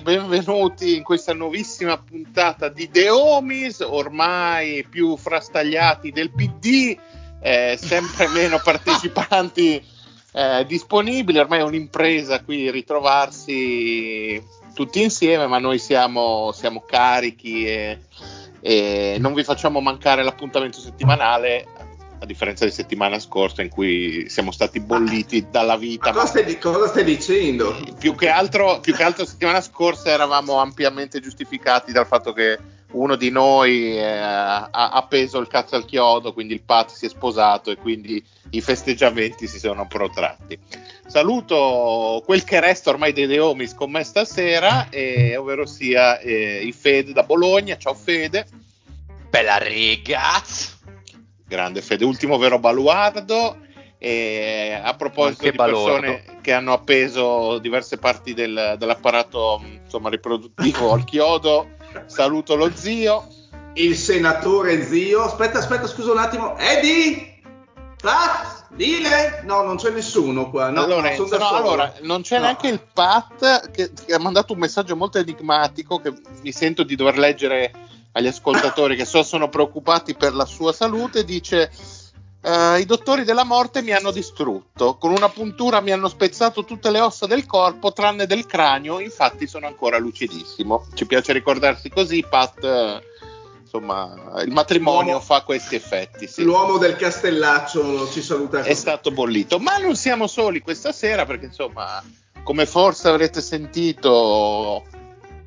Benvenuti, benvenuti in questa nuovissima puntata di The Homies, ormai più frastagliati del PD, eh, sempre meno partecipanti eh, disponibili, ormai è un'impresa qui ritrovarsi tutti insieme, ma noi siamo, siamo carichi e, e non vi facciamo mancare l'appuntamento settimanale a differenza di settimana scorsa in cui siamo stati bolliti dalla vita. Ma cosa, stai, cosa stai dicendo? Più che, altro, più che altro settimana scorsa eravamo ampiamente giustificati dal fatto che uno di noi eh, ha appeso il cazzo al chiodo, quindi il Pat si è sposato e quindi i festeggiamenti si sono protratti. Saluto quel che resta ormai dei Deomis con me stasera, eh, ovvero sia eh, il Fede da Bologna. Ciao Fede. Bella ragazza grande Fede, ultimo vero baluardo. E a proposito Anche di persone balordo. che hanno appeso diverse parti del, dell'apparato insomma, riproduttivo al chiodo, saluto lo zio. Il senatore zio. Aspetta, aspetta, scusa un attimo. Eddie? Pat? Dile? No, non c'è nessuno qua. No, allora, no, no, allora non c'è no. neanche il Pat che, che ha mandato un messaggio molto enigmatico che mi sento di dover leggere agli ascoltatori che so sono preoccupati per la sua salute, dice uh, i dottori della morte mi hanno distrutto, con una puntura mi hanno spezzato tutte le ossa del corpo tranne del cranio, infatti sono ancora lucidissimo. Ci piace ricordarsi così, Pat. insomma, il matrimonio l'uomo, fa questi effetti. Sì. L'uomo del castellaccio ci saluta. È stato bollito, ma non siamo soli questa sera perché, insomma, come forse avrete sentito,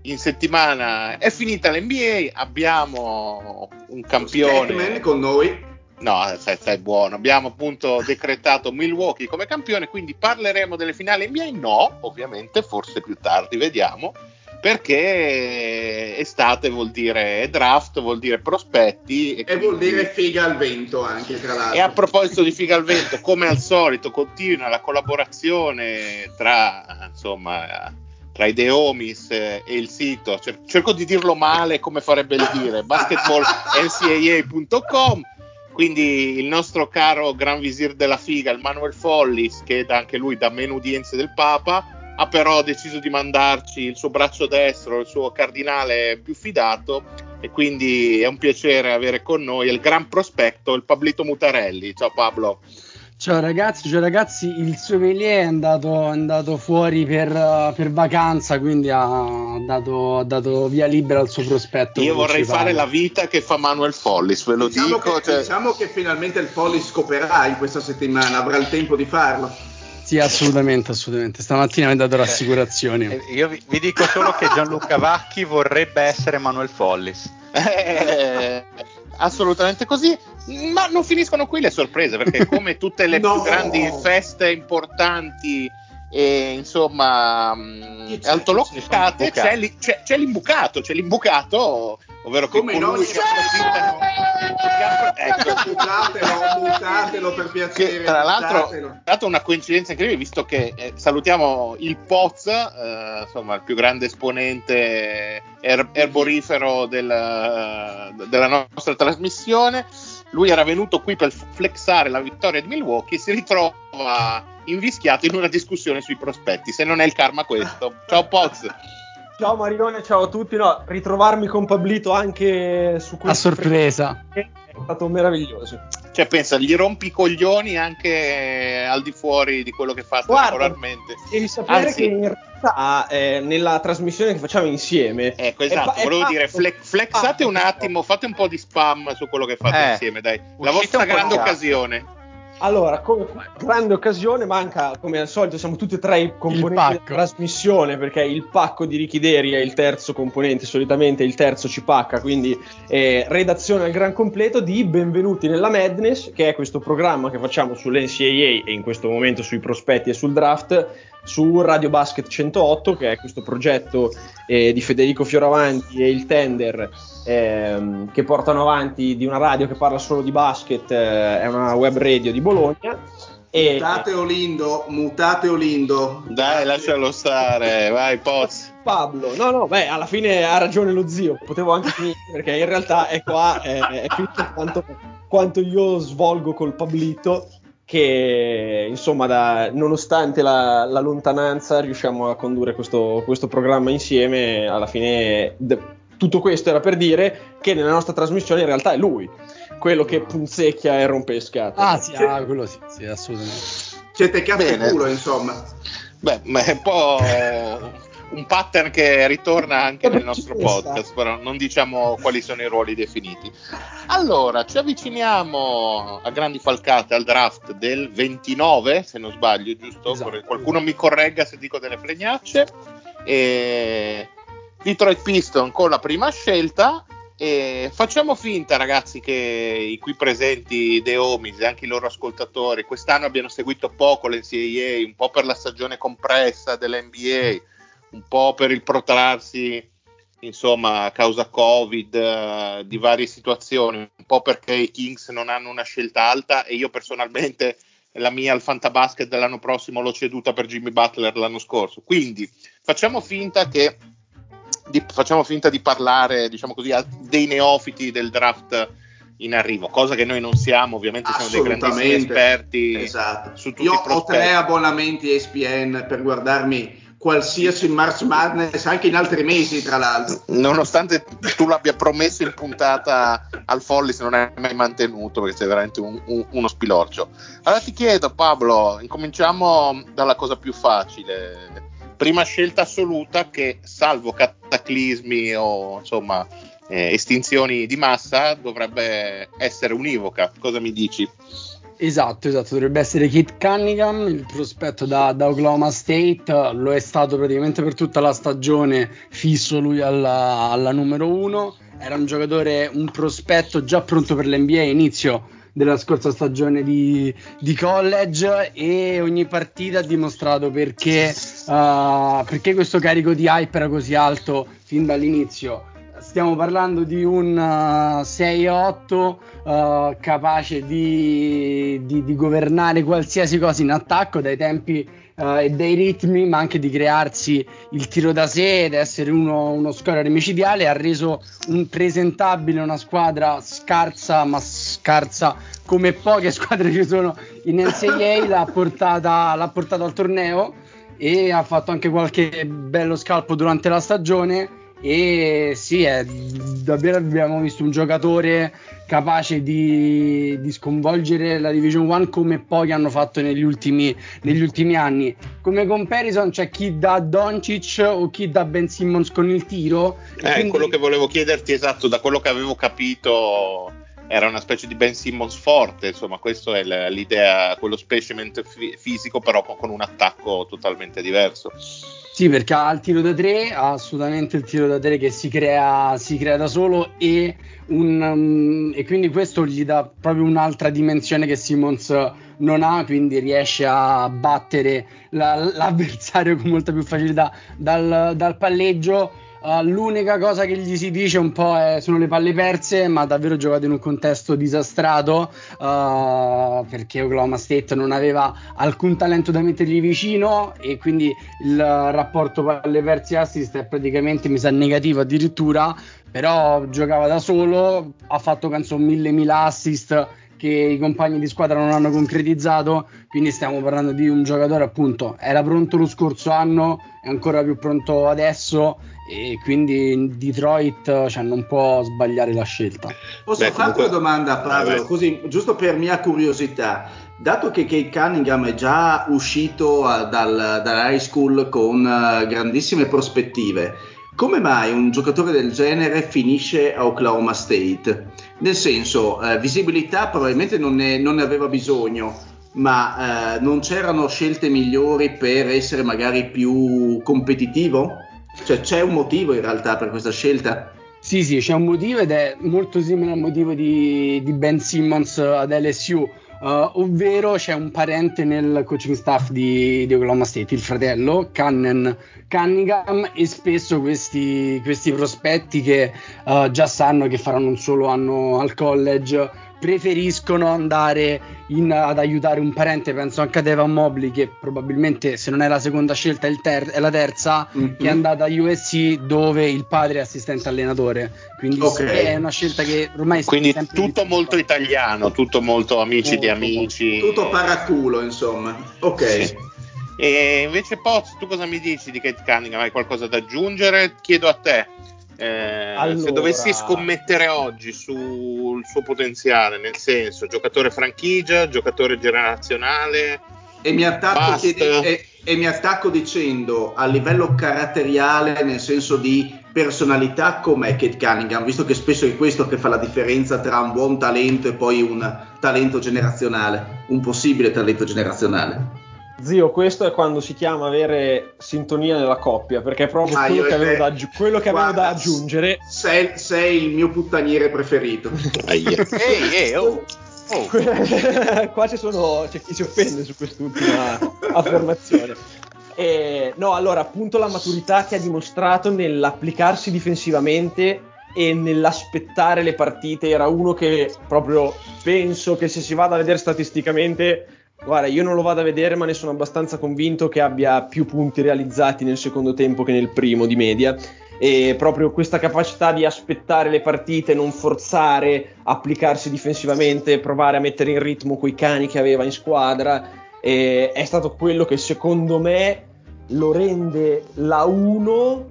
in settimana è finita l'NBA, abbiamo un campione con noi. No, stai, stai, buono. Abbiamo appunto decretato Milwaukee come campione, quindi parleremo delle finali NBA? No, ovviamente, forse più tardi, vediamo. Perché estate vuol dire draft, vuol dire prospetti. E, e quindi... vuol dire figa al vento anche, tra l'altro. E a proposito di figa al vento, come al solito, continua la collaborazione tra, insomma, tra i Deomis e il sito, cerco di dirlo male come farebbe il dire, basketballncaa.com. Quindi il nostro caro Gran Visir della Figa, il Manuel Follis, che è anche lui da meno udienze del Papa, ha però deciso di mandarci il suo braccio destro, il suo cardinale più fidato e quindi è un piacere avere con noi il gran prospetto, il Pablito Mutarelli. Ciao Pablo. Ciao ragazzi, ciao ragazzi, il sommelier è andato, è andato fuori per, per, vacanza, quindi ha dato, ha dato, via libera al suo prospetto. Io vorrei fare la vita che fa Manuel Follis, ve lo diciamo dico. Che, cioè... Diciamo che finalmente il Follis scoprirà in questa settimana, avrà il tempo di farlo. Sì, assolutamente, assolutamente. Stamattina mi ha dato rassicurazioni. Eh, io vi, vi, dico solo che Gianluca Vacchi vorrebbe essere Manuel Follis. Eh, assolutamente così. Ma non finiscono qui le sorprese, perché come tutte le no. più grandi feste importanti e insomma c'è, altolocate c'è, c'è, c'è, c'è, l'imbucato, c'è l'imbucato, ovvero come approfittano. Ecco. Butatelo, butatelo per piacere. Che, tra l'altro, è stata una coincidenza incredibile, visto che eh, salutiamo il Poz, eh, insomma, il più grande esponente er- erborifero del, della nostra trasmissione lui era venuto qui per flexare la vittoria di Milwaukee e si ritrova invischiato in una discussione sui prospetti. Se non è il karma questo. Ciao Poz. Ciao Marinone, ciao a tutti. No, ritrovarmi con Pablito anche su questo A sorpresa. è stato meraviglioso. Cioè, pensa, gli rompi i coglioni anche al di fuori di quello che fa Guarda, regolarmente. Devi sapere Anzi- che in realtà eh, nella trasmissione che facciamo insieme Ecco, è esatto, pa- è volevo fatto- dire, fle- flexate un attimo, fate un po' di spam su quello che fate Eh, insieme, dai. La vostra grande occasione. Allora, come grande occasione, manca come al solito, siamo tutti e tre i componenti della trasmissione perché il pacco di Richideri è il terzo componente, solitamente il terzo ci pacca, quindi eh, redazione al gran completo di Benvenuti nella Madness, che è questo programma che facciamo sull'NCAA e in questo momento sui prospetti e sul draft su Radio Basket 108, che è questo progetto eh, di Federico Fioravanti e il Tender ehm, che portano avanti di una radio che parla solo di basket, eh, è una web radio di Bologna. E Mutate Olindo, mutate Olindo. Dai, lascialo stare, vai Poz. Pablo, no, no, beh, alla fine ha ragione lo zio, potevo anche finire perché in realtà è qua, è, è tutto quanto, quanto io svolgo col Pablito, che insomma, da- nonostante la, la lontananza, riusciamo a condurre questo, questo programma insieme. Alla fine, d- tutto questo era per dire che nella nostra trasmissione in realtà è lui, quello che punzecchia e rompe le scatole. Ah, sì, ah, quello sì, sì, assolutamente. Siete cazzo Bene. culo, insomma. Beh, ma è un po' un pattern che ritorna anche nel nostro podcast, però non diciamo quali sono i ruoli definiti. Allora, ci avviciniamo a grandi falcate al draft del 29, se non sbaglio, giusto? Esatto. Qualcuno mi corregga se dico delle fregnacce. E Detroit Piston con la prima scelta. E facciamo finta, ragazzi, che i qui presenti The Homies e anche i loro ascoltatori quest'anno abbiano seguito poco l'NCAA, un po' per la stagione compressa dell'NBA, un po' per il protrarsi, insomma, a causa Covid, eh, di varie situazioni, un po' perché i Kings non hanno una scelta alta e io personalmente la mia al Fantabasket dell'anno prossimo l'ho ceduta per Jimmy Butler l'anno scorso. Quindi facciamo finta che di, facciamo finta di parlare, diciamo così, a dei neofiti del draft in arrivo, cosa che noi non siamo, ovviamente siamo dei grandissimi esperti Esatto. su tutti Io ho tre abbonamenti ESPN per guardarmi qualsiasi March Madness, anche in altri mesi, tra l'altro. Nonostante tu l'abbia promesso in puntata al Follis, non hai mai mantenuto perché sei veramente un- un- uno spilorcio. Allora ti chiedo, Pablo, incominciamo dalla cosa più facile. Prima scelta assoluta che, salvo cataclismi o insomma eh, estinzioni di massa, dovrebbe essere univoca. Cosa mi dici? Esatto, esatto, dovrebbe essere Kit Cunningham, il prospetto da, da Oklahoma State, lo è stato praticamente per tutta la stagione, fisso lui alla, alla numero uno, era un giocatore, un prospetto già pronto per l'NBA inizio della scorsa stagione di, di college e ogni partita ha dimostrato perché, uh, perché questo carico di hype era così alto fin dall'inizio stiamo parlando di un uh, 6-8 uh, capace di, di, di, governare qualsiasi cosa in attacco dai tempi uh, e dai ritmi, ma anche di crearsi il tiro da sé ed essere uno, uno scorer micidiale. Ha reso un presentabile una squadra scarsa, ma scarsa come poche squadre ci sono in NCAA. l'ha, portata, l'ha portata al torneo e ha fatto anche qualche bello scalpo durante la stagione e sì, è, davvero abbiamo visto un giocatore capace di, di, sconvolgere la Division 1 come pochi hanno fatto negli ultimi, negli ultimi anni. Come comparison c'è chi dà Doncic o chi dà Ben Simmons con il tiro. Eh, quindi... quello che volevo chiederti esatto, da quello che avevo capito era una specie di Ben Simmons forte, insomma, questa è l'idea, quello specimen f- fisico, però con un attacco totalmente diverso. Sì, perché ha il tiro da tre, ha assolutamente il tiro da tre che si crea, si crea da solo e, un, um, e quindi questo gli dà proprio un'altra dimensione che Simmons non ha, quindi riesce a battere la, l'avversario con molta più facilità dal, dal palleggio. Uh, l'unica cosa che gli si dice un po' è, sono le palle perse, ma davvero giocato in un contesto disastrato uh, perché Oklahoma State non aveva alcun talento da mettergli vicino e quindi il rapporto palle perse assist è praticamente mi sa negativo addirittura, però giocava da solo, ha fatto penso mille mila assist che i compagni di squadra non hanno concretizzato, quindi stiamo parlando di un giocatore appunto, era pronto lo scorso anno, è ancora più pronto adesso e quindi in Detroit cioè, non può sbagliare la scelta. Posso Beh, comunque... una domanda Paolo, così giusto per mia curiosità, dato che Kate Cunningham è già uscito uh, dal, dalla high school con uh, grandissime prospettive, come mai un giocatore del genere finisce a Oklahoma State? Nel senso, eh, visibilità probabilmente non ne, non ne, aveva bisogno, ma eh, non c'erano scelte migliori per essere magari più competitivo? Cioè c'è un motivo in realtà per questa scelta? Sì, sì, c'è un motivo ed è molto simile al motivo di, di Ben Simmons ad LSU Uh, ovvero c'è un parente nel coaching staff di, di Oklahoma State, il fratello Cannen Cunningham, e spesso questi, questi prospetti che uh, già sanno che faranno un solo anno al college preferiscono andare in, ad aiutare un parente, penso anche a Devan Mobley, che probabilmente se non è la seconda scelta è, ter- è la terza, mm-hmm. che è andata a USC dove il padre è assistente allenatore. Quindi okay. è una scelta che ormai Quindi tutto molto italiano, tutto molto amici molto, di amici. Tutto paraculo, insomma. Ok. Sì. E invece Poz, tu cosa mi dici di Kate Cunningham? Hai qualcosa da aggiungere? Chiedo a te. Eh, allora... Se dovessi scommettere oggi sul suo potenziale, nel senso giocatore franchigia, giocatore generazionale, e mi, chiede, e, e mi, attacco dicendo a livello caratteriale, nel senso di personalità, com'è Kate Cunningham, visto che spesso è questo che fa la differenza tra un buon talento e poi un talento generazionale, un possibile talento generazionale. Zio, questo è quando si chiama avere sintonia nella coppia, perché è proprio ah, quello, che avevo, da, quello che guarda, avevo da aggiungere. Sei, sei, il mio puttaniere preferito. Ehi, ehi, oh. Oh. Qua ci sono, c'è chi si offende su quest'ultima affermazione. E, no, allora, appunto la maturità che ha dimostrato nell'applicarsi difensivamente e nell'aspettare le partite era uno che proprio penso che se si vada a vedere statisticamente Guarda, io non lo vado a vedere, ma ne sono abbastanza convinto che abbia più punti realizzati nel secondo tempo che nel primo di media. E proprio questa capacità di aspettare le partite, non forzare, applicarsi difensivamente, provare a mettere in ritmo quei cani che aveva in squadra, è stato quello che secondo me lo rende la 1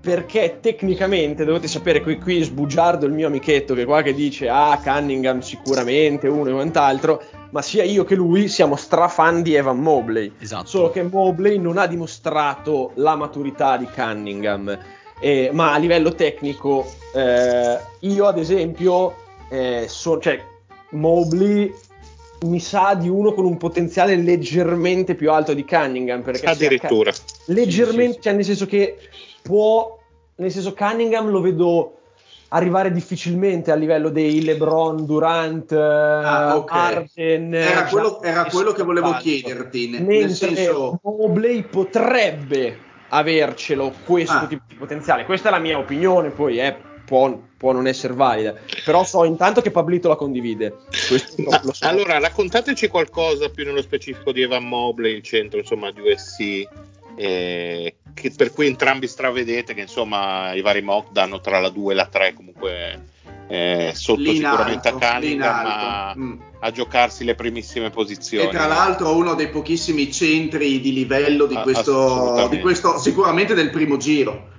perché tecnicamente dovete sapere qui, qui sbugiardo il mio amichetto che qua che dice ah Cunningham sicuramente uno e quant'altro ma sia io che lui siamo strafan di Evan Mobley esatto. solo che Mobley non ha dimostrato la maturità di Cunningham eh, ma a livello tecnico eh, io ad esempio eh, so, cioè, Mobley mi sa di uno con un potenziale leggermente più alto di Cunningham perché addirittura leggermente sì, sì, sì. cioè nel senso che può, nel senso Cunningham lo vedo arrivare difficilmente a livello dei LeBron, Durant, ah, okay. Arden. Era quello, era quello che volevo chiederti. Nel, senso... Mobley potrebbe avercelo questo ah. tipo di potenziale. Questa è la mia opinione, poi eh, può, può, non essere valida. Però so intanto che Pablito la condivide. Ah, so. Allora, raccontateci qualcosa più nello specifico di Evan Mobley, il centro insomma di USC eh, che, per cui entrambi stravedete che insomma i vari mock danno tra la 2 e la 3 comunque eh, sotto Lì sicuramente alto, a Cunningham ma mm. a giocarsi le primissime posizioni. E tra l'altro uno dei pochissimi centri di livello di, questo, di questo sicuramente del primo giro.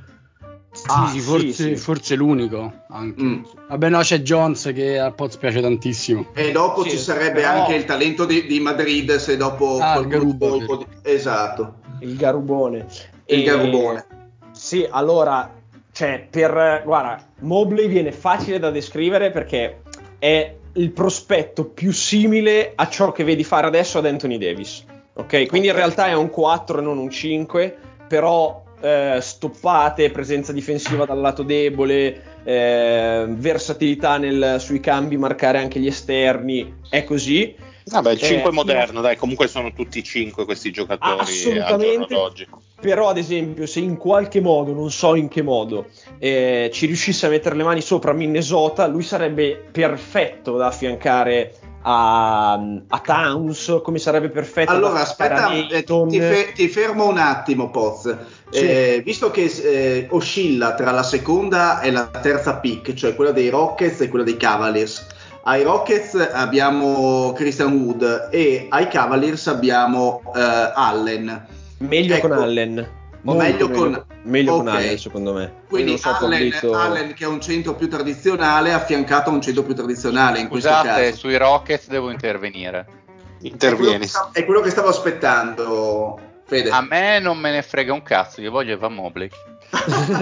Sì, ah, sì, forse, sì, sì. forse, l'unico. Mm. Vabbè, no, c'è Jones che a Poz piace tantissimo. E dopo ci sarebbe però... anche il talento di, di, Madrid. Se dopo ah, il Garubo, di... Esatto il garubone. Il e, garubone. Sì, allora, cioè, per, guarda, Mobley viene facile da descrivere perché è il prospetto più simile a ciò che vedi fare adesso ad Anthony Davis. Ok, quindi in realtà è un 4 e non un 5, però eh, stoppate, presenza difensiva dal lato debole, eh, versatilità nel, sui cambi, marcare anche gli esterni, è così. Vabbè, il 5 Eh, è moderno, dai, comunque sono tutti 5 questi giocatori Assolutamente. al giorno d'oggi. Però, ad esempio, se in qualche modo, non so in che modo, eh, ci riuscisse a mettere le mani sopra Minnesota, lui sarebbe perfetto da affiancare a, a Towns, come sarebbe perfetto Allora, da affiancare aspetta, a eh, ti, fe- ti fermo un attimo, Poz. Sì. Eh, visto che eh, oscilla tra la seconda e la terza pick, cioè quella dei Rockets e quella dei Cavaliers. Ai Rockets abbiamo Christian Wood e ai Cavaliers abbiamo eh, Allen. Meglio Ecco. con Allen. Molto meglio con- meglio con ok. Allen, secondo me. Quindi so, Allen, Allen, che è un centro più tradizionale, affiancato a un centro più tradizionale in questo Scusate, caso. sui Rockets devo intervenire. È quello, Intervieni. che stavo, è quello che stavo aspettando, Fede. A me non me ne frega un cazzo, io voglio Evan Mobley.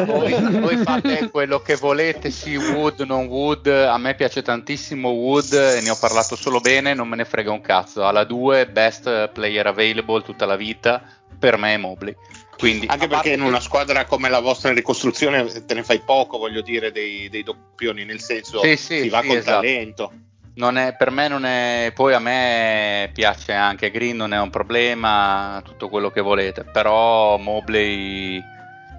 Voi, voi fate quello che volete, sì, Wood, non Wood. A me piace tantissimo Wood e ne ho parlato solo bene, non me ne frega un cazzo. Alla 2, best player available tutta la vita, per me è Mobley. Quindi, Anche a parte perché in una squadra come la vostra in ricostruzione te ne fai poco, voglio dire, dei, dei doppioni, nel senso Sì, sì, si va sì, col esatto. talento. non è, per me non è. Poi a me piace anche Green, non è un problema, tutto quello che volete. Però Mobley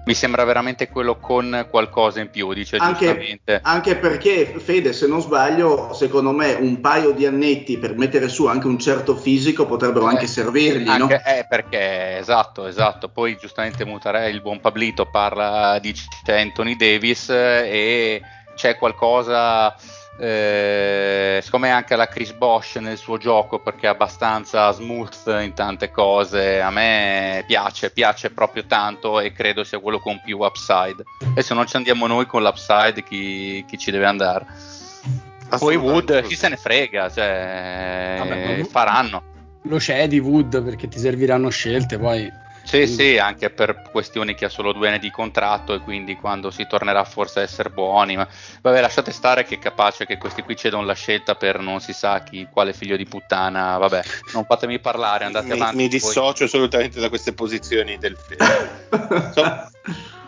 mi sembra veramente quello con qualcosa in più, dice Anche, giustamente. anche perché, Fede, se non sbaglio, secondo me un paio di annetti per mettere su anche un certo fisico potrebbero anche Eh, servirgli, no? Anche- eh, perché esatto, esatto. Poi giustamente Mutare, il buon Pablito parla di Anthony Davis eh, e c'è qualcosa, eh, secondo me anche la Chris Bosch nel suo gioco perché è abbastanza smooth in tante cose. A me piace, piace proprio tanto e credo sia quello con più upside. E se non ci andiamo noi con l'upside, chi, chi ci deve andare? Poi Wood chi se ne frega, cioè, Vabbè, faranno. Lo cedi Wood perché ti serviranno scelte, poi Sì, sì, anche per questioni che ha solo due anni di contratto e quindi quando si tornerà forse a essere buoni. Ma vabbè, lasciate stare che è capace che questi qui cedono la scelta per non si sa chi, quale figlio di puttana. Vabbè, non fatemi parlare, andate Mi, avanti. mi voi. dissocio assolutamente da queste posizioni del Fede. Insomma,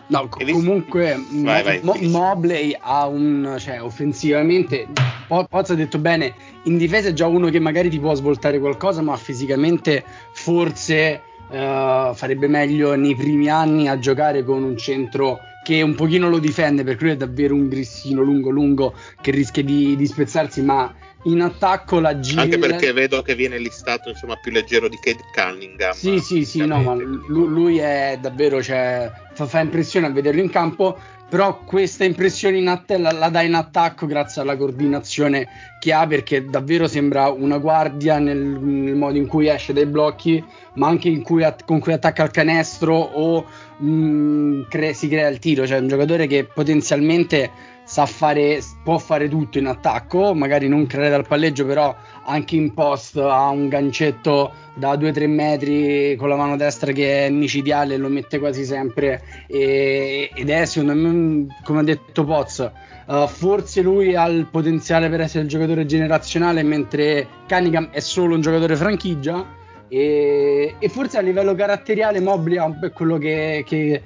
No, comunque Vai, Mo- vai, Mo- finisci. Mobley ha un, cioè offensivamente, Po- Poz ha detto bene, in difesa è già uno che magari ti può svoltare qualcosa, ma fisicamente forse eh, farebbe meglio nei primi anni a giocare con un centro che un pochino lo difende, perché lui è davvero un grissino lungo lungo che rischia di, di spezzarsi, ma in attacco la Gil anche perché vedo che viene listato insomma più leggero di Kate Cunningham. sì, sì, sì, no, ma Ovviamente. lu- lui è davvero, cioè, fa, fa impressione a vederlo in campo, però questa impressione in att- la, dà in attacco grazie alla coordinazione che ha, perché davvero sembra una guardia nel, nel modo in cui esce dai blocchi, ma anche cui att- con cui attacca il canestro o mm, cre- si crea il tiro, cioè un giocatore che potenzialmente sa fare, può fare tutto in attacco, magari non creare dal palleggio, però anche in post ha un gancetto da 2-3 metri con la mano destra che è micidiale, lo mette quasi sempre e- ed è secondo me, come ha detto Poz, eh, forse lui ha il potenziale per essere il giocatore generazionale mentre Cunningham è solo un giocatore franchigia e, e forse a livello caratteriale Mobley è quello che, che-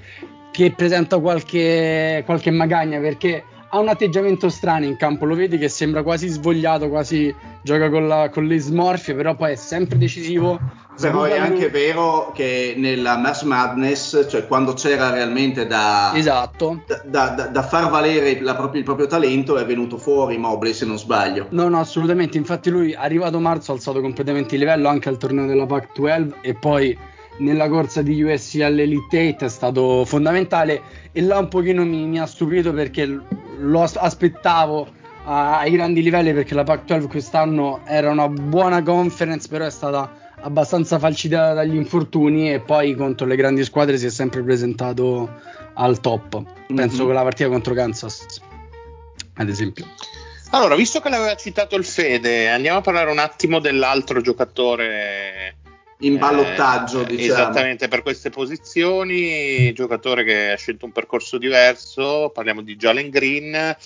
che presenta qualche, qualche magagna perché ha un atteggiamento strano in campo, lo vedi che sembra quasi svogliato, quasi gioca con, la- con le smorfie, però poi è sempre decisivo. Però è anche lui- vero che nella Mass Madness, cioè quando c'era realmente da, Esatto. da, da- da far valere propria- il proprio talento, è venuto fuori Mobley, se non sbaglio. No, no, assolutamente. Infatti, lui arrivato marzo ha alzato completamente il livello anche al torneo della Pac-12 e poi nella corsa di USC all'Elite 8 è stato fondamentale. E là un pochino mi, mi ha stupito perché lo as- aspettavo a- ai grandi livelli perché la Pac-12 quest'anno era una buona conference, però è stata abbastanza falcidiata dagli infortuni e poi contro le grandi squadre si è sempre presentato al top. Penso Mhm. con la partita contro Kansas, ad esempio. Allora, visto che l'aveva citato il Fede, andiamo a parlare un attimo dell'altro giocatore In ballottaggio, eh, diciamo. Esattamente per queste posizioni, giocatore che ha scelto un percorso diverso, parliamo di Jalen Green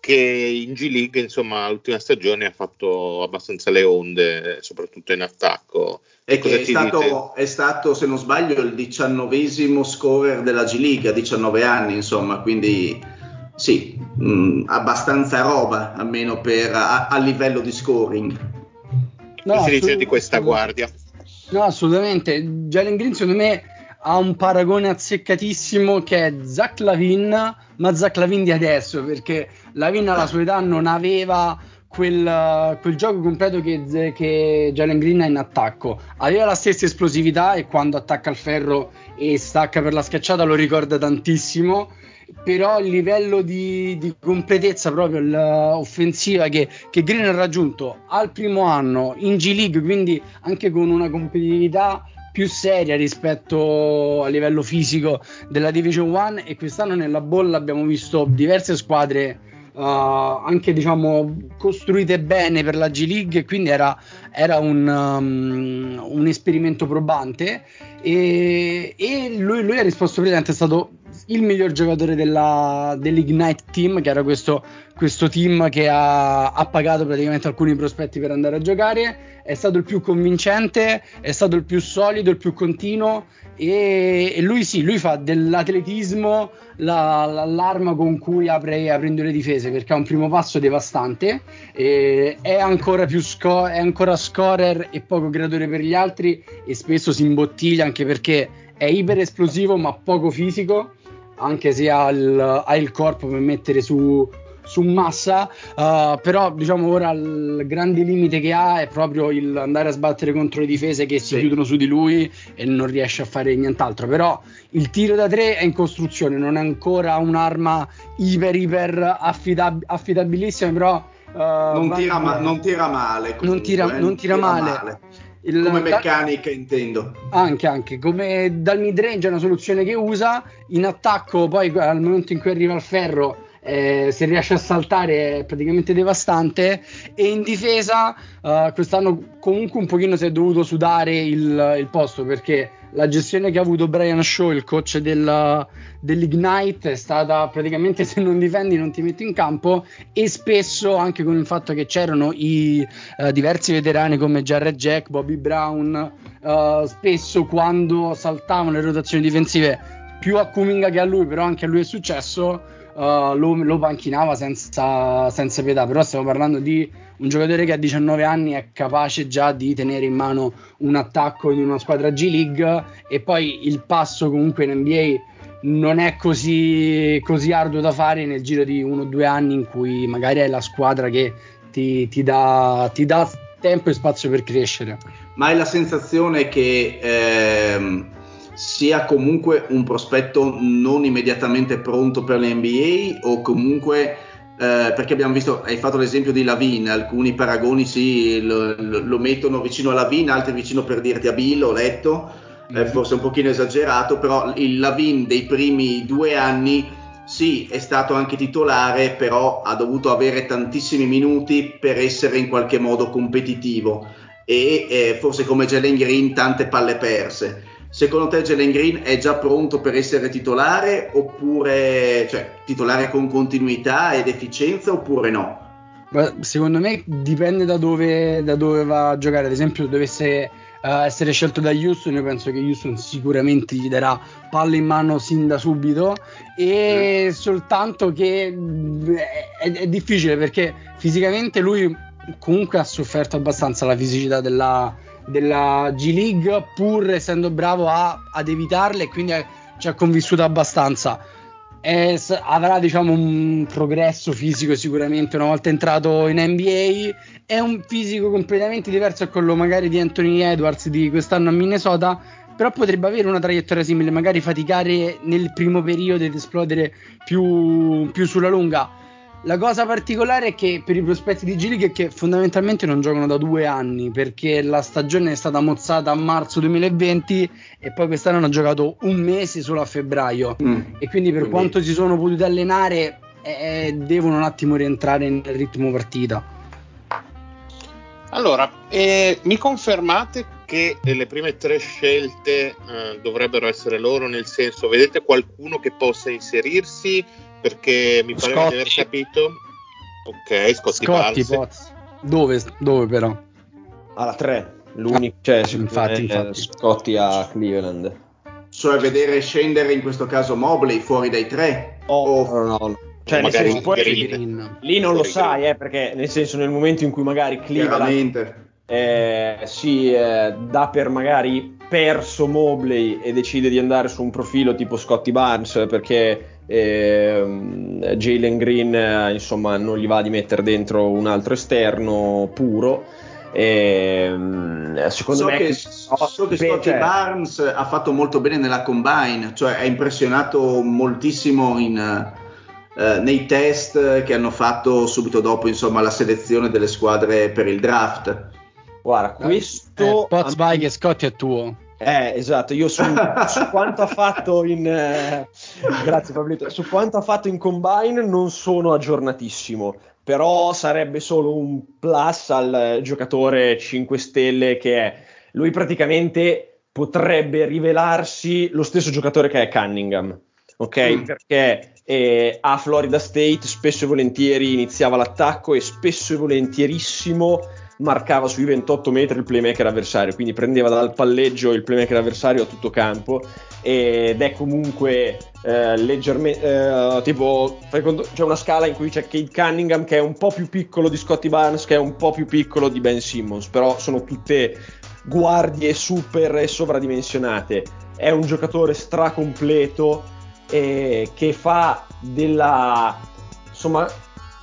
che in G League, insomma, l'ultima stagione ha fatto abbastanza le onde, soprattutto in attacco. E che è stato, è stato, se non sbaglio, il diciannovesimo scorer della G League a 19 anni, insomma, quindi sì, mh, mm, abbastanza roba, almeno per, a, a livello di scoring. No, che si dice di questa guardia? No, assolutamente. Jalen Green, secondo me ha un paragone azzeccatissimo che è Zach Lavin, ma Zach Lavin di adesso, perché Lavin alla sua età non aveva quel, quel gioco completo che, che, Jalen Green ha in attacco. Aveva la stessa esplosività e quando attacca il ferro e stacca per la schiacciata lo ricorda tantissimo. Però il livello di, di completezza proprio offensiva che, che Green ha raggiunto al primo anno in G League, quindi anche con una competitività più seria rispetto a livello fisico della Division 1 e quest'anno nella bolla abbiamo visto diverse squadre uh, anche diciamo costruite bene per la G League quindi era, era un, um, un, esperimento probante. E, e lui, lui, ha risposto praticamente è stato il miglior giocatore della, dell'Ignite Team, che era questo, questo team che ha, ha, pagato praticamente alcuni prospetti per andare a giocare. È stato il più convincente, è stato il più solido, il più continuo. E, e lui sì, lui fa dell'atletismo la, la, l'arma con cui apre aprendo le difese perché ha un primo passo devastante. è ancora sco- è ancora scorer e poco creatore per gli altri e spesso si imbottiglia anche perché è iper esplosivo ma poco fisico anche se ha il, ha il corpo per mettere su, su massa, uh, però diciamo ora il grande limite che ha è proprio il andare a sbattere contro le difese che si sì. chiudono su di lui e non riesce a fare nient'altro. Però il tiro da tre è in costruzione, non è ancora un'arma iper iper affidab- affidabilissima, però uh, non, tira ma- non, tira male. Comunque, non tira, eh, non tira, tira male. male. Il, come meccanica da, intendo. Anche, anche, come dal mid range è una soluzione che usa, in attacco poi al momento in cui arriva al ferro eh, se riesce a saltare è praticamente devastante. E in difesa uh, quest'anno comunque un pochino si è dovuto sudare il, il, posto perché la gestione che ha avuto Brian Shaw, il coach del, dell'Ignite, è stata praticamente se non difendi non ti metti in campo. E spesso anche con il fatto che c'erano i uh, diversi veterani come Jared Jack, Bobby Brown, uh, spesso quando saltavano le rotazioni difensive più a Kuminga che a lui, però anche a lui è successo uh, lo, lo, panchinava senza, senza, pietà, però stiamo parlando di un giocatore che a 19 anni è capace già di tenere in mano un attacco in una squadra G League e poi il passo comunque in NBA non è così, così arduo da fare nel giro di uno o due anni in cui magari è la squadra che ti, ti, dà, ti dà tempo e spazio per crescere. Ma hai la sensazione che ehm, sia comunque un prospetto non immediatamente pronto per l'NBA o comunque eh, perché abbiamo visto, hai fatto l'esempio di Lavin, alcuni paragoni sì, lo, lo, mettono vicino a Lavin, altri vicino per dirti a Bill, ho letto, eh, forse un pochino esagerato, però il Lavin dei primi due anni sì, è stato anche titolare, però ha dovuto avere tantissimi minuti per essere in qualche modo competitivo e eh, forse come Jalen Green tante palle perse. Secondo te Jalen Green è già pronto per essere titolare oppure cioè, titolare con continuità ed efficienza oppure no? Secondo me dipende da dove, da dove va a giocare. Ad esempio, dovesse uh, essere scelto da Houston, io penso che Houston sicuramente gli darà palle in mano sin da subito. E mm. soltanto che è, è difficile perché fisicamente lui comunque ha sofferto abbastanza la fisicità della, della G League pur essendo bravo a, ad evitarle e quindi ci ha convissuto abbastanza. E avrà diciamo un progresso fisico sicuramente una volta entrato in NBA è un fisico completamente diverso a quello magari di Anthony Edwards di quest'anno a Minnesota però potrebbe avere una traiettoria simile magari faticare nel primo periodo ed esplodere più, più sulla lunga la cosa particolare è che per i prospetti di G è che fondamentalmente non giocano da due anni perché la stagione è stata mozzata a marzo 2020 e poi quest'anno hanno giocato un mese solo a febbraio mm. e quindi per quindi... quanto si sono potuti allenare eh, devono un attimo rientrare nel ritmo partita. Allora, eh, mi confermate che le prime tre scelte eh, dovrebbero essere loro, nel senso, vedete qualcuno che possa inserirsi? Perché mi pare di aver capito Ok, Scotty, Scotty Barnes. Potts. Dove, dove però? Alla 3, l'unico, cioè, secondo infatti, me, infatti. Scotti a Cleveland. Cioè vedere scendere in questo caso Mobley fuori dai tre? Oh, O- no, no. Cioè, nel magari senso, poi, Green. Green. lì non lo Green. sai, eh, perché nel senso nel momento in cui magari Cleveland eh, si eh, dà per magari perso Mobley e decide di andare su un profilo tipo Scotty Barnes perché ehm, Jalen Green eh, insomma non gli va di mettere dentro un altro esterno puro ehm, secondo so me che, so che Scotty cioè, Barnes ha fatto molto bene nella combine, cioè ha impressionato moltissimo in, eh, nei test che hanno fatto subito dopo insomma, la selezione delle squadre per il draft. guarda questo Eh, Potts vai che Scotty è tuo. Eh, esatto, io su, su quanto ha fatto in eh, grazie Pablito, su quanto ha fatto in combine non sono aggiornatissimo, però sarebbe solo un plus al giocatore 5 stelle che è. Lui praticamente potrebbe rivelarsi lo stesso giocatore che è Cunningham, ok? Mm. Perché eh, a Florida State spesso e volentieri iniziava l'attacco e spesso e volentierissimo marcava sui 28 metri il playmaker avversario, quindi prendeva dal palleggio il playmaker avversario a tutto campo ed è comunque eh, leggermente eh, tipo c'è una scala in cui c'è Kate Cunningham che è un po' più piccolo di Scotty Barnes che è un po' più piccolo di Ben Simmons, però sono tutte guardie super e sovradimensionate. È un giocatore stracompleto eh, che fa della insomma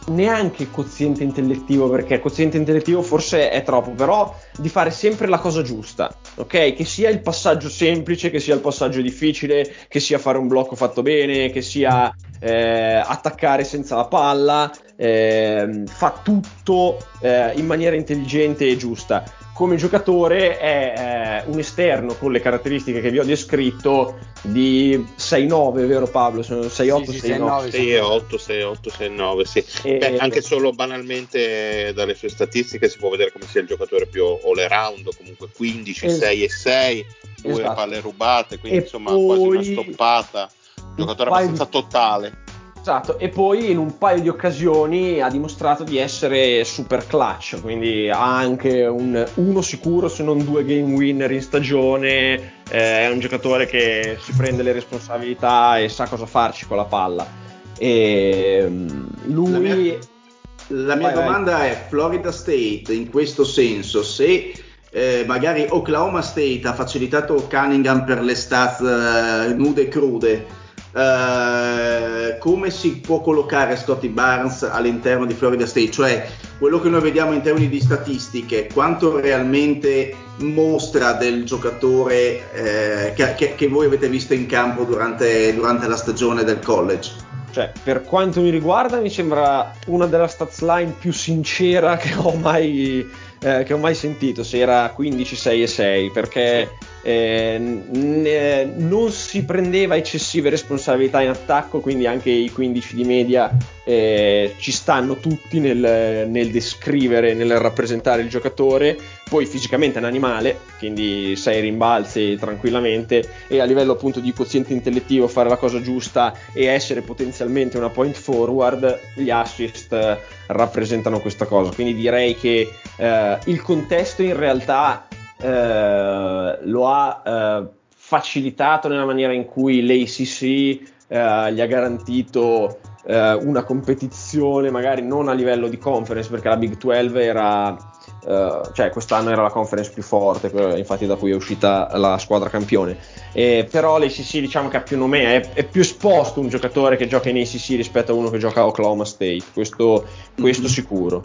neanche quoziente intellettivo perché quoziente intellettivo forse è troppo però di fare sempre la cosa giusta ok? Che sia il passaggio semplice che sia il passaggio difficile che sia fare un blocco fatto bene che sia eh, attaccare senza la palla ehm, fa tutto eh, in maniera intelligente e giusta come giocatore è eh, un esterno con le caratteristiche che vi ho descritto di 6-9 vero? Sono 6-8 Sì, sì, 6-9 6-9. 6 e 8, 6 e 8, 6 e 9, sì. E- Beh, anche solo banalmente dalle sue statistiche si può vedere come sia il giocatore più all around, comunque 15, Es- 6 e 6, due Esatto. palle rubate, quindi E insomma poi- quasi una stoppata. Giocatore paio abbastanza totale. Esatto, e poi in un paio di occasioni ha dimostrato di essere super clutch, quindi ha anche un uno sicuro se non due game winner in stagione, eh, è un giocatore che si prende le responsabilità e sa cosa farci con la palla. E mm, lui La mia- La mia Vai, vai. domanda è Florida State in questo senso, se eh, magari Oklahoma State ha facilitato Cunningham per le stats eh, nude e crude, eh, come si può collocare Scotty Barnes all'interno di Florida State? Cioè quello che noi vediamo in termini di statistiche, quanto realmente mostra del giocatore eh, che, che- voi avete visto in campo durante, durante la stagione del college? Cioè, per quanto mi riguarda, mi sembra una della stats line più sincera che ho mai, eh, che ho mai sentito. Se era 15, 6 e 6, perché eh, n- eh, non si prendeva eccessive responsabilità in attacco, quindi anche i 15 di media eh, ci stanno tutti nel, nel descrivere, nel rappresentare il giocatore. Poi fisicamente è un animale, quindi 6 rimbalzi tranquillamente e a livello appunto di quoziente intellettivo fare la cosa giusta e essere potenzialmente una point forward, gli assist eh, rappresentano questa cosa. Quindi direi che eh, il contesto in realtà eh, lo ha eh, facilitato nella maniera in cui l'ACC eh, gli ha garantito una competizione magari non a livello di conference perché la Big 12 era eh, cioè quest'anno era la conference più forte infatti da cui è uscita la squadra campione Eh, però l'ACC diciamo che ha più nome è, è più esposto un giocatore che gioca in ACC rispetto a uno che gioca a Oklahoma State questo, questo Mhm. sicuro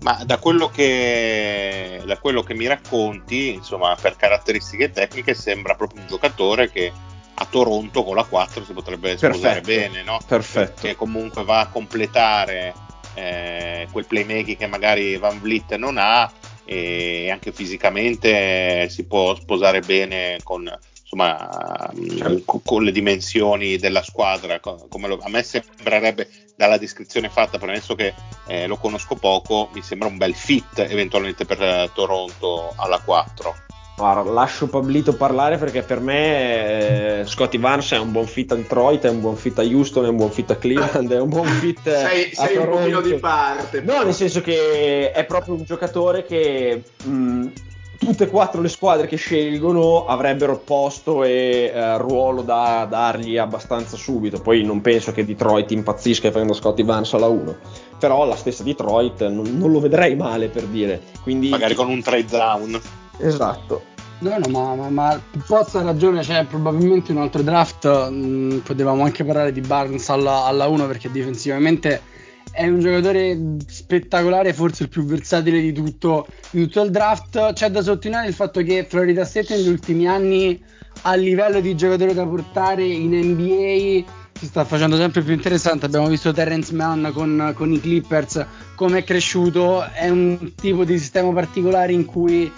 Ma da quello, che, da quello che mi racconti, insomma, per caratteristiche tecniche, sembra proprio un giocatore che a Toronto con la 4 si potrebbe sposare Perfetto. bene, no? perfetto Che comunque va a completare eh, quel playmaking che magari Van Vliet non ha e anche fisicamente si può sposare bene con, insomma, Certo. co- con le dimensioni della squadra. lo- a me sembrerebbe dalla descrizione fatta, premesso che eh, lo conosco poco, mi sembra un bel fit eventualmente per eh, Toronto alla 4. Guarda, lascio Pablito parlare perché per me eh, Scotty Barnes è un buon fit a Detroit, è un buon fit a Houston, è un buon fit a Cleveland, è un buon fit sei, a sei Toronto. un pochino di parte. No, nel senso che è proprio un giocatore che mh, tutte e quattro le squadre che scelgono avrebbero posto e eh, ruolo da dargli abbastanza subito. Poi non penso che Detroit impazzisca prenda Scotty Barnes alla 1. Però la stessa Detroit non, non lo vedrei male per dire. Quindi, Magari con un trade down. Esatto. No, no, ma, ma, ma Pozza ha ragione, c'è probabilmente un altro draft, mh, potevamo anche parlare di Barnes alla, alla 1 perché difensivamente è un giocatore spettacolare, forse il più versatile di tutto, di tutto il draft. C'è da sottolineare il fatto che Florida State negli ultimi anni a livello di giocatore da portare in NBA si sta facendo sempre più interessante. Abbiamo visto Terrence Mann con, con i Clippers, come è cresciuto, è un tipo di sistema particolare in cui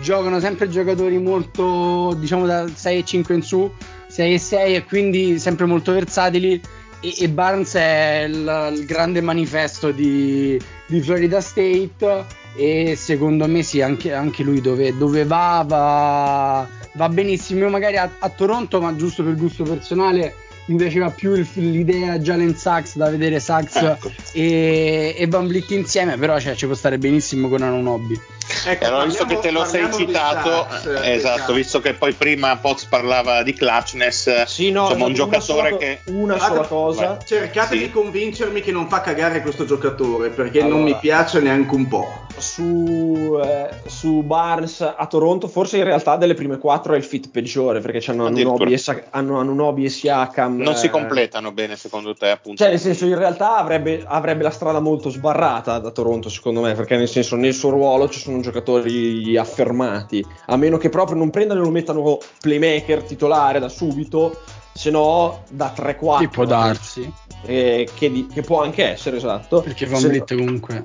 giocano sempre giocatori molto diciamo da 6 e 5 in su 6 e 6 e quindi sempre molto versatili e, e Barnes è il, il grande manifesto di, di, Florida State e secondo me sì anche, anche lui dove, dove va, va, va benissimo. Io magari a, a Toronto ma giusto per gusto personale mi piaceva più il, l'idea Jalen Sachs da vedere Sachs ecco. e, e Van Vliet insieme però cioè, ci può stare benissimo con un hobby Ecco, allora, visto che te lo sei citato, Sachs, eh, esatto, visto che poi prima Poz parlava di clutchness, sì, no, insomma, un giocatore sola, che. Una sola cosa. Cercate sì. di convincermi che non fa cagare questo giocatore perché allora, non mi piace neanche un po'. Su, eh, su, Barnes a Toronto, forse in realtà delle prime quattro è il fit peggiore perché hanno Anunobi e, hanno Anunobi e Siakam. Non eh, si completano bene, secondo te, appunto. Cioè, nel senso, in realtà avrebbe, avrebbe la strada molto sbarrata da Toronto, secondo me, perché nel senso, nel suo ruolo ci sono giocatori affermati, a meno che proprio non prendano e lo mettano playmaker titolare da subito, se no da 3-4. Che può darsi. Eh, che, di, che, può anche essere, esatto. Perché Van Vliet comunque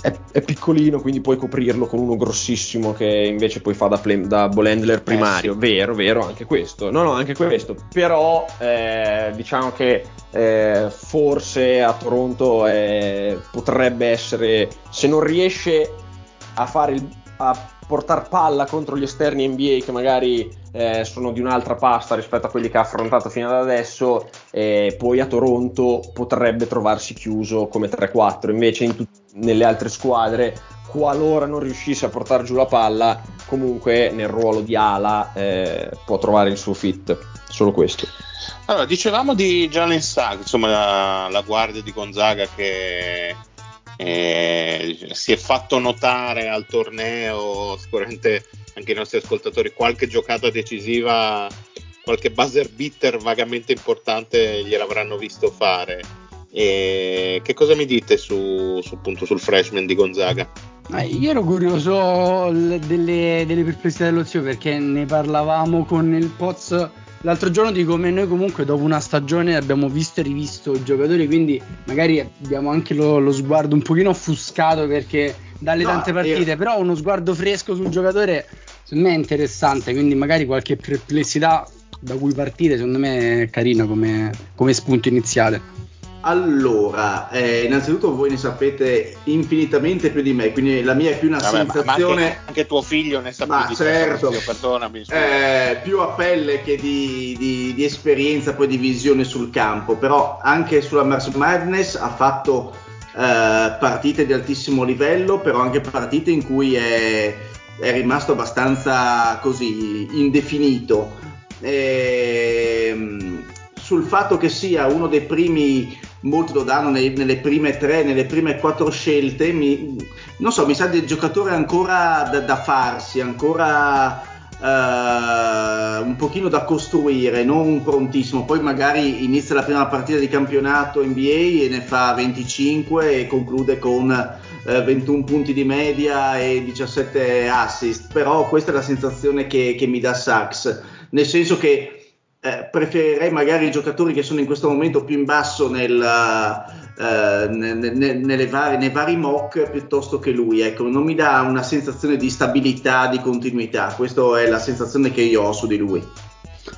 è, è, piccolino, quindi puoi coprirlo con uno grossissimo che invece poi fa da, play, da ball handler primario. Eh, sì. Vero, vero, anche questo. No, no, anche questo. Però eh, diciamo che eh, forse a Toronto eh, potrebbe essere, se non riesce a fare il, a portare palla contro gli esterni NBA che magari eh, sono di un'altra pasta rispetto a quelli che ha affrontato fino ad adesso, eh, poi a Toronto potrebbe trovarsi chiuso come 3-4, invece in tut- nelle altre squadre, qualora non riuscisse a portare giù la palla, comunque nel ruolo di ala eh, può trovare il suo fit, solo questo. Allora, dicevamo di Jalen Sachs, insomma la, la guardia di Gonzaga che eh, si è fatto notare al torneo, sicuramente anche i nostri ascoltatori, qualche giocata decisiva, qualche buzzer beater vagamente importante gliel'avranno visto fare. E che cosa mi dite su, su, appunto, sul freshman di Gonzaga? Eh, io ero curioso delle, delle perplessità dello zio perché ne parlavamo con il Poz l'altro giorno di come noi comunque dopo una stagione abbiamo visto e rivisto i giocatori, quindi magari abbiamo anche lo, lo sguardo un pochino offuscato perché dalle no, tante partite, io... però uno sguardo fresco sul giocatore secondo me è interessante, quindi magari qualche perplessità da cui partire secondo me è carina come, come spunto iniziale. Allora, eh, innanzitutto voi ne sapete infinitamente più di me, quindi la mia è più una Vabbè, sensazione. Anche, anche, tuo figlio ne sa ma più di certo, te, perdonami. Eh, più a pelle che di, di, di, esperienza, poi di visione sul campo. Però anche sulla Mars Madness ha fatto eh, partite di altissimo livello, però anche partite in cui è, è rimasto abbastanza così indefinito. Ehm sul fatto che sia uno dei primi molti lo danno nei, nelle prime tre, nelle prime quattro scelte, mi, non so, mi sa del giocatore ancora da, da farsi, ancora uh, un pochino da costruire, non prontissimo. Poi magari inizia la prima partita di campionato NBA e ne fa 25 e conclude con uh, eh, 21 punti di media e 17 assist, però questa è la sensazione che, che mi dà Sachs, nel senso che eh, preferirei magari i giocatori che sono in questo momento più in basso nel, eh, ne, ne, vari, nei vari mock piuttosto che lui. Ecco, non mi dà una sensazione di stabilità, di continuità. Questa è la sensazione che io ho su di lui.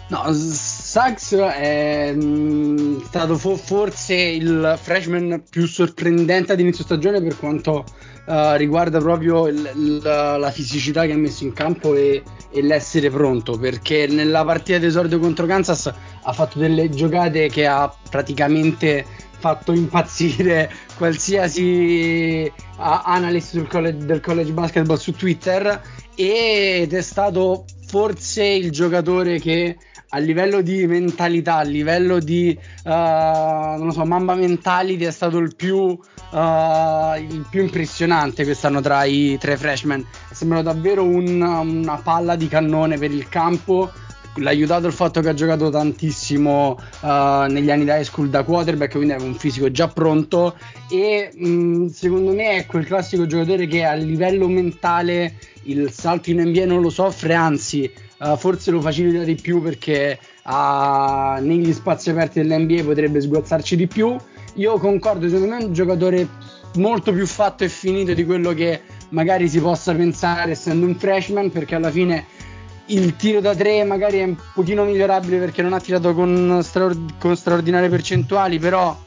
No, Suggs è mh, stato fo- forse il freshman più sorprendente ad inizio stagione per quanto uh, riguarda proprio il, il, la fisicità che ha messo in campo e, e, l'essere pronto, perché nella partita d'esordio contro Kansas ha fatto delle giocate che ha praticamente fatto impazzire qualsiasi analyst college, del college basketball su Twitter ed è stato forse il giocatore che a livello di mentalità, a livello di uh, non so, mamba mentality è stato il più, uh, il più impressionante quest'anno tra i tre freshman. È sembrato davvero un, una palla di cannone per il campo. L'ha aiutato il fatto che ha giocato tantissimo uh, negli anni da high school da quarterback, quindi aveva un fisico già pronto. E mh, mm, secondo me è quel classico giocatore che a livello mentale il salto in NBA non lo soffre, anzi uh, forse lo facilita di più perché uh, negli spazi aperti dell'NBA potrebbe sguazzarci di più. Io concordo, secondo me è un giocatore molto più fatto e finito di quello che magari si possa pensare essendo un freshman perché alla fine il tiro da tre magari è un pochino migliorabile perché non ha tirato con, straord- con straordinarie percentuali però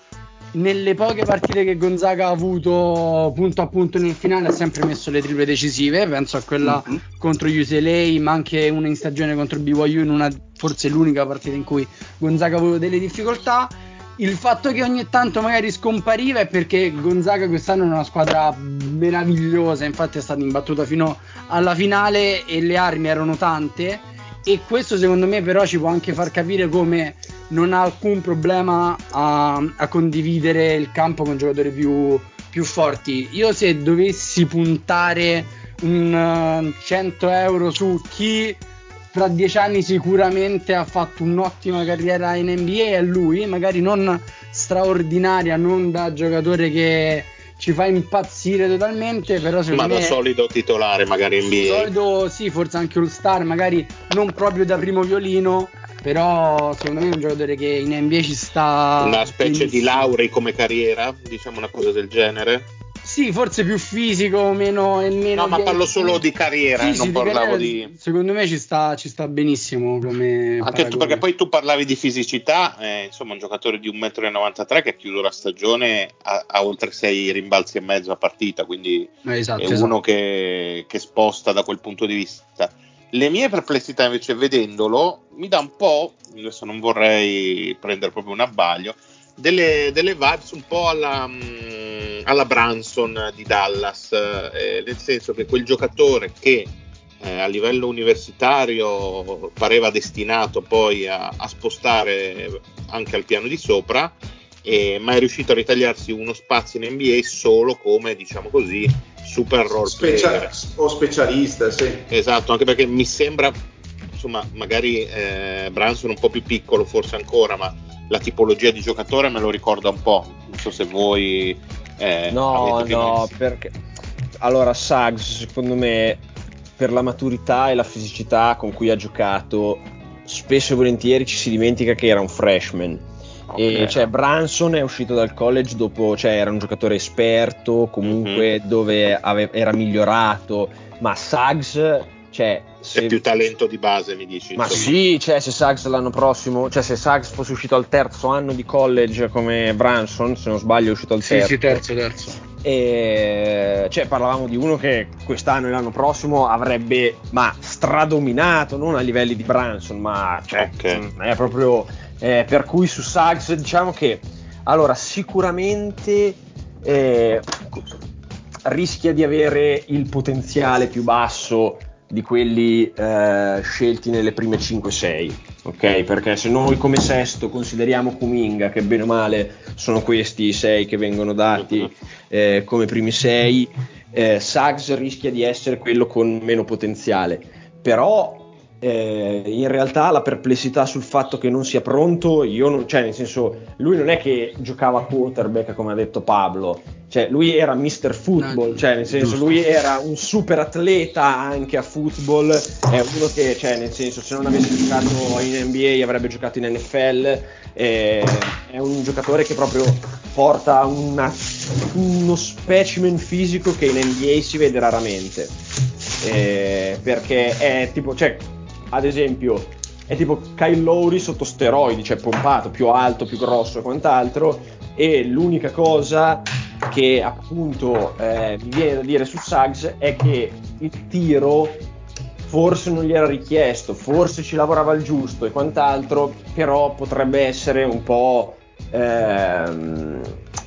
nelle poche partite che Gonzaga ha avuto punto a punto nel finale ha sempre messo le triple decisive, penso a quella mm-hmm. contro UCLA, ma anche una in stagione contro BYU in una forse l'unica partita in cui Gonzaga ha avuto delle difficoltà. Il fatto che ogni tanto magari scompariva è perché Gonzaga quest'anno è una squadra meravigliosa, infatti è stata imbattuta fino alla finale e le armi erano tante e questo secondo me però ci può anche far capire come non ha alcun problema a, a condividere il campo con giocatori più, più, forti. Io se dovessi puntare un 100 eh, euro su chi fra dieci anni sicuramente ha fatto un'ottima carriera in NBA è lui, magari non straordinaria, non da giocatore che ci fa impazzire totalmente, però secondo Ma da solido titolare magari in NBA. Solido sì, forse anche All Star, magari non proprio da primo violino, però secondo me è un giocatore che in NBA ci sta una specie benissimo. di Lauri come carriera diciamo una cosa del genere sì forse più fisico meno, meno no ma parlo solo di carriera sì, eh, non sì, parlavo di, carriera, di, secondo me ci sta, ci sta benissimo come anche tu perché poi tu parlavi di fisicità eh, insomma un giocatore di 1,93 m che ha chiuso la stagione a, a, oltre 6 rimbalzi e mezzo a partita quindi esatto, è esatto. uno che, che sposta da quel punto di vista le mie perplessità invece vedendolo mi dà un po', adesso non vorrei prendere proprio un abbaglio, delle, delle vibes un po' alla, mm, alla Branson di Dallas, eh, nel senso che quel giocatore che eh, a livello universitario pareva destinato poi a, a spostare anche al piano di sopra, eh, ma è riuscito a ritagliarsi uno spazio in NBA solo come, diciamo così, super role Specia- o specialista, sì. Esatto, anche perché mi sembra, insomma, magari eh, Branson un po' più piccolo forse ancora, ma la tipologia di giocatore me lo ricorda un po'. Non so se voi... Eh, no, no, perché... Allora, Suggs, secondo me, per la maturità e la fisicità con cui ha giocato, spesso e volentieri ci si dimentica che era un freshman Okay. E cioè, Branson è uscito dal college dopo, cioè era un giocatore esperto, comunque mm-hmm. dove ave- era migliorato, ma Suggs, cioè... Se... È più talento di base, mi dici. Ma insomma. sì, cioè se Suggs l'anno prossimo, cioè se Suggs fosse uscito al terzo anno di college come Branson, se non sbaglio è uscito al terzo. Sì, sì, terzo, terzo. E cioè parlavamo di uno che quest'anno e l'anno prossimo avrebbe ma stradominato non a livelli di Branson ma cioè, okay. è proprio eh, per cui su Suggs diciamo che allora sicuramente eh, rischia di avere il potenziale più basso di quelli eh, scelti nelle prime 5-6, ok? Perché se noi come sesto consideriamo Kuminga, che bene o male sono questi i 6 che vengono dati eh, come primi 6, eh, Suggs rischia di essere quello con meno potenziale. Però eh, in realtà la perplessità sul fatto che non sia pronto, io non, cioè nel senso, lui non è che giocava a quarterback come ha detto Pablo, cioè lui era Mr. Football, no, cioè nel senso giusto. lui era un super atleta anche a football, è uno che, cioè nel senso, se non avesse giocato in NBA avrebbe giocato in NFL, eh, è un giocatore che proprio porta una, uno specimen fisico che in NBA si vede raramente. Eh, perché è tipo, cioè, ad esempio, è tipo Kyle Lowry sotto steroidi, cioè pompato, più alto, più grosso e quant'altro. E l'unica cosa che appunto eh, mi viene da dire su Suggs è che il tiro forse non gli era richiesto, forse ci lavorava il giusto e quant'altro, però potrebbe essere un po' ehm,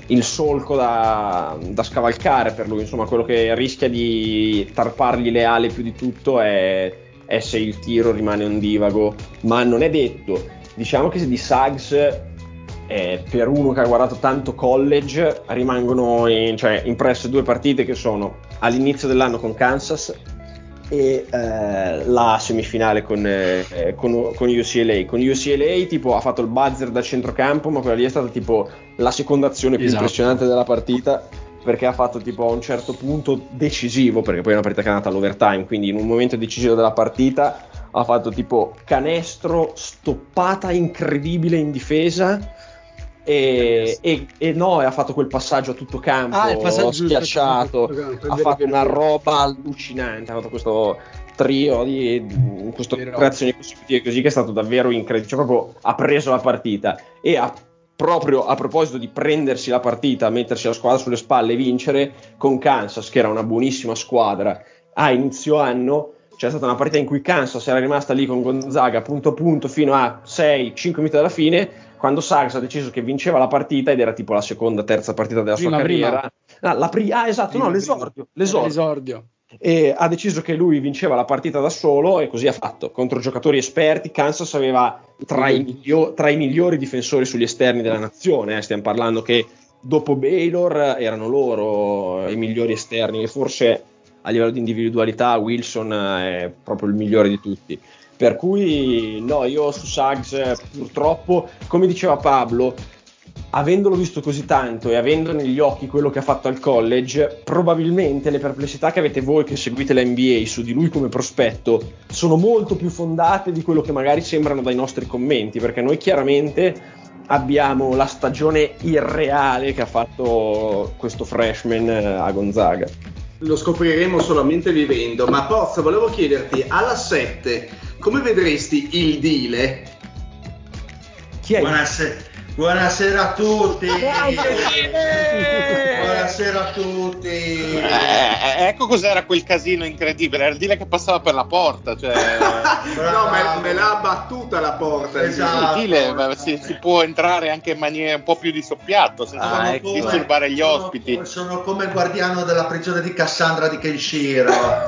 il solco da, da, scavalcare per lui, insomma quello che rischia di tarpargli le ali più di tutto è, è se il tiro rimane ondivago, ma non è detto, diciamo che se di Suggs eh, per uno che ha guardato tanto college rimangono in, cioè, impresse due partite che sono all'inizio dell'anno con Kansas e eh, la semifinale con, eh, con, con, UCLA. Con UCLA tipo ha fatto il buzzer da centrocampo, ma quella lì è stata tipo la seconda azione più esatto. impressionante della partita perché ha fatto tipo a un certo punto decisivo, perché poi è una partita che è andata all'overtime, quindi in un momento decisivo della partita ha fatto tipo canestro, stoppata incredibile in difesa e, e, e no, ha fatto quel passaggio a tutto campo, ah, il passaggio schiacciato, ha fatto una roba allucinante, ha fatto questo trio di, di queste creazioni consecutive così che è stato davvero incredibile, cioè proprio ha preso la partita e ha proprio a proposito di prendersi la partita, mettersi la squadra sulle spalle e vincere con Kansas, che era una buonissima squadra a inizio anno, c'è stata una partita in cui Kansas era rimasta lì con Gonzaga punto a punto fino a 6-5 minuti dalla fine quando Suggs ha deciso che vinceva la partita ed era tipo la seconda, terza partita della prima, sua carriera. Prima. Ah, pri- ah, esatto, prima, no, l'esordio. l'esordio. l'esordio. E ha deciso che lui vinceva la partita da solo e così ha fatto. Contro giocatori esperti, Kansas aveva tra i, miglior- tra i migliori difensori sugli esterni della nazione. Eh. Stiamo parlando che dopo Baylor erano loro i migliori esterni e forse a livello di individualità Wilson è proprio il migliore di tutti. Per cui no, io su Suggs purtroppo, come diceva Pablo, avendolo visto così tanto e avendo negli occhi quello che ha fatto al college, probabilmente le perplessità che avete voi che seguite la NBA su di lui come prospetto sono molto più fondate di quello che magari sembrano dai nostri commenti, perché noi chiaramente abbiamo la stagione irreale che ha fatto questo freshman eh, a Gonzaga. Lo scopriremo solamente vivendo, ma Pozzo, volevo chiederti, alla 7 come vedresti il Dile? Chi è? Buonasera. Buonasera a tutti. Buonasera a tutti. Eh, eh, ecco cos'era quel casino incredibile. Era il dire che passava per la porta. Cioè... no, me, me, l'ha battuta la porta. Esatto. Il dile, si, si, può entrare anche in maniera un po' più di soppiatto senza ah, come, disturbare gli ospiti. Sono, sono come il guardiano della prigione di Cassandra di Kenshiro.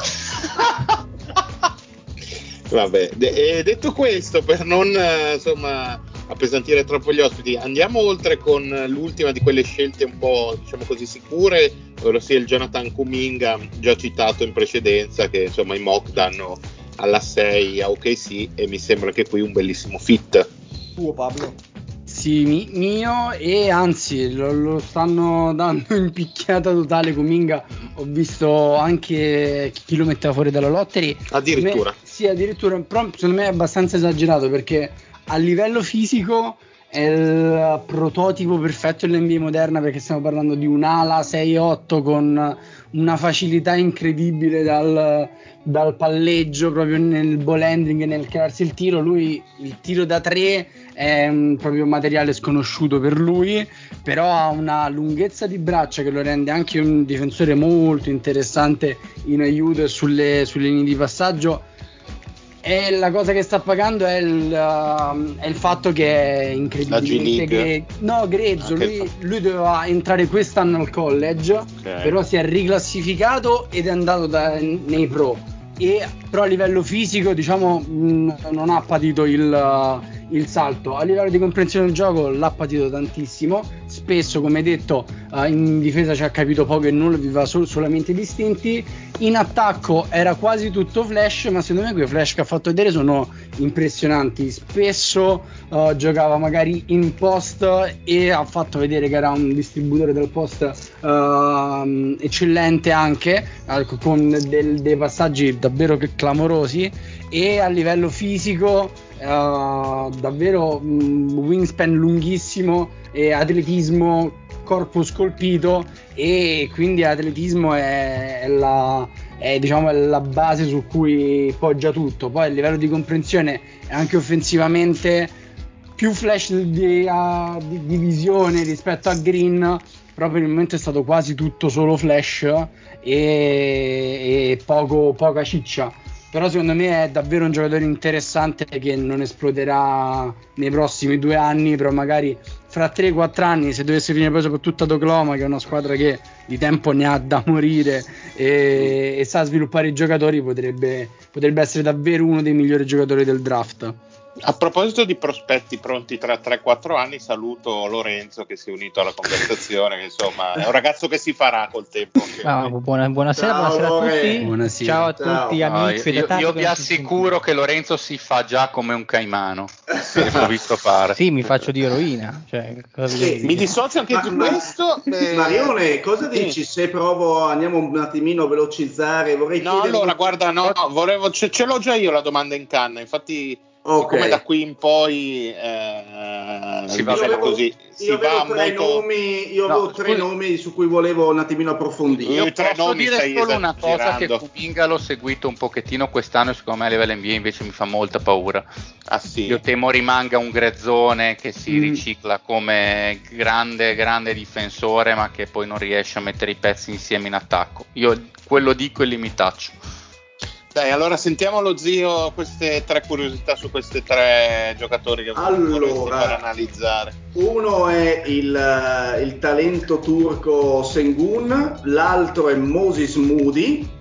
Vabbè, e detto questo, per non eh, insomma appesantire troppo gli ospiti, andiamo oltre con l'ultima di quelle scelte un po' diciamo così sicure, ovvero sia il Jonathan Kuminga, già citato in precedenza, che insomma i mock danno alla 6 a OKC e mi sembra che qui un bellissimo fit. Tuo Pablo? Sì, mi, mio e anzi lo, lo, stanno dando in picchiata totale Cominga. Ho visto anche chi lo metteva fuori dalla lottery. Addirittura. Me, sì, addirittura, però secondo me è abbastanza esagerato perché a livello fisico è il prototipo perfetto dell'NBA moderna perché stiamo parlando di un'ala 6-8 con una facilità incredibile dal, dal palleggio proprio nel ball handling e nel crearsi il tiro. Lui il tiro da 3 è un, proprio un materiale sconosciuto per lui però ha una lunghezza di braccia che lo rende anche un difensore molto interessante in aiuto sulle, sulle linee di passaggio e la cosa che sta pagando è il, uh, è il fatto che è incredibilmente che, no, grezzo. Lui, lui, doveva entrare quest'anno al college, okay. però si è riclassificato ed è andato da, nei pro. E, però a livello fisico, diciamo, mh, non ha patito il, uh, il salto. A livello di comprensione del gioco l'ha patito tantissimo spesso, come detto, uh, in difesa ci ha capito poco e nulla, viveva sol- solamente distinti. In attacco era quasi tutto flash, ma secondo me quei flash che ha fatto vedere sono impressionanti. Spesso uh, giocava magari in post e ha fatto vedere che era un distributore del post uh, eccellente anche, con del- dei passaggi davvero clamorosi. E a livello fisico, davvero un wingspan lunghissimo e atletismo corpo scolpito e quindi atletismo è, è, la, è diciamo, la base su cui poggia tutto. Poi a livello di comprensione anche offensivamente più flash di, uh, di, di, visione rispetto a Green, però per il momento è stato quasi tutto solo flash e, e poco, poca ciccia però secondo me è davvero un giocatore interessante che non esploderà nei prossimi due anni, però magari fra 3-4 anni se dovesse finire poi soprattutto ad Oklahoma che è una squadra che di tempo ne ha da morire e, e sa sviluppare i giocatori potrebbe, potrebbe essere davvero uno dei migliori giocatori del draft. A proposito di prospetti pronti tra 3-4 anni, saluto Lorenzo che si è unito alla conversazione. Che insomma, è un ragazzo che si farà col tempo. Ah, buona, buonasera, Ciao, buonasera a tutti. Buonasera. Ciao a Ciao. tutti, amici. No, io, io vi assicuro che Lorenzo si fa già come un caimano. L'ho visto fare. Sì, mi faccio di eroina. Cioè, cosa Sì, Mi dissocio anche Ma- di questo. eh, Marione, cosa sì. dici se provo, andiamo un attimino a velocizzare, vorrei No, chiedere... allora, guarda, no, no, volevo, ce, ce l'ho già io la domanda in canna. Infatti, Ok. siccome da qui in poi eh, Si va avevo- così, si va tre molto. nomi, io No, avevo tre nomi su cui volevo un attimino approfondire. Io posso nomi dire solo una cosa che. Kuminga l'ho seguito un pochettino quest'anno e secondo me a livello NBA invece mi fa molta paura. Ah, sì. Io temo rimanga un grezzone che si Mm. ricicla come grande, grande difensore ma che poi non riesce a mettere i pezzi insieme in attacco. Io quello dico e li mi taccio. Dai, allora sentiamo lo zio queste tre curiosità su questi tre giocatori che Allora. far analizzare. Uno è il, il talento turco Sengun, l'altro è Moses Moody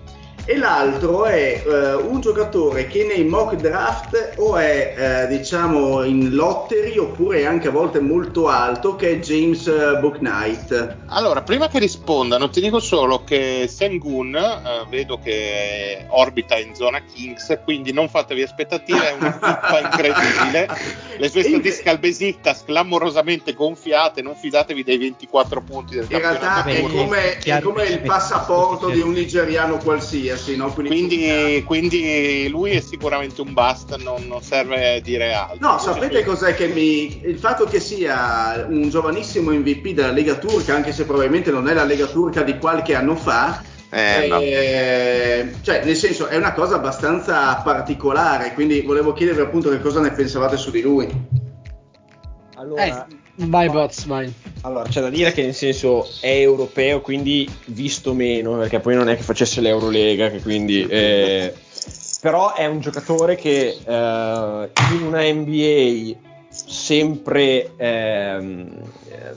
e l'altro è eh, un giocatore che nei mock draft o è eh, diciamo in lottery oppure anche a volte molto alto che è James eh, Booknight. Allora, prima che rispondano, ti dico solo che Sengun eh, vedo che orbita in zona Kings, quindi non fatevi aspettative, è una pippa incredibile. Le sue In- statistiche al Besiktas clamorosamente gonfiate, non fidatevi dei 24 punti del In realtà campionato. è come, è come il passaporto di un nigeriano qualsiasi, no? Quindi, quindi lui è sicuramente un bust, non, non serve dire altro. No, sapete cos'è che mi. Il fatto che sia un giovanissimo MVP della Lega Turca, anche se probabilmente non è la Lega Turca di qualche anno fa, Eh, no. eh, cioè, nel senso, è una cosa abbastanza particolare. Quindi volevo chiedervi appunto che cosa ne pensavate su di lui. Allora, Eh, vai Boz, vai. allora, c'è da dire che nel senso è europeo, quindi visto meno, perché poi non è che facesse l'Eurolega, che quindi... eh, però è un giocatore che eh, in una NBA sempre, eh,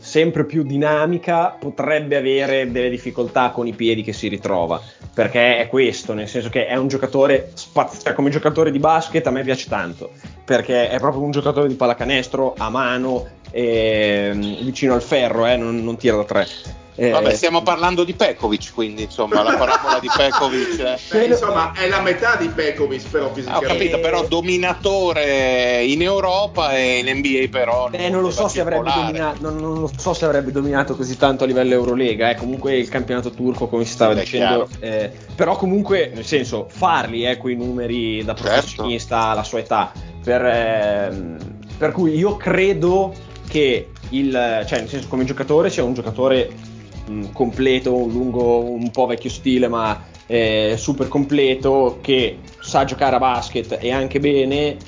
sempre più dinamica potrebbe avere delle difficoltà con i piedi che si ritrova perché è questo nel senso che è un giocatore spaz- cioè come giocatore di basket a me piace tanto perché è proprio un giocatore di pallacanestro a mano ehm, vicino al ferro eh, non, non tira da tre Eh, Vabbè, stiamo parlando di Pekovic, quindi insomma la parabola di Pekovic. eh. Beh, insomma, è la metà di Pekovic, però Ah, ho fisicamente. capito, però dominatore in Europa e in NBA però Eh, non lo so se avrebbe particolare. dominato, non, non lo so se avrebbe dominato così tanto a livello Eurolega, eh. comunque il campionato turco come si stava Beh, dicendo, eh, però comunque nel senso farli eh, quei numeri da Certo. professionista alla sua età, per, ehm, per cui io credo che il, cioè nel senso come giocatore sia un giocatore mh, completo, un lungo, un po' vecchio stile ma eh, super completo che sa giocare a basket e anche bene,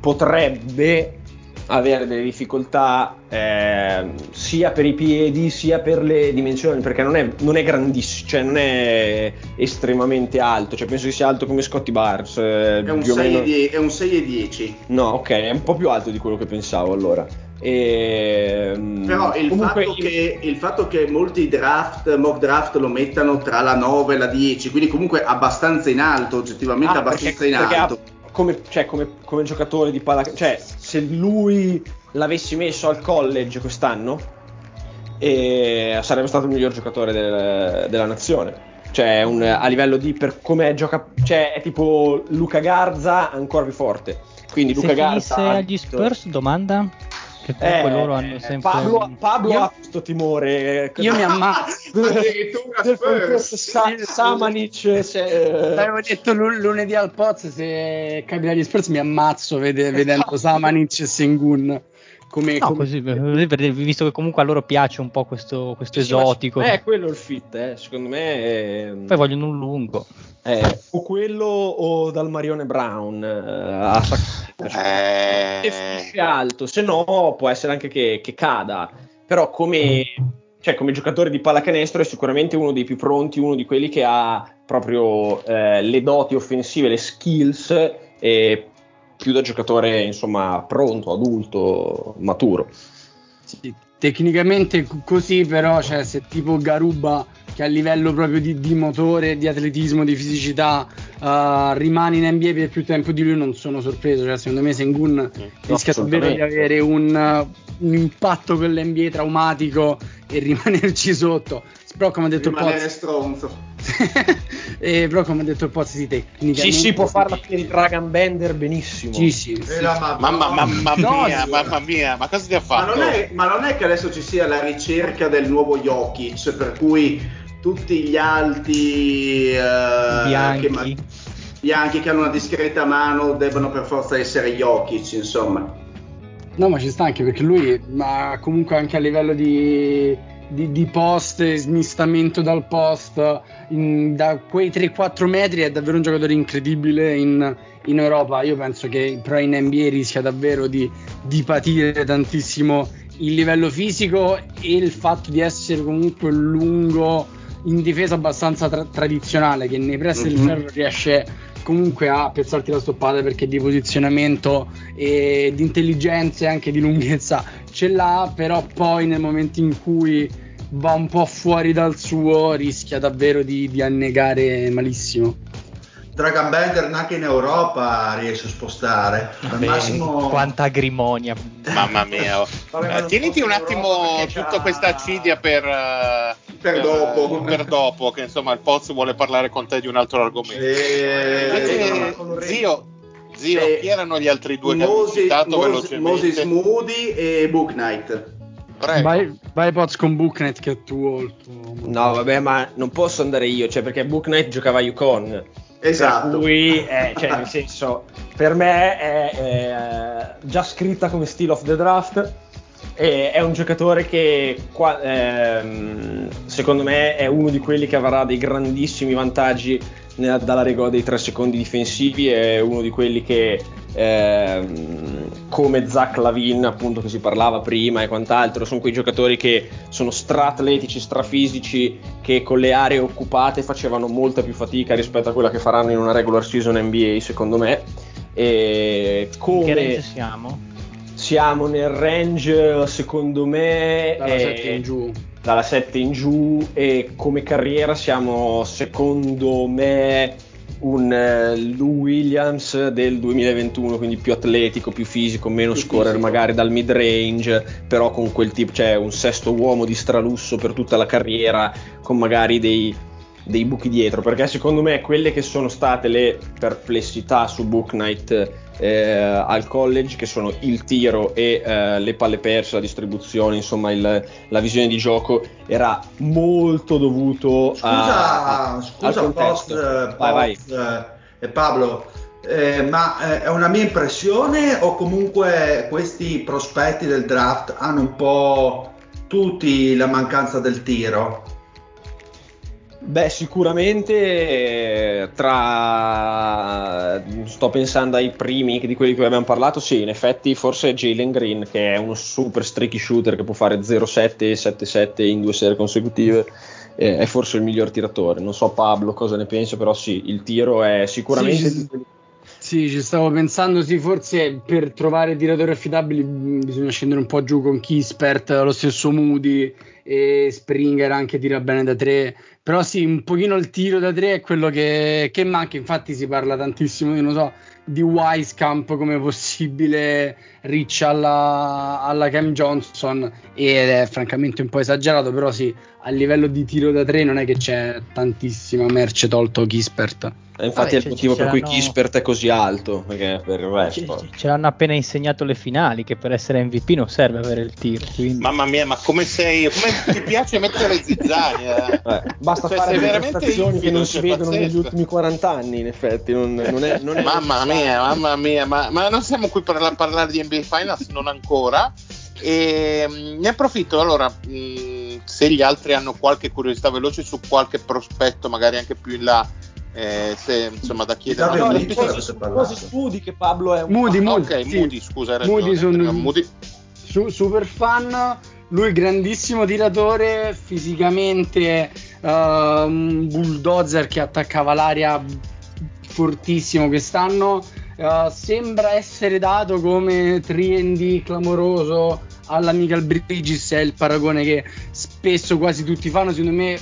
potrebbe avere delle difficoltà ehm, sia per i piedi sia per le dimensioni perché non è, non è grandissimo cioè non è estremamente alto cioè penso che sia alto come Scotty Barnes eh, È un, più o 6 meno- die- è un 6 e 10. no ok è un po' più alto di quello che pensavo allora Ehm, Però il, comunque fatto che, il fatto che molti draft, mock draft lo mettano tra la 9 e la 10, quindi comunque abbastanza in alto, oggettivamente Ah, abbastanza perché- in perché alto. ha- come, cioè, come, come giocatore di palla, cioè se lui l'avessi messo al college quest'anno, eh, sarebbe stato il miglior giocatore del- della nazione. Cioè, un- a livello di per come gioca, cioè è tipo Luca Garza ancora più forte. Quindi Se Luca finisse Garza. agli Spurs, domanda? Che comunque Eh, loro hanno sempre. Pablo, Pablo Io- ha questo timore. Io mi ammazzo. Sa- Samanic. se- L'avevo detto lu- lunedì al Poz se capita agli Spurs mi ammazzo vede- vedendo Samanic e Sengun come, No, come- così, dire, visto che comunque a loro piace un po' questo, questo Sì, esotico. È quello il fit, eh. secondo me. È... Poi vogliono un lungo. Eh, o quello o dal Marione Brown eh. Eh, Se fosse alto, se no può essere anche che, che cada. Però come, cioè, come giocatore di pallacanestro è sicuramente uno dei più pronti, uno di quelli che ha proprio eh, le doti offensive, le skills più da giocatore insomma pronto, adulto, maturo. Sì, tecnicamente così, però, cioè, se tipo Garuba, che a livello proprio di, di motore, di atletismo, di fisicità, eh, rimane in NBA per più tempo di lui, non sono sorpreso. Cioè, secondo me Sengun rischia davvero di avere un, un impatto con l'NBA traumatico e rimanerci sotto. Però, come ha detto il rimanere Poz, stronzo. eh, però, come ha detto il Poz, sì, tecnicamente. Sì, sì, può farla per il Dragon Bender benissimo. Sì, sì, E sì. Mamma, mamma No, mia, mamma mia, ma cosa ti ha Ma fatto? non, è, ma non è che adesso ci sia la ricerca del nuovo Jokic, per cui tutti gli alti eh, Bianchi. Che, ma- bianchi che hanno una discreta mano debbano per forza essere Jokic, insomma. No, ma ci sta anche perché lui, ma comunque anche a livello di, di, di post, smistamento dal post, in- da quei 3-4 metri è davvero un giocatore incredibile in, in Europa. Io penso che però in NBA rischia davvero di, di patire tantissimo il livello fisico e il fatto di essere comunque lungo in difesa abbastanza tra- tradizionale che nei pressi del Mhm. ferro riesce comunque a piazzarti la stoppata perché di posizionamento e di intelligenza e anche di lunghezza ce l'ha, però poi nel momento in cui va un po' fuori dal suo rischia davvero di, di annegare malissimo. Dragon Bender neanche in Europa riesce a spostare. Al massimo Quanta agrimonia. Mamma mia. Vabbè, ma Eh, non tieniti un attimo Europa tutta c'ha- questa accidia per, eh, Per dopo. per dopo, che insomma il Poz vuole parlare con te di un altro argomento. Eh, Invece, Lorenzo. zio, zio, Eh, chi erano gli altri due che Moses, citato Moses, velocemente? Moses Moody e Book Knight. Prego. Vai, Poz con Booknet che è tuo. tuo- No, vabbè, ma non posso andare io, cioè perché Book Knight giocava a Yukon. Esatto. Per cui, eh, cioè, nel senso, per me è, è già scritta come Steel of the Draft. È un giocatore che qua- ehm, secondo me è uno di quelli che avrà dei grandissimi vantaggi nella- dalla regola dei tre secondi difensivi. È uno di quelli che, ehm, come Zach Lavin, appunto, che si parlava prima e quant'altro, sono quei giocatori che sono stra-atletici, strafisici, che con le aree occupate facevano molta più fatica rispetto a quella che faranno in una regular season NBA, secondo me. E In come che range siamo? siamo nel range, secondo me, Dalla eh, 7 in giù. dalla 7 in giù e come carriera siamo, secondo me, un eh, Lou Williams del 2021, quindi più atletico, più fisico, meno Più scorer fisico. magari dal mid range, però con quel tipo, cioè un sesto uomo di stralusso per tutta la carriera, con magari dei, dei buchi dietro, perché secondo me quelle che sono state le perplessità su Book Night eh, al college, che sono il tiro e eh, le palle perse, la distribuzione, insomma il- la visione di gioco, era molto dovuto a, Scusa, al scusa contesto. Post, eh, Vai, vai. Post, eh, e Pablo, eh, ma eh, è una mia impressione o comunque questi prospetti del draft hanno un po' tutti la mancanza del tiro? Beh, sicuramente tra sto pensando ai primi di quelli di cui abbiamo parlato, sì, in effetti forse Jalen Green che è uno super streaky shooter che può fare 0-7 e 7-7 in due serie consecutive eh, è forse il miglior tiratore. Non so Pablo cosa ne pensa, però sì, il tiro è sicuramente Sì, ci- Sì, ci stavo pensando, sì, forse per trovare tiratori affidabili mh, bisogna scendere un po' giù con Kispert, lo stesso Moody e Springer anche tira bene da tre, però sì, un pochino il tiro da tre è quello che, che manca, infatti si parla tantissimo, io so, di Wisekamp come possibile reach alla, alla Cam Johnson ed è francamente un po' esagerato, però sì, a livello di tiro da tre non è che c'è tantissima merce tolto Kispert. Eh, Infatti Vabbè, è il ce- motivo per cui Kispert è così alto, perché per il Ce, resto... ce- ce l'hanno appena insegnato le finali, che per essere MVP non serve avere il tiro. Quindi... Mamma mia, ma come sei? Come ti piace mettere zizzania? Eh, basta Cioè, fare delle prestazioni che non si cioè, vedono negli pazzesco. ultimi 40 anni, in effetti. Non, non è, non è Mamma mia, mamma mia, ma, ma non siamo qui per la- parlare di NBA Finals, non ancora. E mh, ne approfitto allora, mh, se gli altri hanno qualche curiosità veloce su qualche prospetto, magari anche più in là, eh, se insomma da chiedere. No, no, Cose studi che Pablo è un Moody, fan. Moody, Ok, sì. Moody, scusa, ragione. Moody sono- Moody- Su- super fan, lui grandissimo tiratore, fisicamente uh, un bulldozer che attaccava l'aria fortissimo quest'anno. Uh, sembra essere dato come 3D clamoroso alla Michael Bridges, è il paragone che spesso quasi tutti fanno. Secondo me,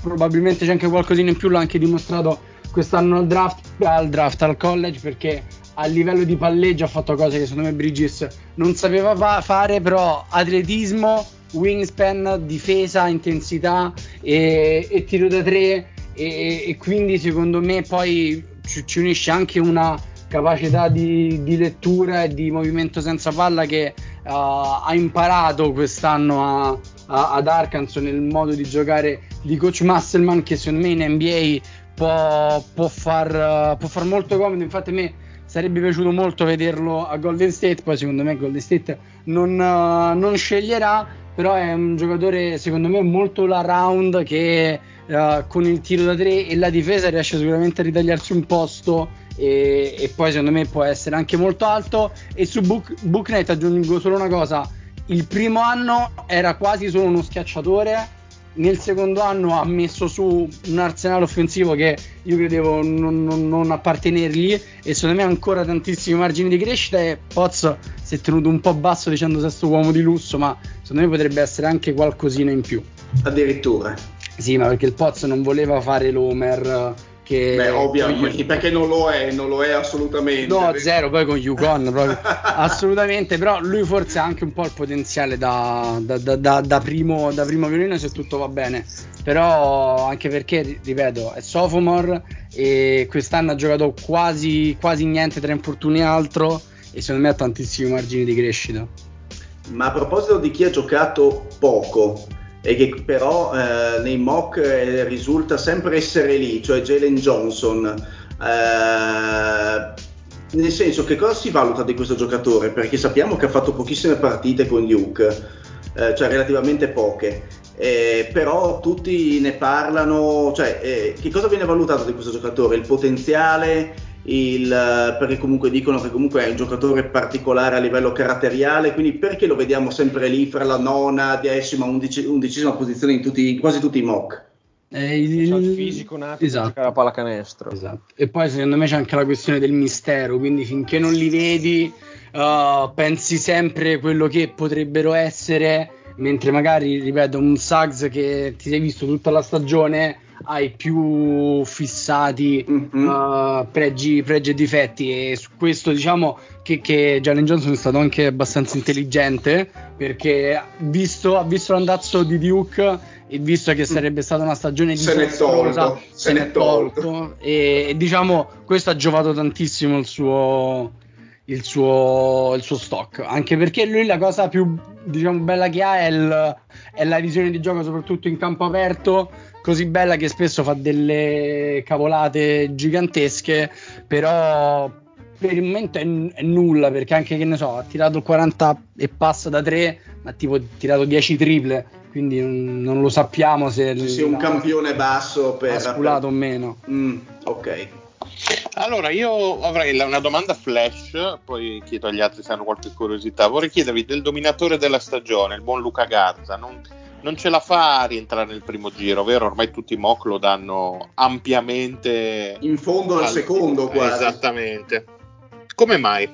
probabilmente c'è anche qualcosina in più. L'ha anche dimostrato quest'anno al draft, al draft al college perché a livello di palleggio ha fatto cose che secondo me Bridges non sapeva fa- fare, però atletismo, wingspan, difesa, intensità e, e tiro da tre e, e quindi secondo me poi ci, ci unisce anche una capacità di, di lettura e di movimento senza palla che uh, ha imparato quest'anno a, a- ad Arkansas nel modo di giocare di coach Musselman che secondo me in NBA può, può far, uh, può far molto comodo. Infatti a me sarebbe piaciuto molto vederlo a Golden State poi secondo me Golden State non, uh, non sceglierà però è un giocatore secondo me molto la round che uh, con il tiro da tre e la difesa riesce sicuramente a ritagliarsi un posto e, e poi secondo me può essere anche molto alto. E su Book, Booknight aggiungo solo una cosa. Il primo anno era quasi solo uno schiacciatore nel secondo anno ha messo su un arsenale offensivo che io credevo non, non- non appartenergli e secondo me ha ancora tantissimi margini di crescita e Poz si è tenuto un po' basso dicendo sesto uomo di lusso ma secondo me potrebbe essere anche qualcosina in più. Addirittura. sì ma perché il Poz non voleva fare l'Homer che Beh, ovviamente, perché non lo è, non lo è assolutamente. No, zero, poi con Yukon proprio. assolutamente, però lui forse ha anche un po' il potenziale da, da- da- da- da primo, da primo violino se tutto va bene, però anche perché, ri- ripeto, è sophomore e quest'anno ha giocato quasi, quasi niente tra infortuni e altro e secondo me ha tantissimi margini di crescita. Ma a proposito di chi ha giocato poco e che però eh, nei mock eh, risulta sempre essere lì, cioè Jalen Johnson, eh, nel senso che cosa si valuta di questo giocatore? Perché sappiamo che ha fatto pochissime partite con Duke, eh, cioè relativamente poche. eh, però tutti ne parlano, cioè eh, che cosa viene valutato di questo giocatore? Il potenziale, il, eh, perché comunque dicono che comunque è un giocatore particolare a livello caratteriale, quindi perché lo vediamo sempre lì fra la nona, decima, undici- undicesima posizione in, tutti, quasi tutti i mock? Eh, il- il fisico nato Esatto. per giocare a pallacanestro. Esatto. E poi secondo me c'è anche la questione del mistero, quindi finché non li vedi uh, pensi sempre quello che potrebbero essere, mentre magari, ripeto, un Suggs che ti sei visto tutta la stagione hai più fissati Mhm. uh, pregi, pregi e difetti e su questo diciamo che, che Jalen Johnson è stato anche abbastanza intelligente perché visto, ha visto l'andazzo di Duke e visto che sarebbe stata una stagione Se n'è tolto, se n'è tolto. e, e diciamo questo ha giovato tantissimo il suo, il suo, il suo stock anche perché lui la cosa più diciamo bella che ha è, il- è la visione di gioco soprattutto in campo aperto così bella che spesso fa delle cavolate gigantesche però per il momento è, è nulla perché anche che ne so ha tirato 40 e passa da 3 ma tipo ha tirato 10 triple quindi non, non lo sappiamo se Se sia un campione basso per... ha sculato o meno Mm, ok. Allora, io avrei una domanda flash, poi chiedo agli altri se hanno qualche curiosità. Vorrei chiedervi del dominatore della stagione, il buon Luca Garza. Non, non ce la fa a rientrare nel primo giro, vero? Ormai tutti i mock lo danno ampiamente. In fondo al secondo quasi. Esattamente. Come mai?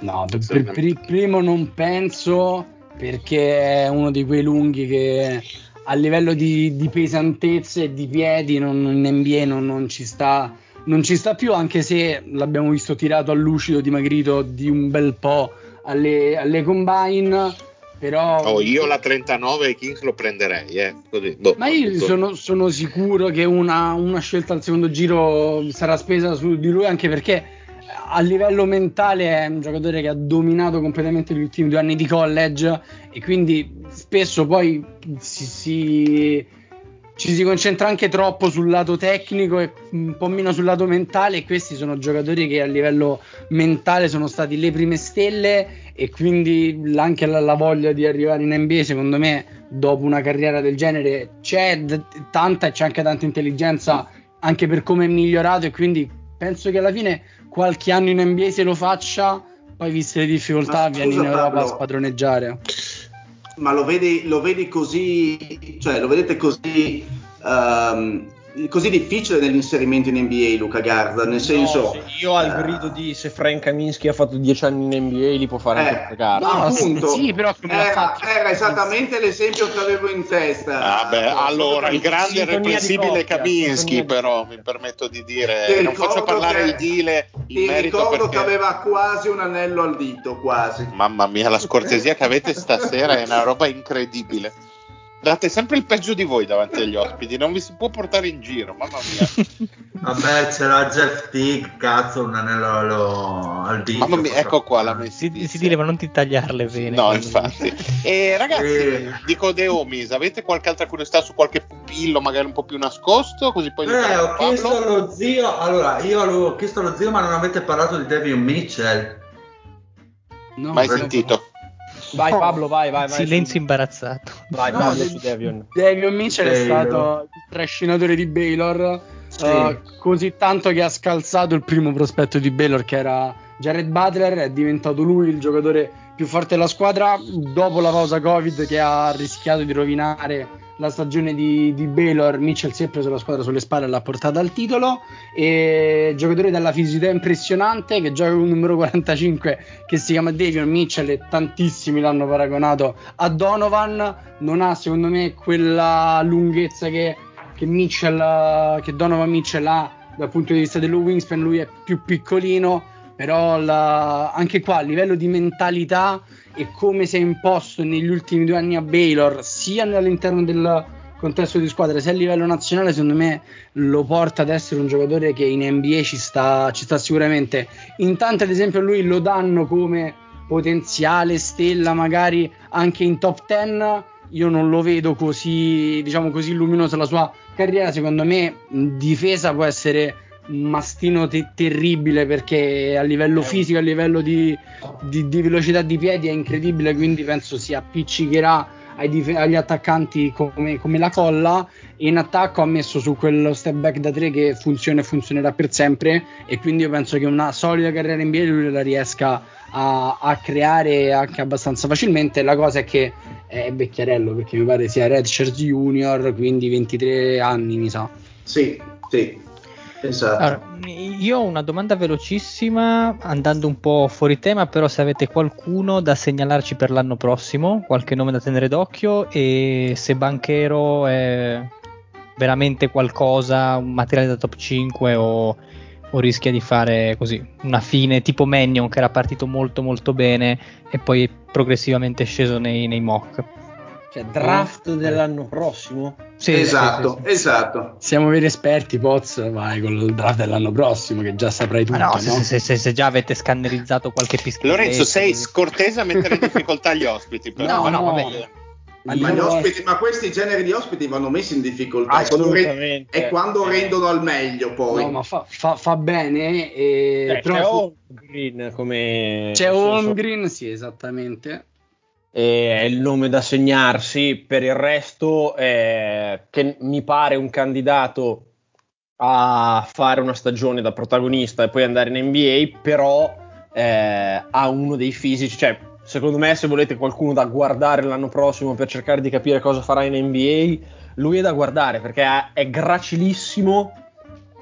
No, per, per- per il primo non penso perché è uno di quei lunghi che a livello di, di pesantezza e di piedi non, in NBA non, non ci sta, non ci sta più, anche se l'abbiamo visto tirato a lucido, dimagrito di un bel po' alle, alle combine. Però Oh, io la 39 ai Kings lo prenderei, eh. Così, boh, Ma io sono, sono sicuro che una, una scelta al secondo giro sarà spesa su di lui anche perché a livello mentale è un giocatore che ha dominato completamente gli ultimi due anni di college e quindi spesso poi si, si- ci si concentra anche troppo sul lato tecnico e un po' meno sul lato mentale e questi sono giocatori che a livello mentale sono stati le prime stelle e quindi anche la, la, voglia di arrivare in NBA secondo me dopo una carriera del genere c'è d- tanta e c'è anche tanta intelligenza anche per come è migliorato e quindi penso che alla fine qualche anno in NBA se lo faccia poi viste le difficoltà viene in Europa Pablo, a spadroneggiare. Ma lo vedi, lo vedi così cioè lo vedete così um, così difficile nell'inserimento in NBA Luca Garda, nel senso... No, io al uh, grido di se Frank Kaminsky ha fatto 10 anni in NBA li può fare eh, anche Garda. No, appunto, sì, però era, era, esattamente l'esempio che avevo in testa. Ah, beh, allora, il grande irreprensibile Kaminsky però, mi permetto di dire, ti non faccio parlare che, il Dile Ti ricordo perché... che aveva quasi un anello al dito, quasi. Mamma mia, la scortesia che avete stasera è una roba incredibile. Date sempre il peggio di voi davanti agli ospiti, non vi si può portare in giro, mamma mia. Vabbè, c'era Jeff Teague, cazzo, un anello lo, al dito. Mamma mia, ecco qua la messi. Si, si dire, ma non ti tagliarle bene. No, infatti. e ragazzi, eh. dico The Homies, avete qualche altra curiosità su qualche pupillo, magari un po' più nascosto? Così poi eh, ho chiesto allo zio, allora, io avevo chiesto allo zio, ma non avete parlato di Devion Mitchell. No, Mai sentito. Vai Pablo, vai, vai. vai Silenzio su. imbarazzato. Vai, no, Pablo su Devion. Devion Mitchell è stato il trascinatore di Baylor, sì. uh, così tanto che ha scalzato il primo prospetto di Baylor che era Jared Butler, è diventato lui il giocatore più forte della squadra dopo la pausa Covid che ha rischiato di rovinare la stagione di, di Baylor, Mitchell si è preso la squadra sulle spalle e l'ha portata al titolo. E giocatore dalla fisicità impressionante che gioca con il numero 45 che si chiama Davion Mitchell e tantissimi l'hanno paragonato a Donovan. Non ha secondo me quella lunghezza che, che, Mitchell, che Donovan Mitchell ha dal punto di vista dello wingspan, lui è più piccolino, però la, anche qua a livello di mentalità e come si è imposto negli ultimi due anni a Baylor, sia all'interno del contesto di squadra, sia a livello nazionale, secondo me lo porta ad essere un giocatore che in NBA ci sta, ci sta sicuramente. In tanti, ad esempio, lui lo danno come potenziale stella, magari anche in top 10. Io non lo vedo così, diciamo così luminosa la sua carriera. Secondo me, difesa può essere mastino te- terribile perché a livello fisico, a livello di, di, di, velocità di piedi è incredibile, quindi penso si appiccicherà dif- agli attaccanti come, come, la colla e in attacco ha messo su quello step back da 3 che funziona e funzionerà per sempre e quindi io penso che una solida carriera in NBA lui la riesca a, a creare anche abbastanza facilmente. La cosa è che è vecchiarello perché mi pare sia Redshirt Junior, quindi 23 anni mi sa. Sì, sì, Esatto. Allora, io ho una domanda velocissima, andando un po' fuori tema, però se avete qualcuno da segnalarci per l'anno prossimo, qualche nome da tenere d'occhio e se Banchero è veramente qualcosa, un materiale da top 5 o, o rischia di fare così una fine tipo Mannion che era partito molto molto bene e poi progressivamente sceso nei, nei mock. Cioè, draft dell'anno prossimo? Sì, esatto, sì, sì, esatto. Siamo veri esperti, Poz, vai con il draft dell'anno prossimo, che già saprai tutto. no, no? Se, se, se, già avete scannerizzato qualche pista. Lorenzo, sei scortese a mettere in difficoltà gli ospiti. Però. No, no, no, vabbè. Ma, ma, ospiti, ma, questi generi di ospiti vanno messi in difficoltà Assolutamente. e quando eh. rendono al meglio poi. No, ma fa, fa, fa bene. E... Beh, c'è Holmgren come... C'è Holmgren, sì, esattamente è il nome da segnarsi, per il resto eh, che mi pare un candidato a fare una stagione da protagonista e poi andare in NBA, però eh, ha uno dei fisici, cioè secondo me se volete qualcuno da guardare l'anno prossimo per cercare di capire cosa farà in NBA, lui è da guardare perché è gracilissimo,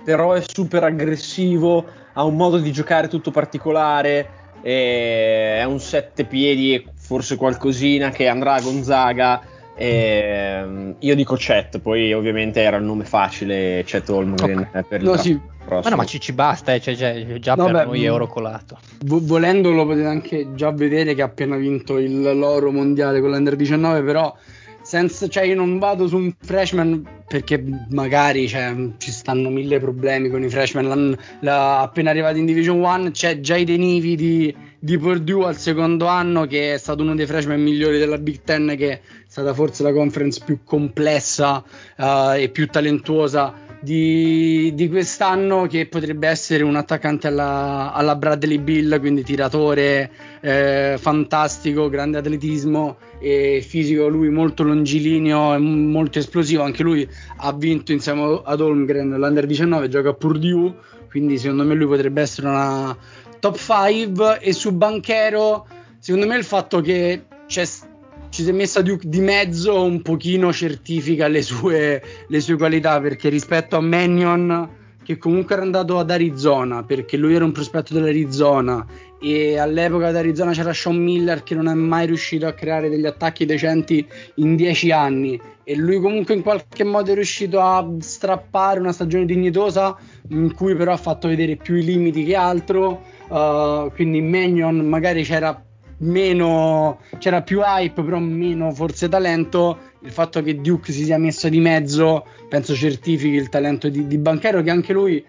però è super aggressivo, ha un modo di giocare tutto particolare, è un sette piedi forse qualcosina che andrà a Gonzaga. Eh, io dico Chet, poi ovviamente era il nome facile, Chet Holmgren okay. per no, sì. Ma no, ma ci, ci basta, eh, cioè, cioè, già no, per beh, noi è oro colato. Vo- volendolo potete anche già vedere che ha appena vinto il loro mondiale con l'Under 19, però senza, cioè io non vado su un freshman perché magari cioè, ci stanno mille problemi con i freshman. La, appena arrivati in Division 1 c'è già i Denivi di, di Purdue al secondo anno, che è stato uno dei freshman migliori della Big Ten, che è stata forse la conference più complessa uh, e più talentuosa di, di quest'anno che potrebbe essere un attaccante alla, alla Bradley Bill, quindi tiratore eh, fantastico, grande atletismo e fisico, lui molto longilineo e molto esplosivo, anche lui ha vinto insieme ad Holmgren l'Under 19, gioca a Purdue, quindi secondo me lui potrebbe essere una top 5 e su Banchero secondo me il fatto che ci si è messa Duke di mezzo un pochino certifica le sue, le sue qualità perché rispetto a Mannion che comunque era andato ad Arizona perché lui era un prospetto dell'Arizona e all'epoca ad Arizona c'era Sean Miller che non è mai riuscito a creare degli attacchi decenti in dieci anni e lui comunque in qualche modo è riuscito a strappare una stagione dignitosa in cui però ha fatto vedere più i limiti che altro uh, quindi Mannion magari c'era meno c'era più hype, però meno forse talento. Il fatto che Duke si sia messo di mezzo penso certifichi il talento di, di Banchero, che anche lui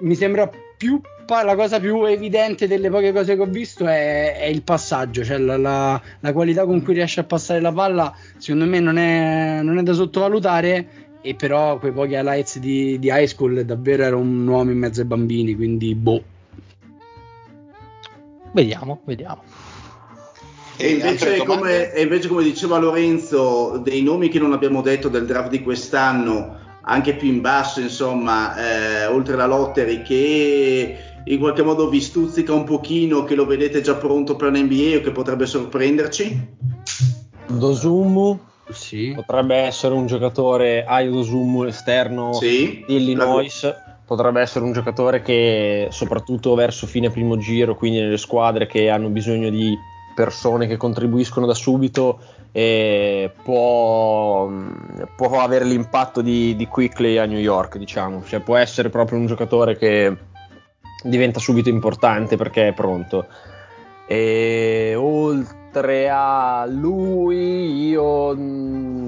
mi sembra più la cosa più evidente delle poche cose che ho visto è, è il passaggio, cioè la, la, la, qualità con cui riesce a passare la palla, secondo me non è, non è da sottovalutare. E però quei pochi highlights di, di high school davvero era un uomo in mezzo ai bambini, quindi boh. Vediamo, vediamo. E invece, come, e invece, come, diceva Lorenzo, dei nomi che non abbiamo detto del draft di quest'anno, anche più in basso, insomma, eh, oltre la lottery, che in qualche modo vi stuzzica un pochino, che lo vedete già pronto per l'NBA o che potrebbe sorprenderci? Dosumu sì. potrebbe essere un giocatore Ayo Dosumu esterno sì, di Illinois. La potrebbe essere un giocatore che soprattutto verso fine primo giro, quindi nelle squadre che hanno bisogno di persone che contribuiscono da subito e può, può avere l'impatto di, di Quickly a New York, diciamo, cioè può essere proprio un giocatore che diventa subito importante perché è pronto. E oltre a lui, io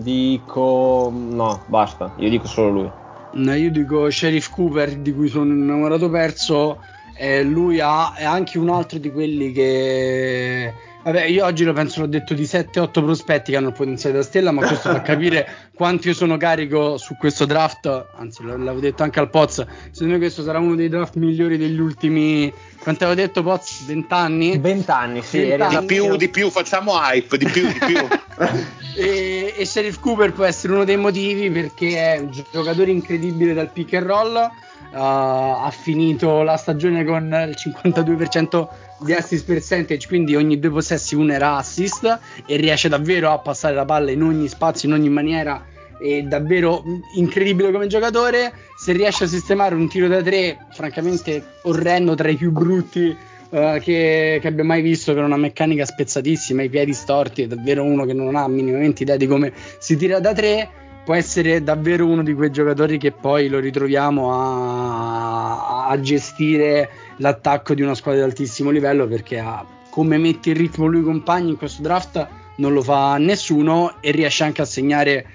dico no, basta, io dico solo lui. No, io dico Sheriff Cooper, di cui sono innamorato perso. E lui ha, è anche un altro di quelli che Vabbè, io oggi lo penso, l'ho detto di 7-8 prospetti che hanno il potenziale da stella, ma questo fa capire quanto io sono carico su questo draft. Anzi, l'avevo detto anche al Poz. Secondo me questo sarà uno dei draft migliori degli ultimi. Quanto avevo detto, Poz? 20 anni? 20 anni, sì. 20 anni. Di più, di più, facciamo hype, di più, di più. e, e Sheriff Cooper può essere uno dei motivi perché è un giocatore incredibile dal pick and roll Uh, ha finito la stagione con il 52% di assist percentage, quindi ogni due possessi uno era assist e riesce davvero a passare la palla in ogni spazio, in ogni maniera. È davvero incredibile come giocatore. Se riesce a sistemare un tiro da tre, francamente orrendo, tra i più brutti uh, che, che abbia mai visto, per una meccanica spezzatissima, i piedi storti, è davvero uno che non ha minimamente idea di come si tira da tre può essere davvero uno di quei giocatori che poi lo ritroviamo a, a gestire l'attacco di una squadra di altissimo livello perché ha, come mette in ritmo lui compagni in questo draft non lo fa nessuno e riesce anche a segnare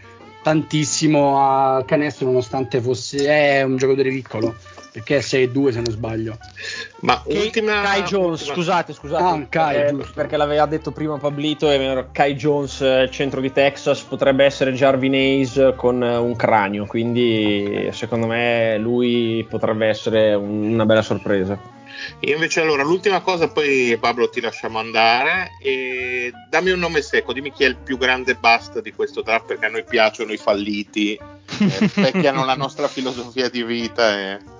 tantissimo al canestro nonostante fosse un giocatore piccolo perché è 6-2 se non sbaglio. Ma e ultima... Kai Jones, ultima... scusate, scusate, ah, Kai, perché, perché, l'aveva detto prima Pablito, è vero, Kai Jones, eh, centro di Texas, potrebbe essere Jarvin Hayes con eh, un cranio, quindi secondo me lui potrebbe essere una bella sorpresa. Io invece allora l'ultima cosa, poi Pablo ti lasciamo andare e dammi un nome secco, dimmi chi è il più grande bust di questo draft perché a noi piacciono i falliti, eh, rispecchiano la nostra filosofia di vita e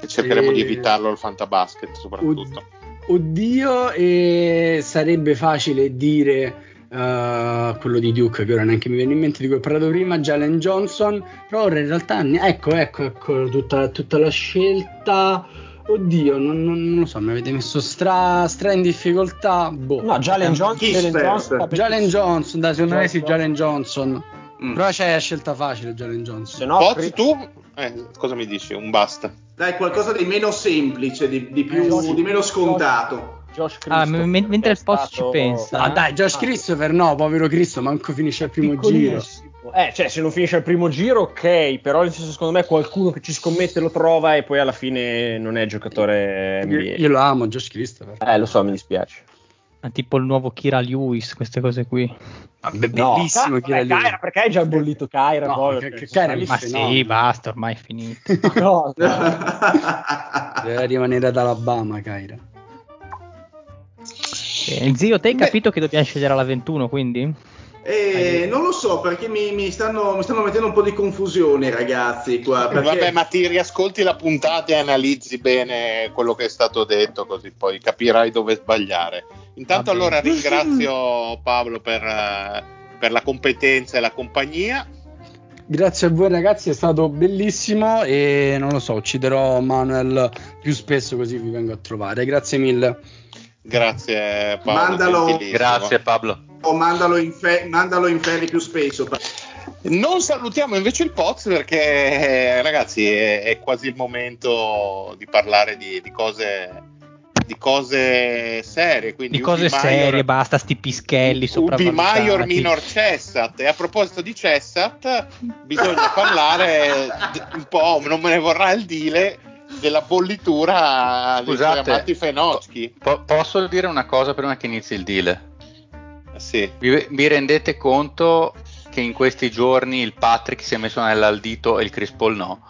e cercheremo e... di evitarlo al fantabasket soprattutto. Oddio, e sarebbe facile dire uh, quello di Duke, che ora neanche mi viene in mente di cui ho parlato prima, Jalen Johnson, però ora in realtà, ecco, ecco, ecco, tutta, tutta la scelta... Oddio, non, non, non, lo so, mi avete messo stra, stra in difficoltà. Boh. No, Jalen, John- Jalen Johnson. Jalen Johnson, dai, secondo me sì, Jalen Johnson. Mm. Però c'è la scelta facile, Jalen Johnson. Se no, Poz, tu eh, cosa mi dici? Un basta. Dai, qualcosa di meno semplice, di, di, più, Josh, di meno scontato. Josh, Josh ah, m- mentre il post ci pensa. Ah, dai, Josh Christopher, no, povero Cristo, manco finisce il primo giro. Eh, cioè, se non finisce il primo giro, ok, però nel senso, secondo me qualcuno che ci scommette lo trova e poi alla fine non è giocatore NBA. Io, io lo amo, Josh Christopher. Eh, lo so, mi dispiace. Ah, tipo il nuovo Kira Lewis, queste cose qui. Vabbè, bellissimo no, Kira Kaira, Lewis. perché hai già bollito Kaira? No, poi? che- che Kaira mi Ma sì, basta, ormai è finito. No, Deve rimanere ad Alabama, Kaira. Eh, zio, te hai Beh. capito che dobbiamo scegliere la 21, quindi? Eh, non lo so perché mi, mi stanno, mi stanno mettendo un po' di confusione, ragazzi. Qua, perché... Vabbè, ma ti riascolti la puntata e analizzi bene quello che è stato detto, così poi capirai dove sbagliare. Intanto, allora ringrazio Paolo per, eh, per la competenza e la compagnia. Grazie a voi ragazzi, è stato bellissimo e non lo so, ucciderò Manuel più spesso così vi vengo a trovare. Grazie mille. Grazie, Paolo. Mandalo. Grazie Pablo. O mandalo in, fe- mandalo in ferie più spesso. Non salutiamo invece il Poz perché, ragazzi, è, è quasi il momento di parlare di, di cose. Di cose serie, quindi Di cose Ubi Maior- serie, basta sti pischelli Ubi sopravvalutati. Maior minor Cessat. E a proposito di Cessat, bisogna parlare d- un po', non me ne vorrà il dile, della bollitura dei Scusate, amati Fenocchi. po- posso dire una cosa prima che inizi il deal? Sì. Vi, vi rendete conto che in questi giorni il Patrick si è messo nell'aldito e il Chris Paul no?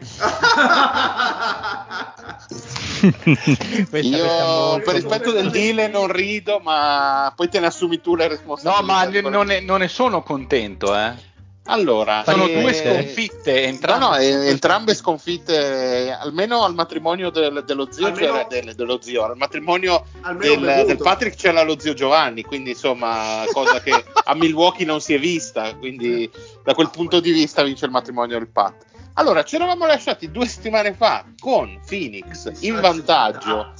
Questa- Io molto- per rispetto del dile non rido, ma poi te ne assumi tu le No, responsabilità. ma ne- non ne, non ne sono contento, eh. Allora, Sono eh, due sconfitte, No, entrambe. no, eh, entrambe sconfitte, almeno al matrimonio del- dello zio, Almeno- c'era del- dello zio, al matrimonio del, del Patrick c'era lo zio Giovanni, quindi insomma, cosa che a Milwaukee non si è vista, quindi da quel punto di vista vince il matrimonio del Pat. Allora, ci eravamo lasciati due settimane fa con Phoenix in vantaggio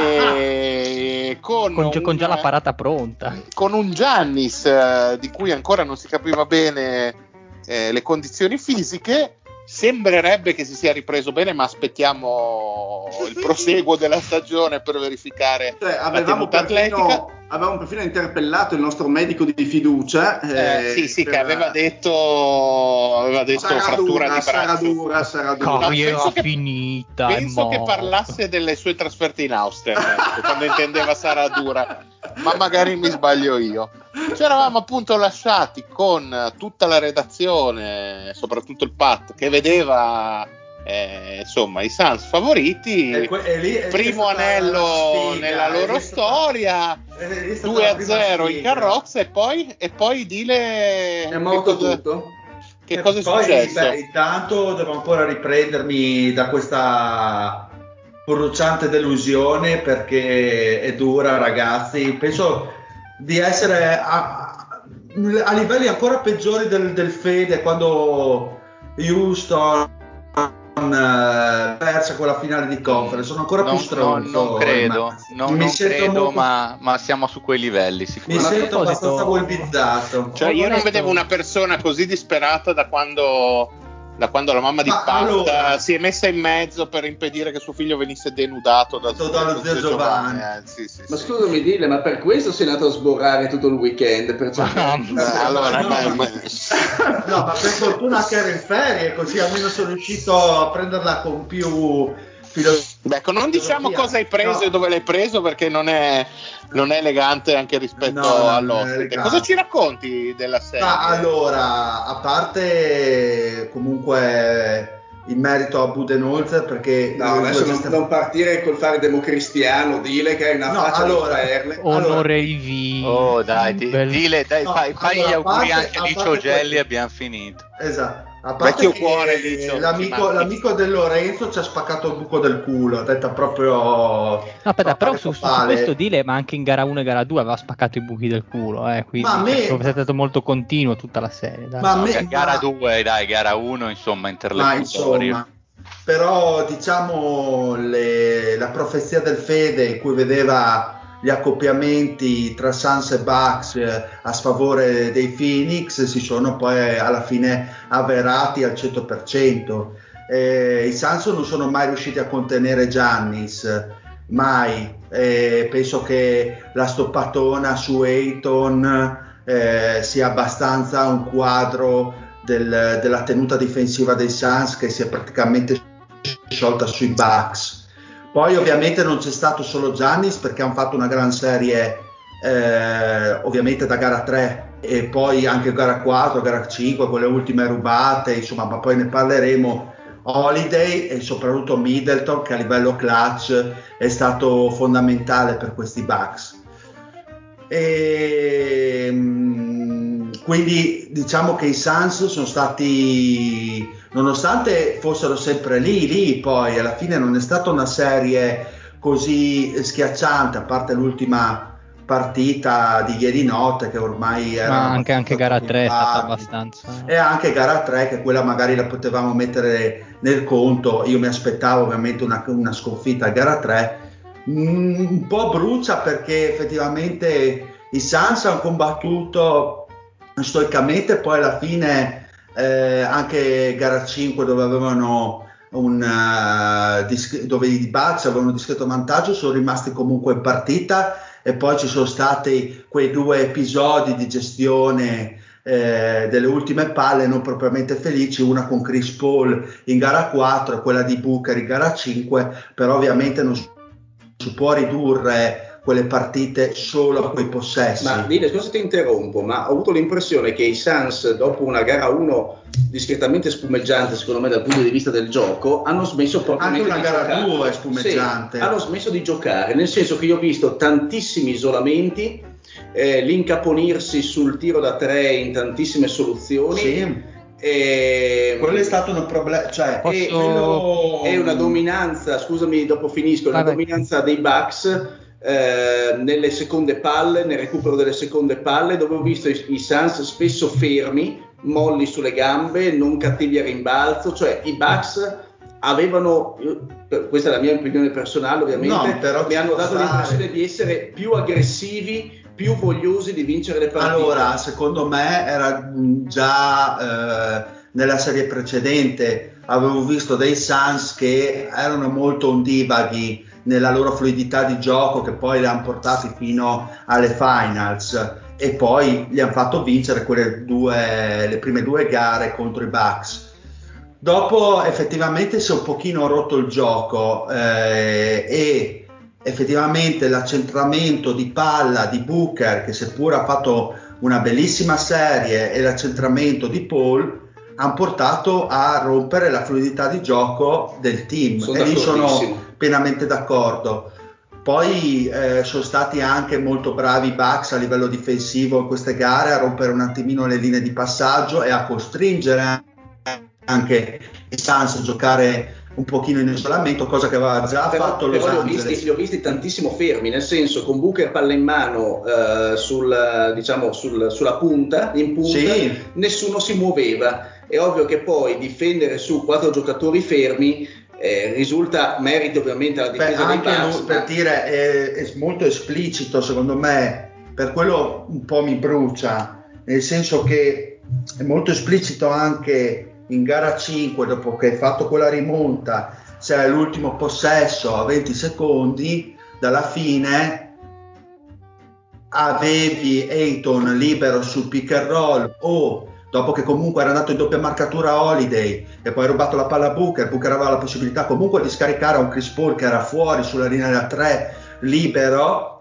e con, con, già- con già un- la parata pronta. con un Giannis eh, di cui ancora non si capiva bene eh, le condizioni fisiche. Sembrerebbe che si sia ripreso bene, ma aspettiamo il proseguo della stagione per verificare Cioè, la avevamo, tenuta atletica. Avevamo perfino interpellato il nostro medico di fiducia. Eh, eh, sì, sì, per- che aveva detto, aveva detto sarà frattura dura, di sarà braccio. dura, sarà dura. No, Carriera penso che- finita. Penso che parlasse delle sue trasferte in Austria ecco, quando intendeva sarà dura, ma magari mi sbaglio io. Ci eravamo appunto lasciati con tutta la redazione, soprattutto il Pat, che vedeva eh, insomma i Suns favoriti. E que- e lì- Primo anello sfiga, nella loro storia, e lì è stata 2 la a prima 0 in carrozza e poi, e poi dile È morto che cosa, tutto. che E cosa è poi, successo. beh, intanto devo ancora riprendermi da questa bruciante delusione perché è dura, ragazzi. Penso di essere a, a livelli ancora peggiori del, del Fede quando Houston eh, perse quella finale di conference. Sono ancora non, più stronzo. non- non credo, non, Mi non sento credo molto- ma, ma siamo su quei livelli Mi sicuramente. a sento abbastanza volvizzato. Cioè, io non vedevo una persona così disperata da quando, da quando la mamma di Ma Pat allora- si è messa in mezzo per impedire che suo figlio venisse denudato Dallo dallo zio Giovanni. Eh, sì, sì, Ma sì. scusami, Dile, ma per questo sei andato a sborrare tutto il weekend? Per Eh, allora, No, ma- ma- ma- No, ma per fortuna che ero in ferie, così almeno sono riuscito a prenderla con più ecco, non diciamo cosa hai preso No. e dove l'hai preso perché non è, non è elegante anche rispetto No, è all'ospite. Cosa ci racconti della serie? Ma allora, a parte comunque in merito a Budenholzer, perché No, adesso non, non partire col fare democristiano, Dile che hai una No, faccia allora- di perle. Onore ai vi. Oh dai, dile, dai, No, fai, fai allora, gli auguri parte- anche a di parte Ciogelli quello- abbiamo finito. Esatto. A parte Vecchio che cuore, Licio, l'amico, l'amico del Lorenzo ci ha spaccato il buco del culo, detta proprio... No, aspetta, però su, su questo dile, ma anche in gara 1 e gara 2 aveva spaccato i buchi del culo, eh, quindi Ma a me- penso sia stato molto continuo tutta la serie. dai. Ma a No, me- ga- gara ma- 2, dai, gara 1, insomma, Ma interlocutori. insomma, però diciamo le- la profezia del Fede in cui vedeva gli accoppiamenti tra Suns e Bucks eh, a sfavore dei Phoenix si sono poi alla fine avverati al 100%. Eh, I Suns non sono mai riusciti a contenere Giannis, mai. Eh, penso che la stoppatona su Ayton eh, sia abbastanza un quadro del- della tenuta difensiva dei Suns che si è praticamente sciolta sui Bucks. Poi ovviamente non c'è stato solo Giannis perché hanno fatto una gran serie eh, ovviamente da gara 3 e poi anche gara 4, gara 5, quelle ultime rubate, insomma, ma poi ne parleremo. Holiday e soprattutto Middleton che a livello clutch è stato fondamentale per questi Bucks. E, mm, quindi diciamo che i Suns sono stati, nonostante fossero sempre lì, lì poi alla fine non è stata una serie così schiacciante, a parte l'ultima partita di ieri notte che ormai era Ma anche, anche gara 3 è stata abbastanza. E anche gara 3 che quella magari la potevamo mettere nel conto. Io mi aspettavo ovviamente una, una sconfitta a gara 3. Mm, un po' brucia perché effettivamente i Suns hanno combattuto stoicamente, poi alla fine eh, anche gara 5 dove avevano un, uh, dove i Bucks avevano un discreto vantaggio sono rimasti comunque in partita e poi ci sono stati quei due episodi di gestione eh, delle ultime palle non propriamente felici, una con Chris Paul in gara 4 e quella di Booker in gara 5, però ovviamente non si può ridurre quelle partite solo a quei possessi. Ma Dile, scusa se ti interrompo, ma ho avuto l'impressione che i Suns, dopo una gara 1 discretamente spumeggiante, secondo me, dal punto di vista del gioco, hanno smesso proprio Anche una di gara giocare. 2 spumeggiante. Sì, hanno smesso di giocare, nel senso che io ho visto tantissimi isolamenti, eh, l'incaponirsi sul tiro da tre in tantissime soluzioni. Sì. E, quello è stato un problema, cioè quello- è una dominanza, scusami, dopo finisco, una Vabbè. dominanza dei Bucks eh, nelle seconde palle, nel recupero delle seconde palle, dove ho visto i, i Suns spesso fermi, molli sulle gambe, non cattivi a rimbalzo, cioè i Bucks avevano, questa è la mia opinione personale ovviamente, No, mi hanno dato stare. l'impressione di essere più aggressivi, più vogliosi di vincere le partite. Allora, secondo me era già eh, nella serie precedente, avevo visto dei Suns che erano molto ondivaghi nella loro fluidità di gioco che poi li hanno portati fino alle finals e poi gli hanno fatto vincere quelle due, le prime due gare contro i Bucks. Dopo effettivamente si è un pochino rotto il gioco eh, e effettivamente l'accentramento di palla di Booker, che seppur ha fatto una bellissima serie, e l'accentramento di Paul hanno portato a rompere la fluidità di gioco del team Sono e lì sono. Pienamente d'accordo. Poi eh, sono stati anche molto bravi i Bucks a livello difensivo in queste gare a rompere un attimino le linee di passaggio e a costringere anche i Suns a giocare un pochino in isolamento, cosa che aveva già però, fatto Los però li ho, Angeles. visti, li ho visti tantissimo fermi, nel senso con Booker palla in mano eh, sul, diciamo, sul- sulla punta, in punta, Sì. nessuno si muoveva. È ovvio che poi difendere su quattro giocatori fermi eh, risulta meriti ovviamente alla Beh, difesa dei anche lui, per dire, è, è molto esplicito secondo me, per quello un po' mi brucia, nel senso che è molto esplicito anche in gara 5, dopo che hai fatto quella rimonta, c'è l'ultimo possesso a 20 secondi, dalla fine avevi Ayton libero sul pick and roll o dopo che comunque era andato in doppia marcatura Holiday e poi ha rubato la palla a Booker, Booker aveva la possibilità comunque di scaricare a un Chris Paul che era fuori sulla linea da 3 libero,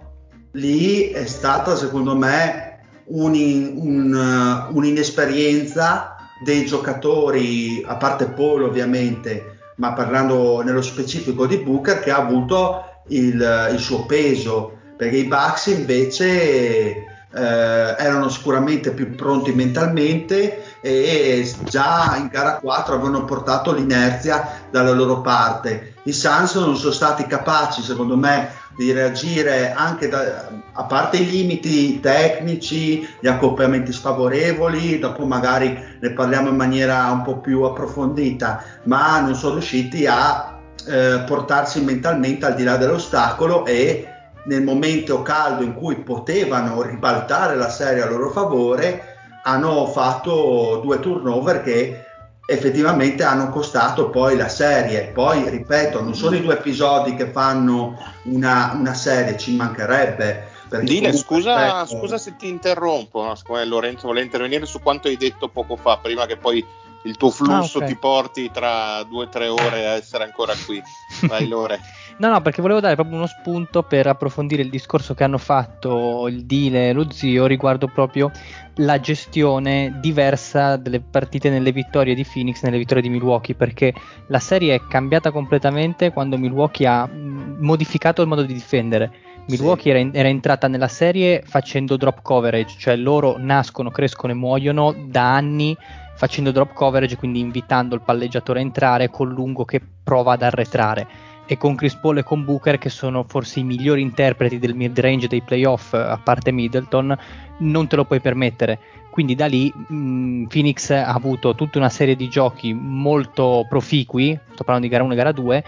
lì è stata secondo me un- un- un'inesperienza dei giocatori, a parte Paul ovviamente, ma parlando nello specifico di Booker che ha avuto il, il suo peso perché i Bucks invece eh, erano sicuramente più pronti mentalmente e già in gara 4 avevano portato l'inerzia dalla loro parte. I Suns non sono stati capaci, secondo me, di reagire anche da, a parte i limiti tecnici, gli accoppiamenti sfavorevoli, dopo magari ne parliamo in maniera un po' più approfondita, ma non sono riusciti a eh, portarsi mentalmente al di là dell'ostacolo e nel momento caldo in cui potevano ribaltare la serie a loro favore, hanno fatto due turnover che effettivamente hanno costato poi la serie. Poi, ripeto, non sono i due episodi che fanno una, una serie, ci mancherebbe. Dile, scusa, ripeto, scusa se ti interrompo, no? siccome Lorenzo vuole intervenire su quanto hai detto poco fa, prima che poi il tuo flusso Ah, ok. ti porti tra due o tre ore a essere ancora qui. Vai Lore. No, no, perché volevo dare proprio uno spunto per approfondire il discorso che hanno fatto il Dile e lo zio riguardo proprio la gestione diversa delle partite nelle vittorie di Phoenix, nelle vittorie di Milwaukee, perché la serie è cambiata completamente quando Milwaukee ha mh, modificato il modo di difendere. Milwaukee era, in- era entrata nella serie facendo drop coverage, cioè loro nascono, crescono e muoiono da anni facendo drop coverage, quindi invitando il palleggiatore a entrare col lungo che prova ad arretrare e con Chris Paul e con Booker che sono forse i migliori interpreti del mid range dei playoff a parte Middleton non te lo puoi permettere. Quindi da lì mh, Phoenix ha avuto tutta una serie di giochi molto proficui sto parlando di gara 1 e gara 2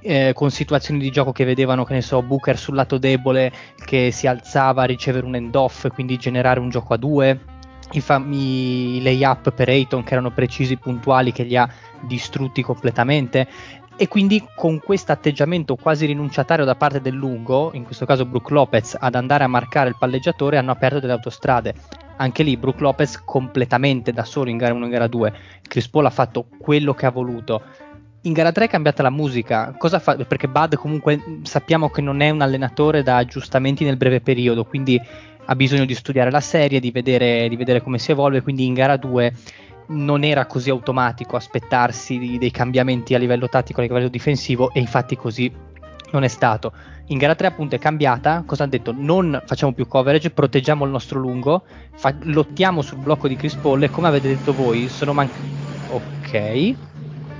eh, con situazioni di gioco che vedevano che ne so Booker sul lato debole che si alzava a ricevere un end off quindi generare un gioco a due. I, fam- i layup per Ayton che erano precisi puntuali che li ha distrutti completamente e quindi con questo atteggiamento quasi rinunciatario da parte del lungo, in questo caso Brook Lopez, ad andare a marcare il palleggiatore, hanno aperto delle autostrade. Anche lì Brook Lopez completamente da solo in gara 1 e in gara 2. Chris Paul ha fatto quello che ha voluto. In gara 3 è cambiata la musica, fa? perché Bud comunque sappiamo che non è un allenatore da aggiustamenti nel breve periodo, quindi ha bisogno di studiare la serie, di vedere, di vedere come si evolve, quindi in gara 2 non era così automatico aspettarsi dei cambiamenti a livello tattico, a livello difensivo e infatti così non è stato. In gara 3 appunto è cambiata, cosa hanno detto? Non facciamo più coverage, proteggiamo il nostro lungo, fa- lottiamo sul blocco di Chris Paul e come avete detto voi sono mancati... Ok,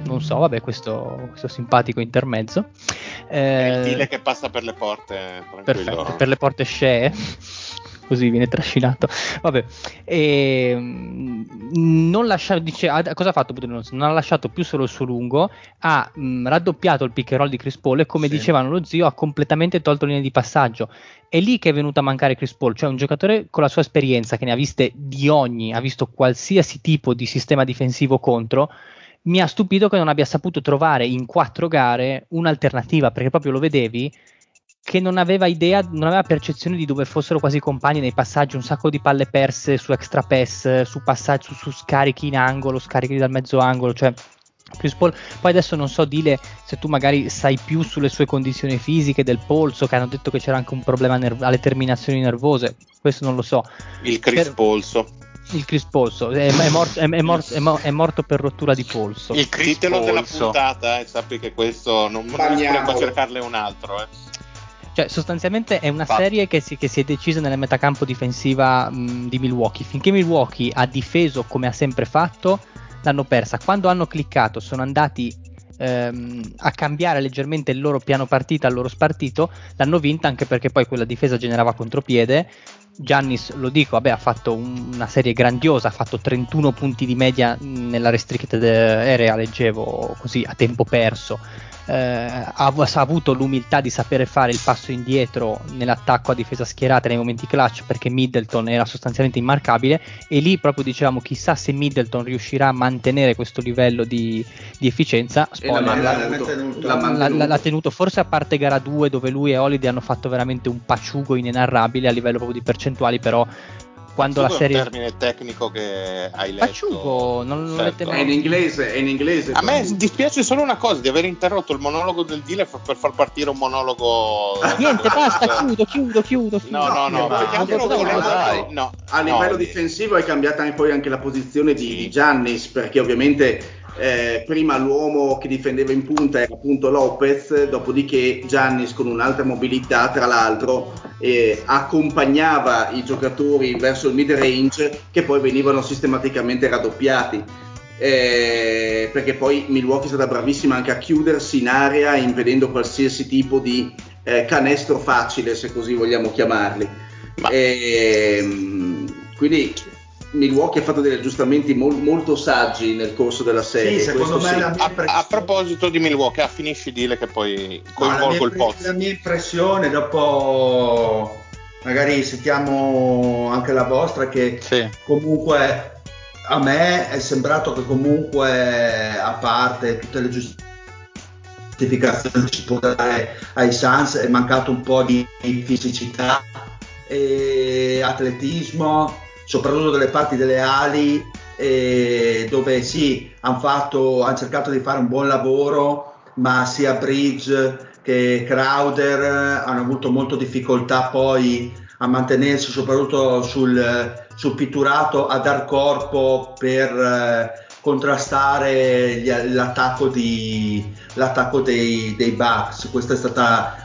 non so, vabbè questo, questo simpatico intermezzo. È il Eh, Dile che passa per le porte, tranquillo. Perfetto, per le porte scee. Così viene trascinato. Vabbè, e, mm, non lascia, dice, ha- cosa ha fatto Budenholzer? Non ha lasciato più solo il suo lungo, ha mm, raddoppiato il pick and roll di Chris Paul e come Sì. dicevano lo zio ha completamente tolto linee di passaggio. È lì che è venuto a mancare Chris Paul, cioè un giocatore con la sua esperienza che ne ha viste di ogni, ha visto qualsiasi tipo di sistema difensivo contro. Mi ha stupito che non abbia saputo trovare in quattro gare un'alternativa, perché proprio lo vedevi che non aveva idea, non aveva percezione di dove fossero quasi i compagni nei passaggi, un sacco di palle perse su extra pass, su passaggi, su, su scarichi in angolo, scarichi dal mezzo angolo, cioè Chris Paul, poi adesso non so Dile se tu magari sai più sulle sue condizioni fisiche, del polso, che hanno detto che c'era anche un problema nerv- alle terminazioni nervose, questo non lo so. Il Chris Per- Polso. Il Chris Polso è, è morto, è, è morto- è mo- è morto per rottura di polso. Il Chris Titolo della puntata, e sappi che questo non non a cercarle un altro. Eh. Cioè, sostanzialmente è una Fatto. serie che si, che si è decisa nella metacampo difensiva mh, di Milwaukee. Finché Milwaukee ha difeso come ha sempre fatto, l'hanno persa. Quando hanno cliccato, sono andati ehm, a cambiare leggermente il loro piano partita, il loro spartito, l'hanno vinta anche perché poi quella difesa generava contropiede. Giannis, lo dico, vabbè, ha fatto un- una serie grandiosa, ha fatto 31 punti di media nella restricted area, leggevo così a tempo perso eh, ha, ha avuto l'umiltà di sapere fare il passo indietro nell'attacco a difesa schierata nei momenti clutch perché Middleton era sostanzialmente immarcabile e lì proprio dicevamo chissà se Middleton riuscirà a mantenere questo livello di, di efficienza spoiler, l'ha, l'ha tenuto, tenuto. l'ha l'ha- mantenuto. l'ha tenuto forse a parte gara 2 dove lui e Holiday hanno fatto veramente un paciugo inenarrabile a livello proprio di percentuali però quando la Questo è serie un termine tecnico che hai letto. Paciugo, non lo Certo. avete È in inglese, è in inglese. A me dispiace solo una cosa, di aver interrotto il monologo del Dile f- per far partire un monologo... niente basta chiudo chiudo chiudo chiudo. No, no, no, No, altro no, volevo- no, A livello di- difensivo è cambiata anche poi anche la posizione di, Sì. di Giannis, perché ovviamente eh, prima l'uomo che difendeva in punta era appunto Lopez, dopodiché Giannis con un'alta mobilità, tra l'altro, eh, accompagnava i giocatori verso il mid range che poi venivano sistematicamente raddoppiati. Eh, perché poi Milwaukee è stata bravissima anche a chiudersi in area impedendo qualsiasi tipo di eh, canestro facile, se così vogliamo chiamarli. Ma- Ehm, quindi Milwaukee ha fatto degli aggiustamenti mol- molto saggi nel corso della serie. Sì, secondo me sì. la mia A, impressione- a proposito di Milwaukee, ah, finisci Dile che poi No, coinvolgo il mia, pozzo. la mia impressione, dopo magari sentiamo anche la vostra, che Sì. comunque a me è sembrato che comunque a parte tutte le giustificazioni che si può dare ai Suns è mancato un po' di fisicità e atletismo soprattutto delle parti delle ali eh, dove sì, hanno hanno cercato di fare un buon lavoro, ma sia Bridge che Crowder hanno avuto molto difficoltà poi a mantenersi soprattutto sul, sul pitturato, a dar corpo per eh, contrastare gli, l'attacco, di, l'attacco dei, dei, Bucks. Questo è stato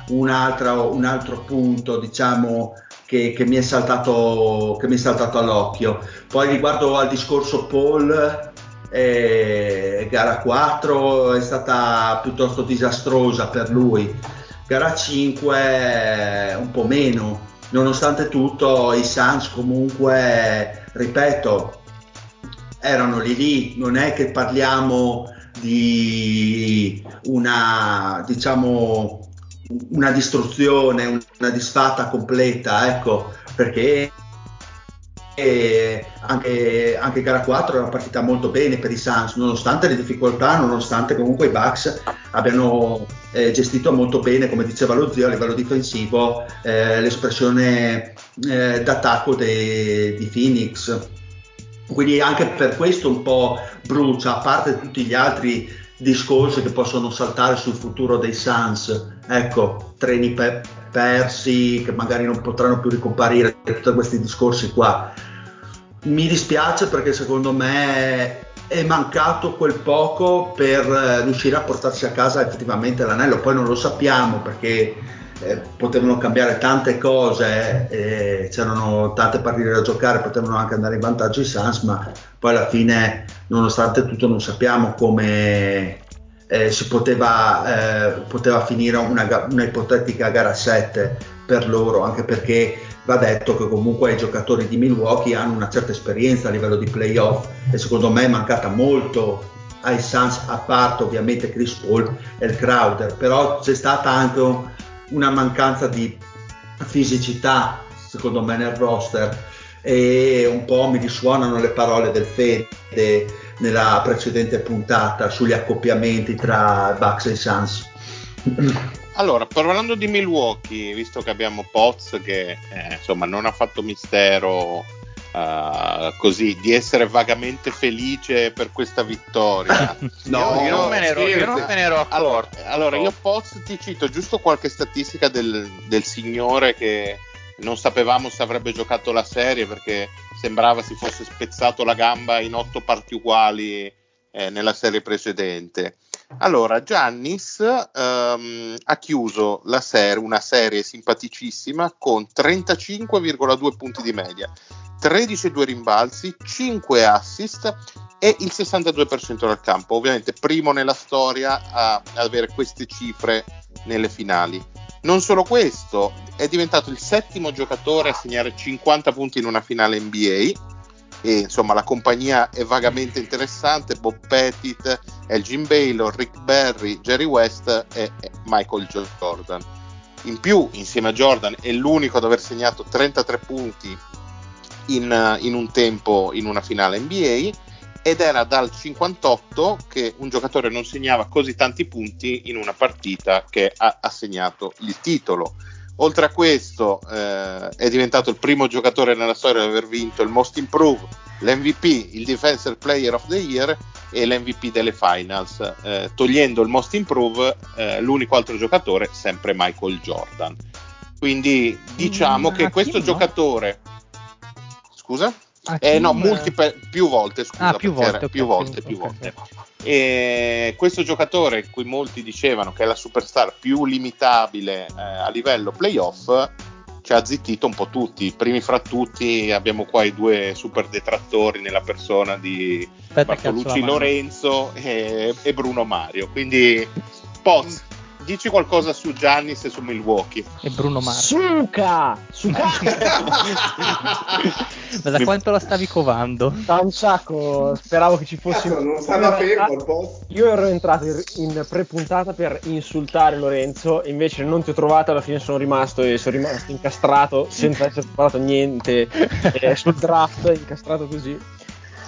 un altro punto, diciamo, che, che, mi saltato, che, mi è saltato, all'occhio. Poi riguardo al discorso Paul, eh, gara 4 è stata piuttosto disastrosa per lui, gara 5 un po' meno. Nonostante tutto, i Suns comunque, ripeto, erano lì lì, non è che parliamo di una, diciamo, una distruzione, una disfatta completa, ecco, perché anche, anche, gara 4 era partita molto bene per i Suns, nonostante le difficoltà, nonostante comunque i Bucks abbiano eh, gestito molto bene, come diceva lo zio, a livello difensivo, eh, l'espressione eh, d'attacco di Phoenix. Quindi anche per questo un po' brucia, a parte tutti gli altri discorsi che possono saltare sul futuro dei Suns, ecco, treni pe- persi che magari non potranno più ricomparire, tutti questi discorsi qua. Mi dispiace perché secondo me è mancato quel poco per eh, riuscire a portarsi a casa effettivamente l'anello, poi non lo sappiamo perché eh, potevano cambiare tante cose, eh, c'erano tante partite da giocare, potevano anche andare in vantaggio i Suns, ma poi alla fine, nonostante tutto, non sappiamo come eh, si poteva, eh, poteva finire una, una, ipotetica gara 7 per loro, anche perché va detto che comunque i giocatori di Milwaukee hanno una certa esperienza a livello di playoff e secondo me è mancata molto ai Suns, a parte ovviamente Chris Paul e il Crowder, però c'è stata anche una mancanza di fisicità secondo me nel roster e un po' mi risuonano le parole del Fede nella precedente puntata sugli accoppiamenti tra Bucks e Suns. Allora, parlando di Milwaukee, visto che abbiamo Potts che eh, insomma non ha fatto mistero Uh, così di essere vagamente felice per questa vittoria. no, io, io, non me ne ero, io non me ne ero accorto. Allora, allora io Poz ti cito giusto qualche statistica del, del, signore che non sapevamo se avrebbe giocato la serie perché sembrava si fosse spezzato la gamba in otto parti uguali eh, nella serie precedente. Allora, Giannis um, ha chiuso serie, una serie simpaticissima con 35,2 punti di media, 13,2 rimbalzi, 5 assist e il 62% dal campo. Ovviamente primo nella storia a, a avere queste cifre nelle finali. Non solo questo, è diventato il settimo giocatore a segnare 50 punti in una finale NBA e insomma la compagnia è vagamente interessante, Bob Pettit, Elgin Baylor, Rick Berry, Jerry West e Michael Jordan. In più, insieme a Jordan, è l'unico ad aver segnato 33 punti in, in un tempo in una finale NBA ed era dal 58 che un giocatore non segnava così tanti punti in una partita che ha assegnato il titolo. Oltre a questo eh, è diventato il primo giocatore nella storia ad aver vinto il Most Improved, l'MVP, il Defensive Player of the Year e l'MVP delle Finals, eh, togliendo il Most Improved eh, l'unico altro giocatore, sempre Michael Jordan. Quindi diciamo mm, che questo no? giocatore... Scusa? Eh, no, multiple, più volte, scusa, ah, più volte, okay, più volte, più okay, volte. Okay. E questo giocatore, cui molti dicevano che è la superstar più limitabile eh, a livello playoff, ci ha zittito un po' tutti. Primi fra tutti abbiamo qua i due super detrattori nella persona di Aspetta Bartolucci Lorenzo e, e, Bruno Mario. Quindi Poz, dici qualcosa su Giannis e su Milwaukee. E Bruno Mars. Suca! Suca! Ma da quanto la stavi covando? Da un sacco, speravo che ci fosse... Cazzo, non stava fermo il post. Io ero entrato in pre-puntata per insultare Lorenzo, invece non ti ho trovato, alla fine sono rimasto e sono rimasto incastrato senza essere preparato niente eh, sul draft, incastrato così.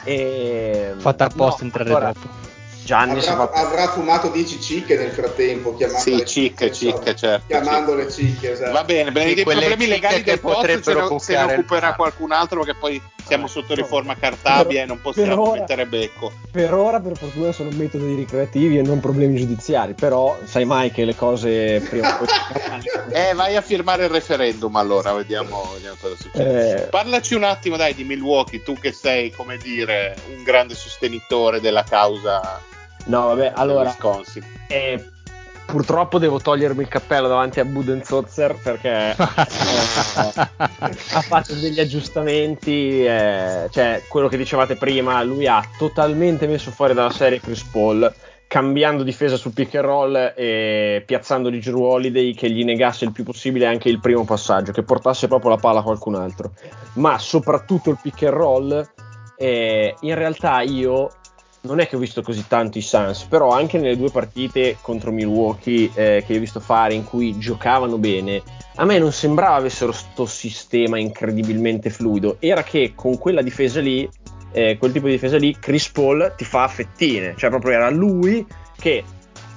E... Fatta apposta no, entrare allora, dopo. Gianni avrà, fatto... avrà, fumato 10 cicche nel frattempo, chiamandole sì, cicche, cicche, certo, chiamandole cicche. Esatto. Va bene, bene dei problemi legali del post se, se ne occuperà qualcun altro perché poi siamo sotto riforma Cartabia e non possiamo ora, mettere becco. Per ora, per fortuna, sono metodi ricreativi e non problemi giudiziari, però sai mai che le cose prima o poi... eh, vai a firmare il referendum allora, vediamo, vediamo cosa succede. Eh... Parlaci un attimo, dai, di Milwaukee, tu che sei, come dire, un grande sostenitore della causa No, vabbè, allora... Wisconsin. Eh, purtroppo devo togliermi il cappello davanti a Budenzotzer perché eh, ha fatto degli aggiustamenti, eh, cioè quello che dicevate prima, lui ha totalmente messo fuori dalla serie Chris Paul cambiando difesa sul pick and roll e piazzando di Drew Holiday che gli negasse il più possibile anche il primo passaggio, che portasse proprio la palla a qualcun altro. Ma soprattutto il pick and roll, eh, in realtà io non è che ho visto così tanto i Suns, però anche nelle due partite contro Milwaukee eh, che ho visto fare in cui giocavano bene, a me non sembrava avessero questo sistema incredibilmente fluido. Era che con quella difesa lì, eh, quel tipo di difesa lì, Chris Paul ti fa fettine, cioè proprio era lui che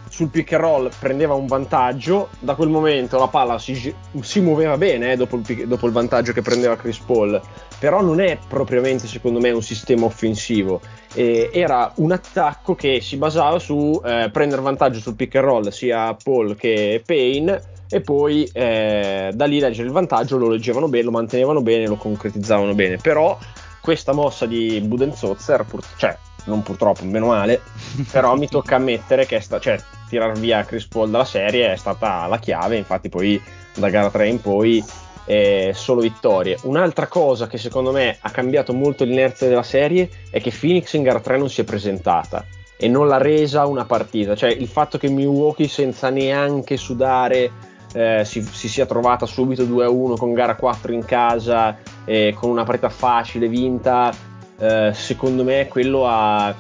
sul pick and roll prendeva un vantaggio, da quel momento la palla si, si muoveva bene eh, dopo, il, dopo, il, vantaggio che prendeva Chris Paul, però non è propriamente secondo me un sistema offensivo, eh, era un attacco che si basava su eh, prendere vantaggio sul pick and roll sia Paul che Payne e poi eh, da lì leggere il vantaggio, lo leggevano bene, lo mantenevano bene, lo concretizzavano bene, però questa mossa di Budenzotzer, cioè non purtroppo, meno male, però mi tocca ammettere che sta, cioè, tirar via Chris Paul dalla serie è stata la chiave, infatti poi da gara 3 in poi eh, solo vittorie. Un'altra cosa che secondo me ha cambiato molto l'inerzia della serie è che Phoenix in gara 3 non si è presentata e non l'ha resa una partita, cioè il fatto che Milwaukee senza neanche sudare eh, si, si, sia trovata subito 2-1 con gara 4 in casa, eh, con una partita facile vinta, eh, secondo me quello ha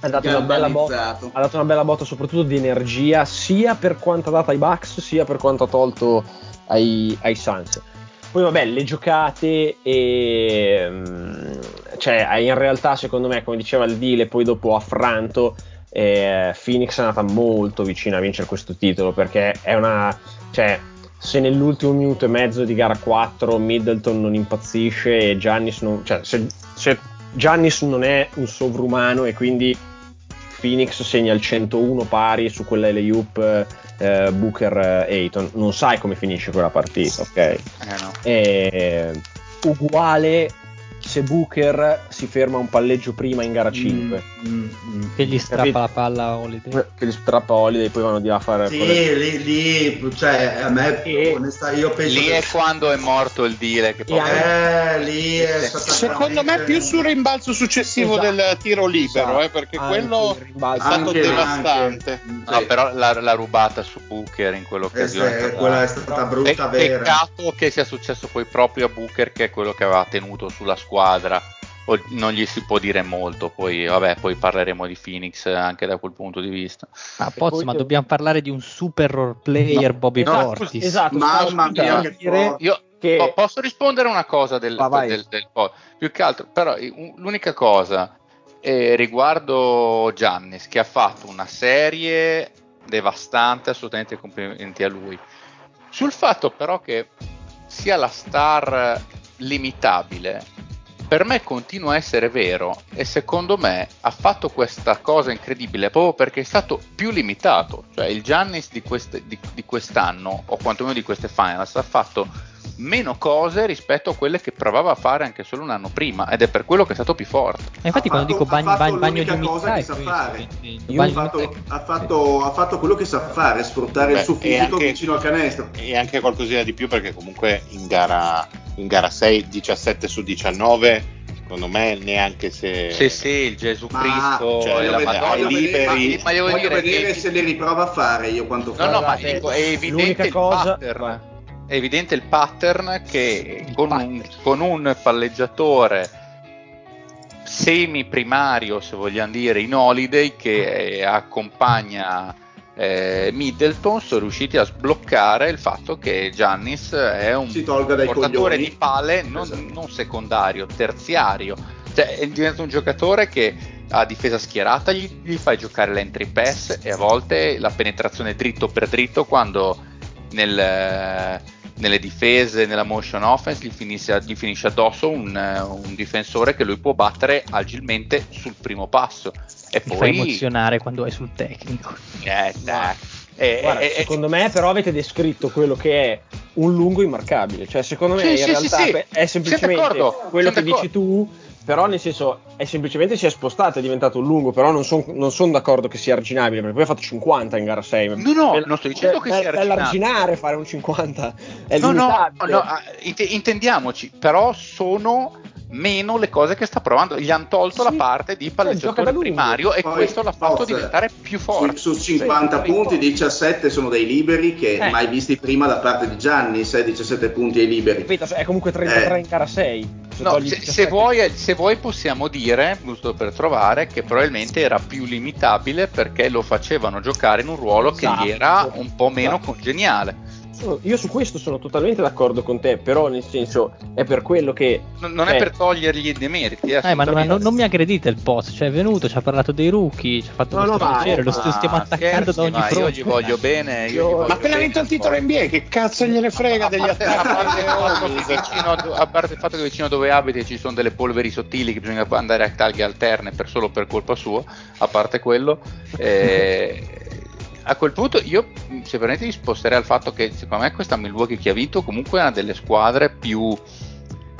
ha dato, una bella botta, ha dato una bella botta soprattutto di energia sia per quanto ha dato ai Bucks sia per quanto ha tolto ai, ai Suns. Poi vabbè le giocate e mm, cioè in realtà secondo me come diceva il Dile poi dopo affranto eh, Phoenix è andata molto vicina a vincere questo titolo perché è una cioè se nell'ultimo minuto e mezzo di gara 4 Middleton non impazzisce e Giannis non cioè se, se Giannis non è un sovrumano e quindi Phoenix segna il 101 pari su quella LUP eh, Booker eh, Ayton. Non sai come finisce quella partita, ok? Eh no. E, uguale se Booker si ferma un palleggio prima in gara 5 mm, mm, mm. che gli strappa Capito? la palla a Holiday. Che gli strappa Holiday e poi vanno di là a fare sì lì, lì cioè a me e, onesta, io penso lì che... è quando è morto il dire che poi eh, lì è secondo me più sul rimbalzo successivo esatto. del tiro libero esatto. eh, perché anche quello è stato anche, devastante. Anche. no però la, la, rubata su Booker in quell'occasione eh, quella è stata brutta vera. peccato che sia successo poi proprio a Booker che è quello che aveva tenuto sulla squadra squadra non gli si può dire molto, poi vabbè, poi parleremo di Phoenix anche da quel punto di vista. Ah, Pozzo, ma dobbiamo parlare di un super role player no, Bobby no, Portis. Esatto, mamma mia, che io che... posso rispondere una cosa del, del, del, del, più che altro, però l'unica cosa eh, riguardo Giannis che ha fatto una serie devastante, assolutamente complimenti a lui. Sul fatto però che sia la star limitabile per me continua a essere vero e secondo me ha fatto questa cosa incredibile proprio perché è stato più limitato, cioè il Giannis di, queste, di, di quest'anno o quantomeno di queste finals ha fatto meno cose rispetto a quelle che provava a fare anche solo un anno prima ed è per quello che è stato più forte. E infatti ha quando fatto, dico bagno, bagno, bagno di umidità che sa fare. Ha fatto, ha, fatto, ha, fatto, quello che sa fare, sfruttare Beh, il suo fisico anche, vicino al canestro. E anche qualcosina di più perché comunque in gara, in gara 6, 17 su 19 secondo me neanche se sì sì il Gesù ma, Cristo cioè, e la Madonna liberi ma, ma voglio dire vedere che... se le riprova a fare io quanto no no ma dico, è evidente il cosa... pattern è evidente il pattern che il con, pattern. Un, con un palleggiatore semi primario se vogliamo dire in holiday che accompagna eh, Middleton sono riusciti a sbloccare il fatto che Giannis è un portatore coglioni. di pale non, esatto. non, secondario, terziario. Cioè, è diventato un giocatore che a difesa schierata gli, gli fai giocare l'entry pass e a volte la penetrazione dritto per dritto quando nel, nelle difese, nella motion offense, gli finisce, gli finisce addosso un, un, difensore che lui può battere agilmente sul primo passo. E Mi poi fa emozionare quando è sul tecnico. Eh, dai. E- Guarda, e- e- secondo me però avete descritto quello che è un lungo immarcabile, cioè secondo me Sì, in sì, realtà sì, è semplicemente d'accordo, quello che siamo dici tu, però nel senso è semplicemente si è spostato, è diventato un lungo, però non sono son d'accordo che sia arginabile, perché poi ha fatto 50 in gara 6. No, no, Bella- non sto dicendo che be- sia arginabile. arginare fare un 50, è no, no, no, ah, int- intendiamoci, però sono meno le cose che sta provando. Gli hanno tolto Sì. la parte di palleggiatore primario e Poi, questo l'ha fatto forse, diventare più Su, forte. su 50 Sì, punti, sì. 17 sono dei liberi che Eh. mai visti prima da parte di Gianni, 6 17 punti ai liberi. Ripeto, è comunque 33 Eh. in gara 6. Se No, se, 17. se vuoi, se vuoi possiamo dire, giusto per trovare, che probabilmente era più limitabile perché lo facevano giocare in un ruolo che gli era Esatto. un po' meno Esatto. congeniale. Sono- io su questo sono totalmente d'accordo con te, però nel senso è per quello che Non, non è Eh. per togliergli i demeriti. eh, Eh, ma non, non- non mi aggredite il post, cioè è venuto, ci ha parlato dei rookie, ci ha fatto No, piacere, lo st- stiamo attaccando scherzi, da ogni ma Io fronte. gli voglio bene. Io Ma appena vinto il titolo. NBA, che cazzo gliene frega degli attacchi? a parte il fatto che vicino a dove abiti ci sono delle polveri sottili che bisogna andare a taglie alterne per, solo per colpa sua, a parte quello, eh, a quel punto io mh, sicuramente mi sposterei al fatto che secondo me questa Milwaukee che ha vinto comunque è una delle squadre più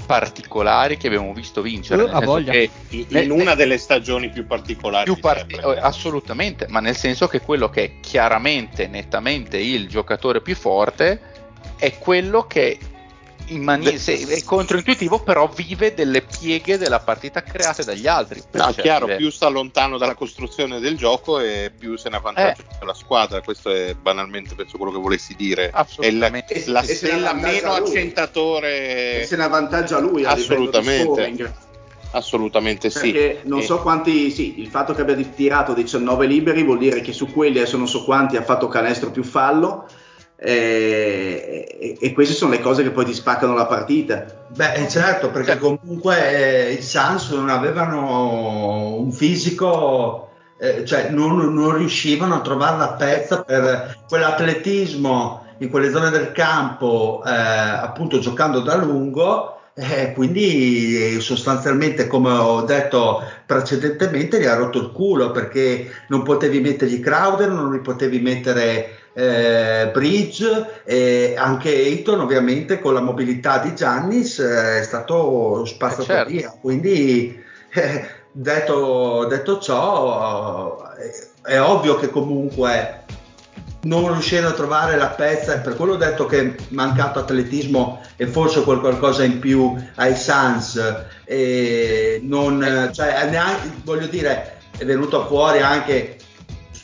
particolari che abbiamo visto vincere. Che- In nel- una delle stagioni più particolari. più parti- eh, assolutamente, ma nel senso che quello che è chiaramente, nettamente il giocatore più forte è quello che in mani- De- se- è controintuitivo, però vive delle pieghe della partita create dagli altri. No, certi chiaro, più sta lontano dalla costruzione del gioco e più se ne avvantaggia la squadra. Questo è banalmente penso quello che volessi dire. È la, Assolutamente. E- la ne stella meno accentatore. E se ne avvantaggia lui a livello di Assolutamente. scoring. Assolutamente sì. Perché non so quanti, sì, il fatto che abbia tirato 19 liberi vuol dire che su quelli adesso non so quanti ha fatto canestro più fallo. Eh, e, e queste sono le cose che poi ti spaccano la partita. Beh, eh, certo, perché comunque eh, i Suns non avevano un fisico, eh, cioè non, non riuscivano a trovare la pezza per quell'atletismo in quelle zone del campo, eh, appunto giocando da lungo. eh, quindi eh, sostanzialmente, come ho detto precedentemente, gli ha rotto il culo perché non potevi mettergli Crowder, non li potevi mettere eh, Bridge e anche Ayton ovviamente con la mobilità di Giannis eh, è stato spazzato Eh, certo. via quindi eh, detto, detto ciò eh, è ovvio che comunque non riuscendo a trovare la pezza per quello ho detto che è mancato atletismo e forse quel qualcosa in più ai Suns e non cioè neanche, voglio dire è venuto fuori anche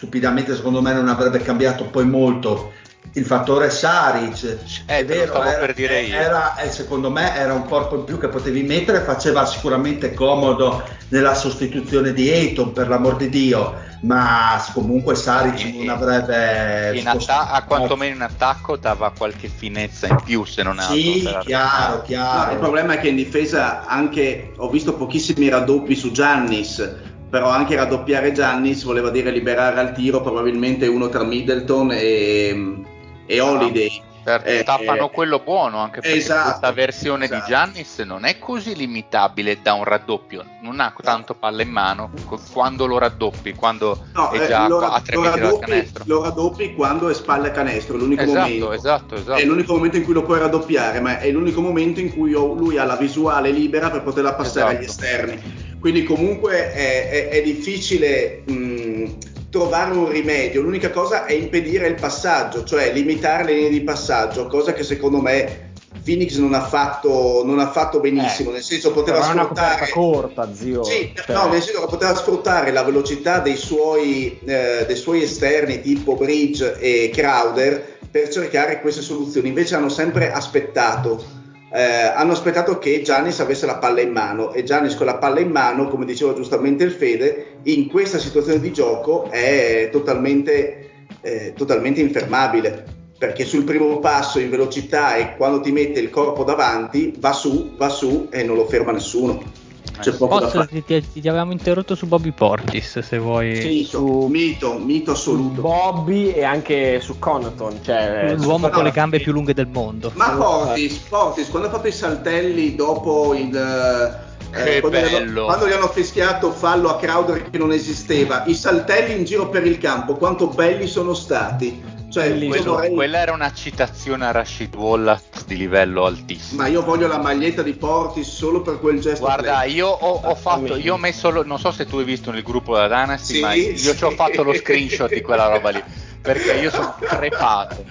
stupidamente secondo me non avrebbe cambiato poi molto il fattore Saric Eh, vero era, per dire io. era- eh, secondo me era un corpo in più che potevi mettere faceva sicuramente comodo nella sostituzione di Ayton per l'amor di Dio ma comunque Saric In- non avrebbe in atta- a quantomeno in attacco dava qualche finezza in più se non altro. sì per chiaro No, chiaro il problema è che in difesa anche ho visto pochissimi raddoppi su Giannis, però anche raddoppiare Giannis voleva dire liberare al tiro probabilmente uno tra Middleton e, e Holiday. Certo, Eh, tappano eh, quello buono anche perché esatto, questa versione esatto. di Giannis non è così limitabile da un raddoppio, non ha tanto palla in mano quando lo raddoppi, quando No, è eh, già lo, a tre metri dal canestro. lo raddoppi quando è spalle a canestro, è l'unico Esatto, momento. esatto, esatto. È l'unico momento in cui lo puoi raddoppiare, ma è l'unico momento in cui lui ha la visuale libera per poterla passare agli Esatto. esterni. Quindi comunque è, è- è difficile mh, trovare un rimedio. L'unica cosa è impedire il passaggio, cioè limitare le linee di passaggio, cosa che secondo me Phoenix non ha fatto, non ha fatto benissimo, Eh, nel senso poteva sfruttare... corta, zio. Sì, Cioè, no, nel senso che poteva sfruttare la velocità dei suoi, eh, dei suoi esterni tipo Bridge e Crowder per cercare queste soluzioni. Invece hanno sempre aspettato. Eh, hanno aspettato che Giannis avesse la palla in mano e Giannis con la palla in mano, come diceva giustamente il Fede, in questa situazione di gioco è totalmente, eh, totalmente infermabile perché sul primo passo in velocità e quando ti mette il corpo davanti va su, va su e non lo ferma nessuno. C'è poco da Posso, fare. ti, ti- ti avevamo interrotto su Bobby Portis, se vuoi. Sì, su mito, mito assoluto. Bobby e anche su Connaughton. Cioè, L'uomo no, con le gambe più lunghe del mondo. Ma Portis, Portis, quando ha fatto i saltelli dopo il... eh, Che quando, gli hanno, bello. quando gli hanno fischiato fallo a Crowder che non esisteva, i saltelli in giro per il campo, quanto belli sono stati. Cioè, io Quello- vorrei- quella era una citazione a Rashid Wallace di livello altissimo. Ma io voglio la maglietta di Portis solo per quel gesto. Guarda, play. io ho, ho fatto, io ho messo, lo- non so se tu hai visto nel gruppo della Dynasty, Sì, ma io sì. ci ho fatto lo screenshot di quella roba lì, perché io sono crepato.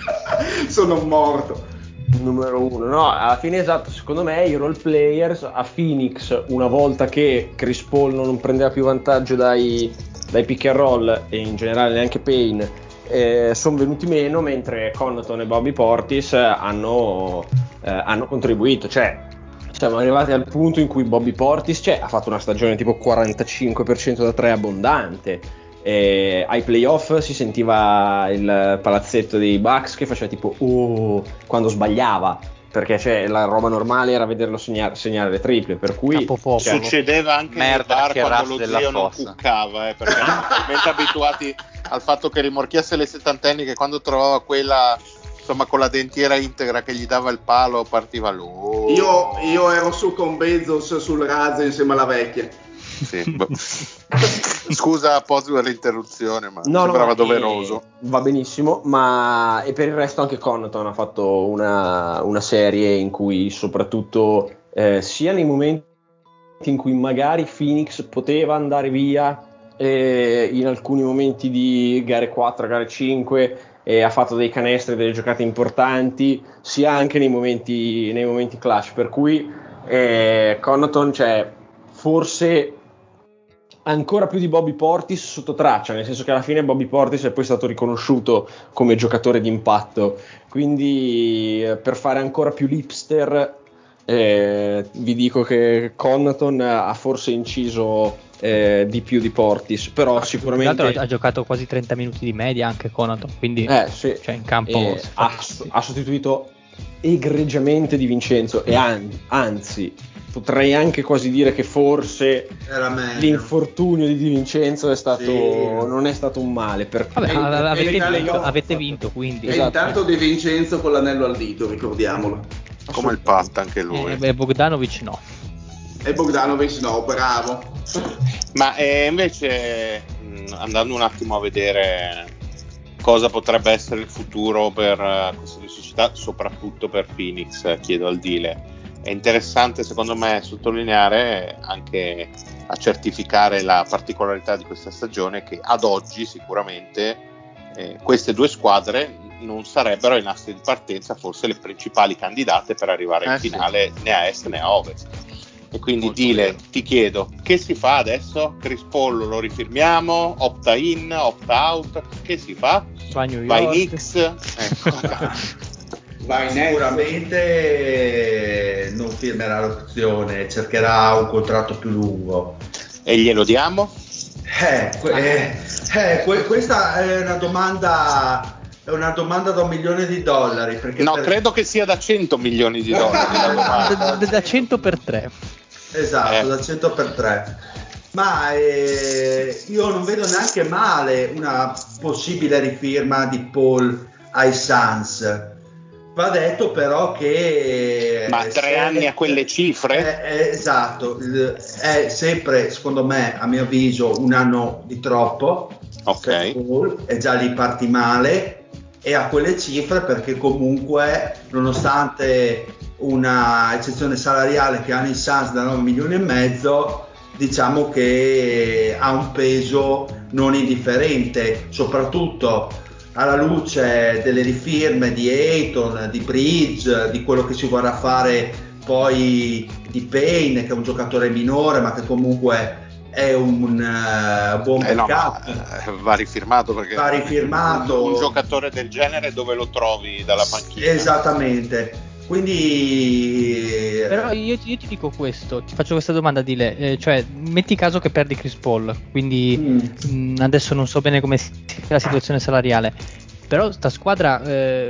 Sono morto. numero uno. No, alla fine esatto, secondo me i role players a Phoenix, una volta che Chris Paul non prendeva più vantaggio dai, dai pick and roll e in generale neanche Payne, eh, sono venuti meno, mentre Connaughton e Bobby Portis hanno, eh, hanno contribuito. Cioè, siamo arrivati al punto in cui Bobby Portis cioè, ha fatto una stagione tipo 45% da 3 abbondante. E ai playoff si sentiva il palazzetto dei Bucks che faceva tipo oh quando sbagliava perché cioè, la roba normale era vederlo segnare, segnare le triple per cui cioè, Succedeva anche Merda, nei bar che quando razza lo della zio non fossa. cuccava, eh, perché erano talmente abituati al fatto che rimorchiasse le settantenni che quando trovava quella insomma con la dentiera integra che gli dava il palo partiva lui. Io, io ero su con Bezos sul razzo insieme alla vecchia. Sì, boh. Scusa Posi per l'interruzione, ma No, no, sembrava eh, doveroso. va benissimo, ma e per il resto anche Connaughton ha fatto una, una serie in cui soprattutto eh, sia nei momenti in cui magari Phoenix poteva andare via, eh, in alcuni momenti di gare 4, gare 5 e ha fatto dei canestri, delle giocate importanti, sia anche nei momenti, nei momenti clutch, per cui eh, Connaughton cioè, forse ancora più di Bobby Portis sotto traccia, nel senso che alla fine Bobby Portis è poi stato riconosciuto come giocatore di impatto, quindi eh, per fare ancora più l'hipster eh, vi dico che Connaughton ha forse inciso eh, di più di Portis, però Tra sicuramente ha giocato quasi 30 minuti di media anche Conaton, quindi eh, sì. cioè, in campo ha, ha sostituito egregiamente Di Vincenzo e an- anzi potrei anche quasi dire che forse l'infortunio di Di Vincenzo è stato, Sì. non è stato un male per Vabbè, E- e avete, vinto, avete vinto, quindi E Esatto. intanto Di Vincenzo con l'anello al dito, ricordiamolo. Come il Pat anche lui. Eh, beh, Bogdanovic no. E Bogdanovic no, bravo. Ma eh, invece, mh, andando un attimo a vedere cosa potrebbe essere il futuro per eh, queste due società, soprattutto per Phoenix, eh, chiedo al Dile. È interessante secondo me sottolineare anche a certificare la particolarità di questa stagione che ad oggi sicuramente eh, queste due squadre non sarebbero in asse di partenza forse le principali candidate per arrivare in Eh sì. finale né a est né a ovest. E quindi Molto Dile, vero. ti chiedo, che si fa adesso? Chris Paul lo rifirmiamo? Opta in, opta out? Che si fa? Vai. Knicks? Ecco. Vai Sicuramente non firmerà l'opzione, cercherà un contratto più lungo. e glielo diamo? Eh, que- eh, eh, que- questa è una domanda è una domanda da un milione di dollari perché No, per- credo che sia da 100 milioni di dollari. Da, da- da 100 per 3. esatto Eh. da 100 per 3 ma eh, io non vedo neanche male una possibile rifirma di Paul ai Suns va detto però che Ma eh, tre anni a quelle cifre? Eh, eh, esatto è sempre secondo me a mio avviso un anno di troppo Ok. Paul, e già lì parti male e a quelle cifre perché comunque nonostante una eccezione salariale che hanno i Suns da 9 milioni e mezzo diciamo che ha un peso non indifferente soprattutto alla luce delle rifirme di Ayton, di Bridge, di quello che si vorrà fare poi di Payne che è un giocatore minore ma che comunque è un eh, buon Eh no, backup ma, eh, va rifirmato perché Va rifirmato. un, un giocatore del genere dove lo trovi dalla panchina? Esattamente. Quindi Però io, io ti dico questo, ti faccio questa domanda di lei, cioè metti caso che perdi Chris Paul, quindi Mm. mh, adesso non so bene come sia la situazione salariale, però sta squadra eh,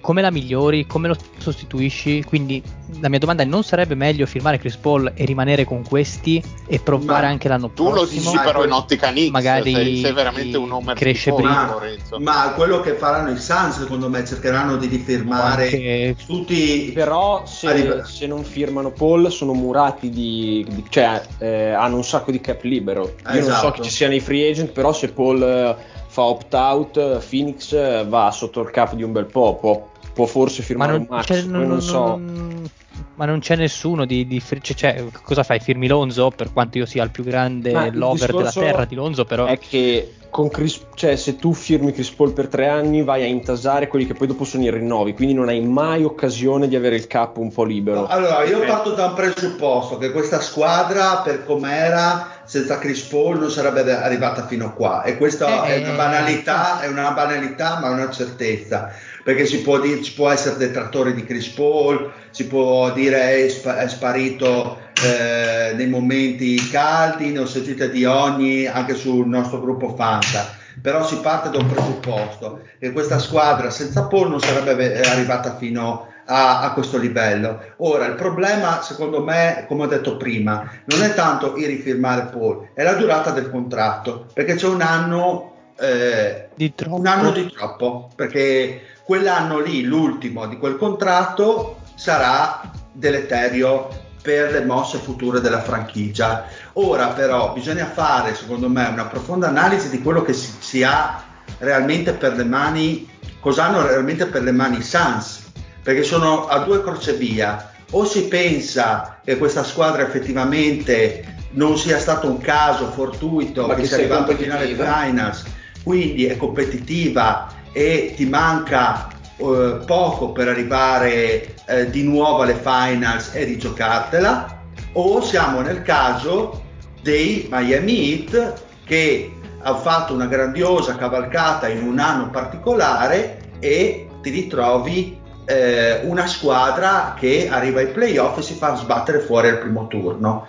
come la migliori, come lo sostituisci? Quindi la mia domanda è non sarebbe meglio firmare Chris Paul e rimanere con questi e provare Ma anche l'anno Tu prossimo? lo dici però in ottica Knicks, magari sei, sei veramente un homer cresce prima. Lorenzo. Ma quello che faranno i Suns, secondo me, cercheranno di rifirmare Anche- tutti. Però se, Arriva- se non firmano Paul sono murati di, di- cioè eh, hanno un sacco di cap libero. Io non so Esatto. chi ci siano i free agent, però se Paul eh, fa opt out, eh, Phoenix eh, va sotto il cap di un bel po', può, può forse Ma firmare non, un max, non- non so. non- ma non c'è nessuno di, di cioè, cioè, cosa fai? Firmi Lonzo? Per quanto io sia il più grande Ma lover della terra di Lonzo, però È che con Chris, cioè, se tu firmi Chris Paul per tre anni vai a intasare quelli che poi dopo sono i rinnovi, quindi non hai mai occasione di avere il cap un po' libero. Allora, io Eh. parto da un presupposto che questa squadra, per com'era, senza Chris Paul non sarebbe arrivata fino a qua. E questa Eh, è una banalità, è una banalità, ma è una certezza. Perché si può, dire, ci può essere detrattori di Chris Paul, si può dire è, spa- è sparito eh, nei momenti caldi, ne ho sentite di ogni anche sul nostro gruppo Fanta. Però si parte da un presupposto che questa squadra senza Paul non sarebbe arrivata fino a, a questo livello. Ora, il problema, secondo me, come ho detto prima, non è tanto il rifirmare Paul, è la durata del contratto, perché c'è un anno, eh, di troppo. un anno di troppo, perché quell'anno lì, l'ultimo di quel contratto, sarà deleterio per le mosse future della franchigia. Ora però bisogna fare, secondo me, una profonda analisi di quello che si, si ha realmente per le mani, cosa hanno realmente per le mani i Suns, perché sono a due crocevia. O si pensa che questa squadra effettivamente non sia stato un caso fortuito Ma che che sia arrivato in finale di finals, quindi è competitiva e ti manca eh, poco per arrivare eh, di nuovo alle finals e rigiocartela, o siamo nel caso dei Miami Heat che hanno fatto una grandiosa cavalcata in un anno particolare e ti ritrovi eh, una squadra che arriva ai playoff e si fa sbattere fuori al primo turno.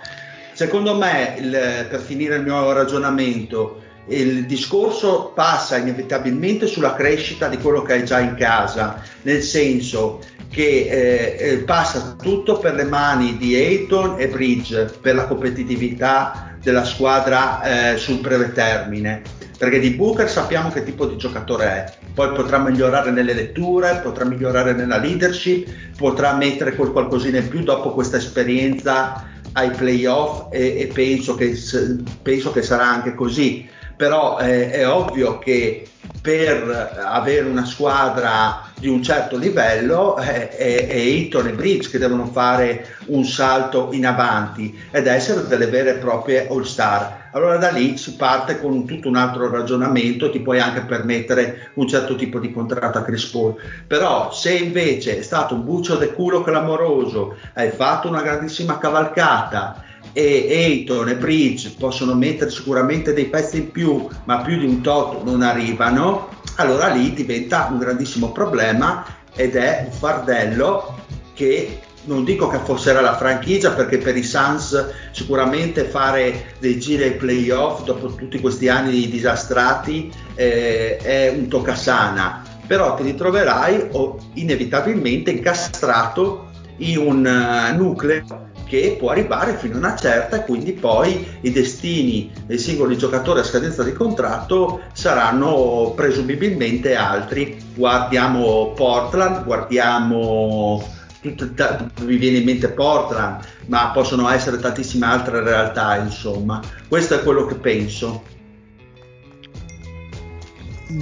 Secondo me, il- per finire il mio ragionamento, il discorso passa inevitabilmente sulla crescita di quello che hai già in casa, nel senso che eh, eh, passa tutto per le mani di Ayton e Bridge per la competitività della squadra eh, sul breve termine. Perché di Booker sappiamo che tipo di giocatore è, poi potrà migliorare nelle letture, potrà migliorare nella leadership, potrà mettere quel qualcosina in più dopo questa esperienza ai playoff e, e penso, che, penso che sarà anche così. Però eh, è ovvio che per avere una squadra di un certo livello eh, è, è Eaton e Bridge che devono fare un salto in avanti ed essere delle vere e proprie all star. Allora da lì si parte con tutto un altro ragionamento, ti puoi anche permettere un certo tipo di contratto a Chris Paul. Però se invece è stato un buccio del culo clamoroso, hai fatto una grandissima cavalcata e Ayton e Bridge possono mettere sicuramente dei pezzi in più, ma più di un tot non arrivano, allora lì diventa un grandissimo problema ed è un fardello che non dico che affosserà la franchigia perché per i Suns sicuramente fare dei giri ai playoff dopo tutti questi anni disastrati eh, è un toccasana, però ti ritroverai o, inevitabilmente incastrato in un eh, nucleo che può arrivare fino a una certa e quindi poi i destini dei singoli giocatori a scadenza di contratto saranno presumibilmente altri. Guardiamo Portland, guardiamo tutto- ta- mi viene in mente Portland, ma possono essere tantissime altre realtà, insomma. Questo è quello che penso.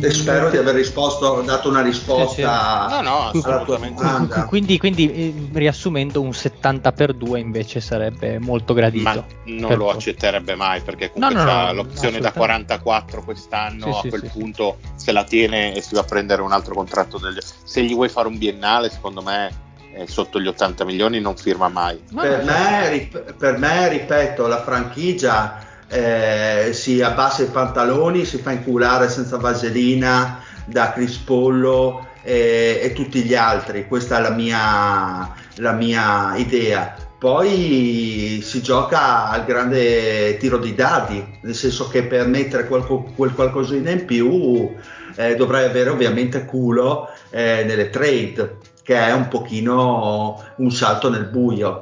E spero di aver risposto, dato una risposta No, no, Qui- alla tua assolutamente. domanda. Quindi, quindi, eh, riassumendo, un 70 per 2 invece sarebbe molto gradito. Ma non lo accetterebbe mai perché comunque No, no, no, l'opzione da assolutamente. 44 quest'anno, Sì, a sì, quel sì, sì. punto se la tiene e si va a prendere un altro contratto. Del... Se gli vuoi fare un biennale, secondo me eh, sotto gli 80 milioni non firma mai. No, per, no, me, rip- per me, ripeto, la franchigia eh, si abbassa i pantaloni, si fa inculare senza vaselina da Chris Pollo e, e tutti gli altri. Questa è la mia, la mia idea. Poi si gioca al grande tiro di dadi, nel senso che per mettere qualco- quel qualcosina in più eh, dovrai avere ovviamente culo eh, nelle trade, che è un pochino un salto nel buio.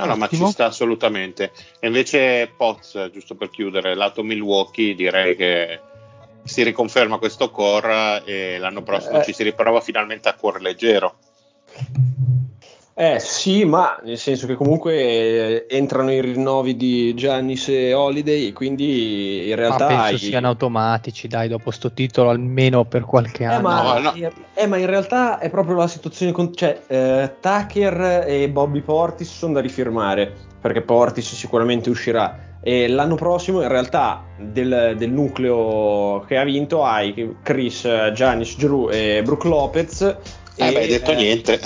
Allora, ma ci sta assolutamente. E invece Poz, giusto per chiudere, lato Milwaukee, direi che si riconferma questo core e l'anno prossimo Eh. ci si riprova finalmente a cuore leggero. Eh sì, ma nel senso che comunque eh, entrano i rinnovi di Giannis e Holiday, quindi in Ma realtà penso hai- siano automatici, dai, dopo sto titolo almeno per qualche Eh anno. ma, No, no. eh, ma in realtà è proprio la situazione con cioè eh, Tucker e Bobby Portis sono da rifirmare perché Portis sicuramente uscirà e l'anno prossimo in realtà del, del nucleo che ha vinto hai Chris, eh, Giannis, Drew e Brook Lopez Eh, e, beh, hai detto eh, niente.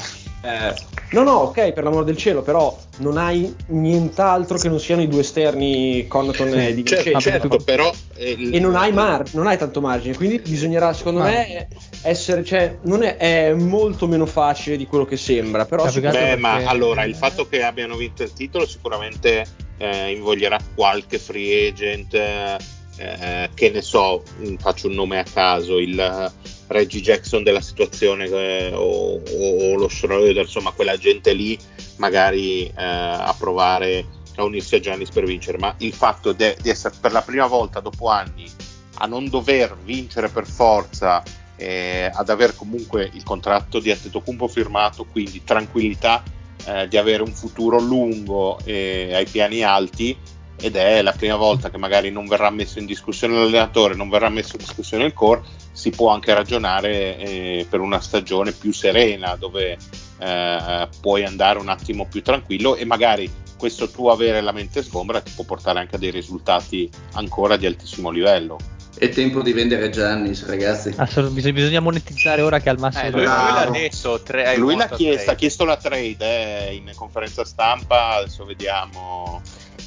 Eh, no, no, ok, per l'amor del cielo, però non hai nient'altro che non siano i due esterni Connaughton e Di Certo, certo, però... eh, il- E non hai, mar- non hai tanto margine, quindi bisognerà, secondo Ma- me, essere, cioè, non è, è molto meno facile di quello che sembra. Però Cioè, Beh, altro ma perché- allora il fatto che abbiano vinto il titolo sicuramente eh, invoglierà qualche free agent. eh, che ne so, mh, faccio un nome a caso, il eh, Reggie Jackson della situazione eh, o, o- lo Schroeder, insomma, quella gente lì magari eh, a provare a unirsi a Giannis per vincere. Ma il fatto de- di essere per la prima volta dopo anni a non dover vincere per forza eh, ad aver comunque il contratto di Antetokounmpo firmato, quindi tranquillità eh, di avere un futuro lungo ai piani alti ed è la prima volta che magari non verrà messo in discussione l'allenatore, non verrà messo in discussione il core, si può anche ragionare eh, per una stagione più serena dove eh, puoi andare un attimo più tranquillo e magari questo tuo avere la mente sgombra ti può portare anche a dei risultati ancora di altissimo livello. È tempo di vendere Giannis, ragazzi. Assolut- bisogna, bisogna monetizzare ora che al massimo Eh, lui, l'ha detto, tre, Lui l'ha chiesto, ha chiesto la trade eh, in conferenza stampa, adesso vediamo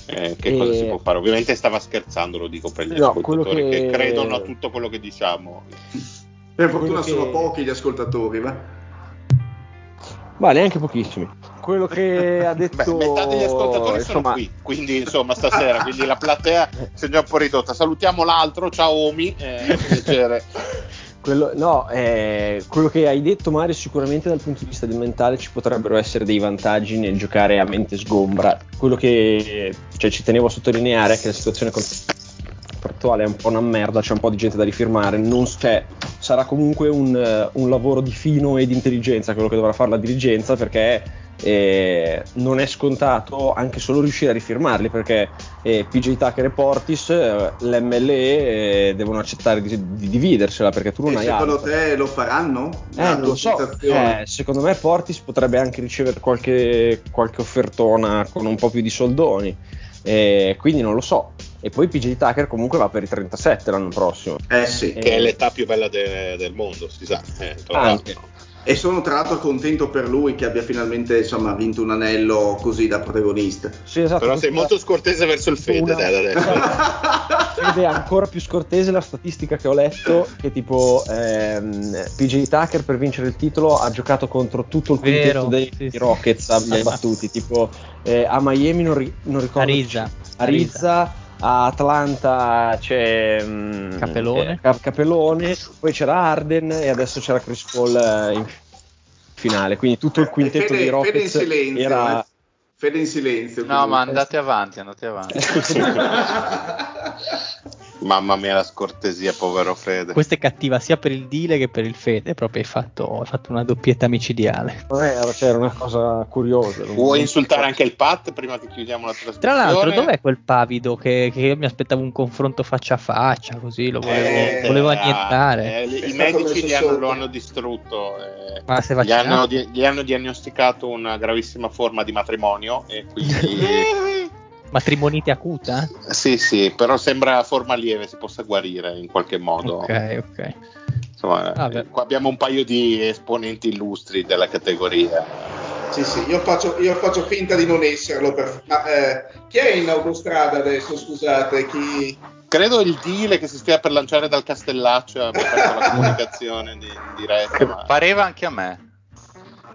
eh, che E- cosa si può fare. Ovviamente stava scherzando, lo dico per gli No, ascoltatori che... che- credono a tutto quello che diciamo. Per fortuna che- sono pochi gli ascoltatori, ma... Ma neanche pochissimi. Quello che ha detto. Beh, metà degli ascoltatori insomma, sono qui, quindi insomma stasera, quindi la platea si è già un po' ridotta. Salutiamo l'altro, ciao Omi, eh, piacere. Quello, no, eh, quello che hai detto Mario sicuramente dal punto di vista del mentale ci potrebbero essere dei vantaggi nel giocare a mente sgombra. Quello che cioè, ci tenevo a sottolineare è che la situazione contrattuale è un po' una merda, c'è un po' di gente da rifirmare, non, cioè, sarà comunque un, eh, un lavoro di fino e di intelligenza quello che dovrà fare la dirigenza perché eh, non è scontato anche solo riuscire a rifirmarli perché eh, PJ Tucker e Portis eh, l'MLE eh, devono accettare di, di dividersela perché tu non E hai secondo altro. te lo faranno? Eh, non lo so, eh, secondo me Portis potrebbe anche ricevere qualche, qualche offertona con un po' più di soldoni, eh, quindi non lo so. E poi PJ Tucker comunque va per i 37 l'anno prossimo. Eh sì. Eh, che è l'età più bella de- del mondo, si sa. eh, tra Anche. E sono tra l'altro contento per lui che abbia finalmente insomma, vinto un anello così da protagonista. Sì, esatto, Però sei molto scortese verso il Fede, Una- dai, adesso. Ed è ancora più scortese la statistica che ho letto che tipo ehm, PJ Tucker per vincere il titolo ha giocato contro tutto il Vero, quintetto dei sì, sì. Rockets li ha battuti tipo eh, a Miami non, ri- non ricordo Arisa. a Rizza a Atlanta c'è mm, Capellone. eh, Cap- Capellone poi c'era Arden e adesso c'era Chris Paul eh, in finale quindi tutto il quintetto Fede, Fede in Rockets silenzio. era eh. Fede in silenzio. No, così. ma andate avanti, andate avanti. Mamma mia, la scortesia, povero Fede. Questa è cattiva sia per il Dile che per il Fede, proprio hai fatto, hai fatto una doppietta micidiale. non era, cioè, era una cosa curiosa Vuoi insultare anche il Pat prima che chiudiamo la trasmissione? Tra l'altro, dov'è quel pavido che, che io mi aspettavo un confronto faccia a faccia, così lo volevo, Eh, volevo eh, annientare. eh, I medici gli hanno- lo hanno distrutto. eh, Ma sei gli, hanno, gli hanno diagnosticato una gravissima forma di matrimonio e quindi Matrimonite acuta? sì, sì, però sembra forma lieve, si possa guarire in qualche modo. Ok, ok. Insomma, eh, qua abbiamo un paio di esponenti illustri della categoria. Sì, sì, io faccio, io faccio finta di non esserlo. per- Ma eh, chi è in autostrada adesso? Scusate, chi... Credo il deal che si stia per lanciare dal Castellaccio abbia fatto la comunicazione di, in diretta. ma- Pareva anche a me.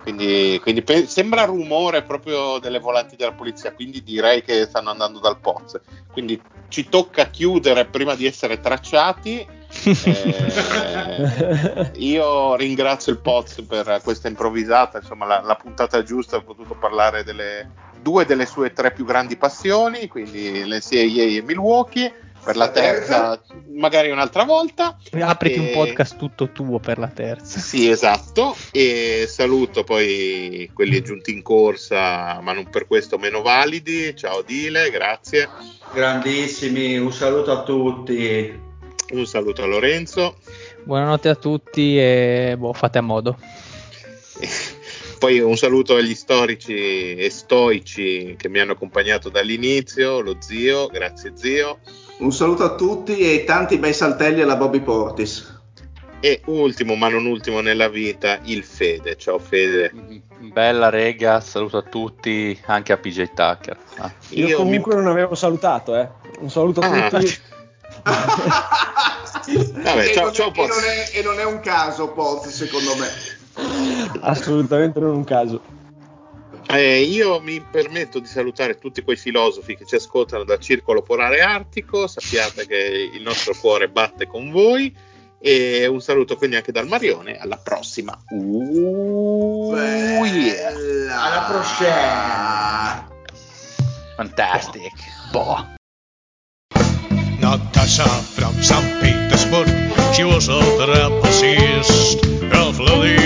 Quindi, quindi pe- sembra rumore proprio delle volanti della polizia, quindi direi che stanno andando dal Poz. Quindi ci tocca chiudere prima di essere tracciati Eh, io ringrazio il Poz per questa improvvisata, insomma la, la, puntata giusta, ho potuto parlare delle due delle sue tre più grandi passioni, quindi l'NCAA e Milwaukee per la terza, magari un'altra volta. Apriti e... un podcast tutto tuo per la terza. Sì, esatto. E saluto poi quelli giunti in corsa, ma non per questo meno validi. Ciao Dile, grazie. Grandissimi, un saluto a tutti. Un saluto a Lorenzo. Buonanotte a tutti e boh, fate a modo. Poi un saluto agli storici e stoici che mi hanno accompagnato dall'inizio, lo zio, grazie zio. Un saluto a tutti e tanti bei saltelli alla Bobby Portis. E ultimo, ma non ultimo nella vita, il Fede. Ciao Fede. Bella rega, saluto a tutti, anche a PJ Tucker. Ah. Io, Io, comunque mi... non avevo salutato, eh. Un saluto a ah. tutti. Vabbè, e, ciao, non ciao, è, e, non è, e non è un caso, Poz, secondo me. Assolutamente non un caso. Eh, io mi permetto di salutare tutti quei filosofi che ci ascoltano dal Circolo Polare Artico, sappiate che il nostro cuore batte con voi e un saluto quindi anche dal Marione, alla prossima. Uh, yeah. Alla prossima. Fantastic. Boh. Natasha from St. Petersburg, she was a trapezist. Vladimir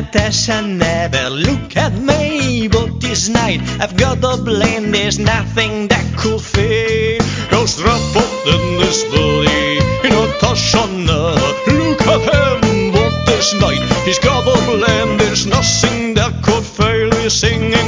Natasha never look at me, but this night I've got a blame. There's nothing that could fail. fade. Cause trapped in this body, Natasha never look at him, but this night he's got a blame. There's nothing that could fail. He's singing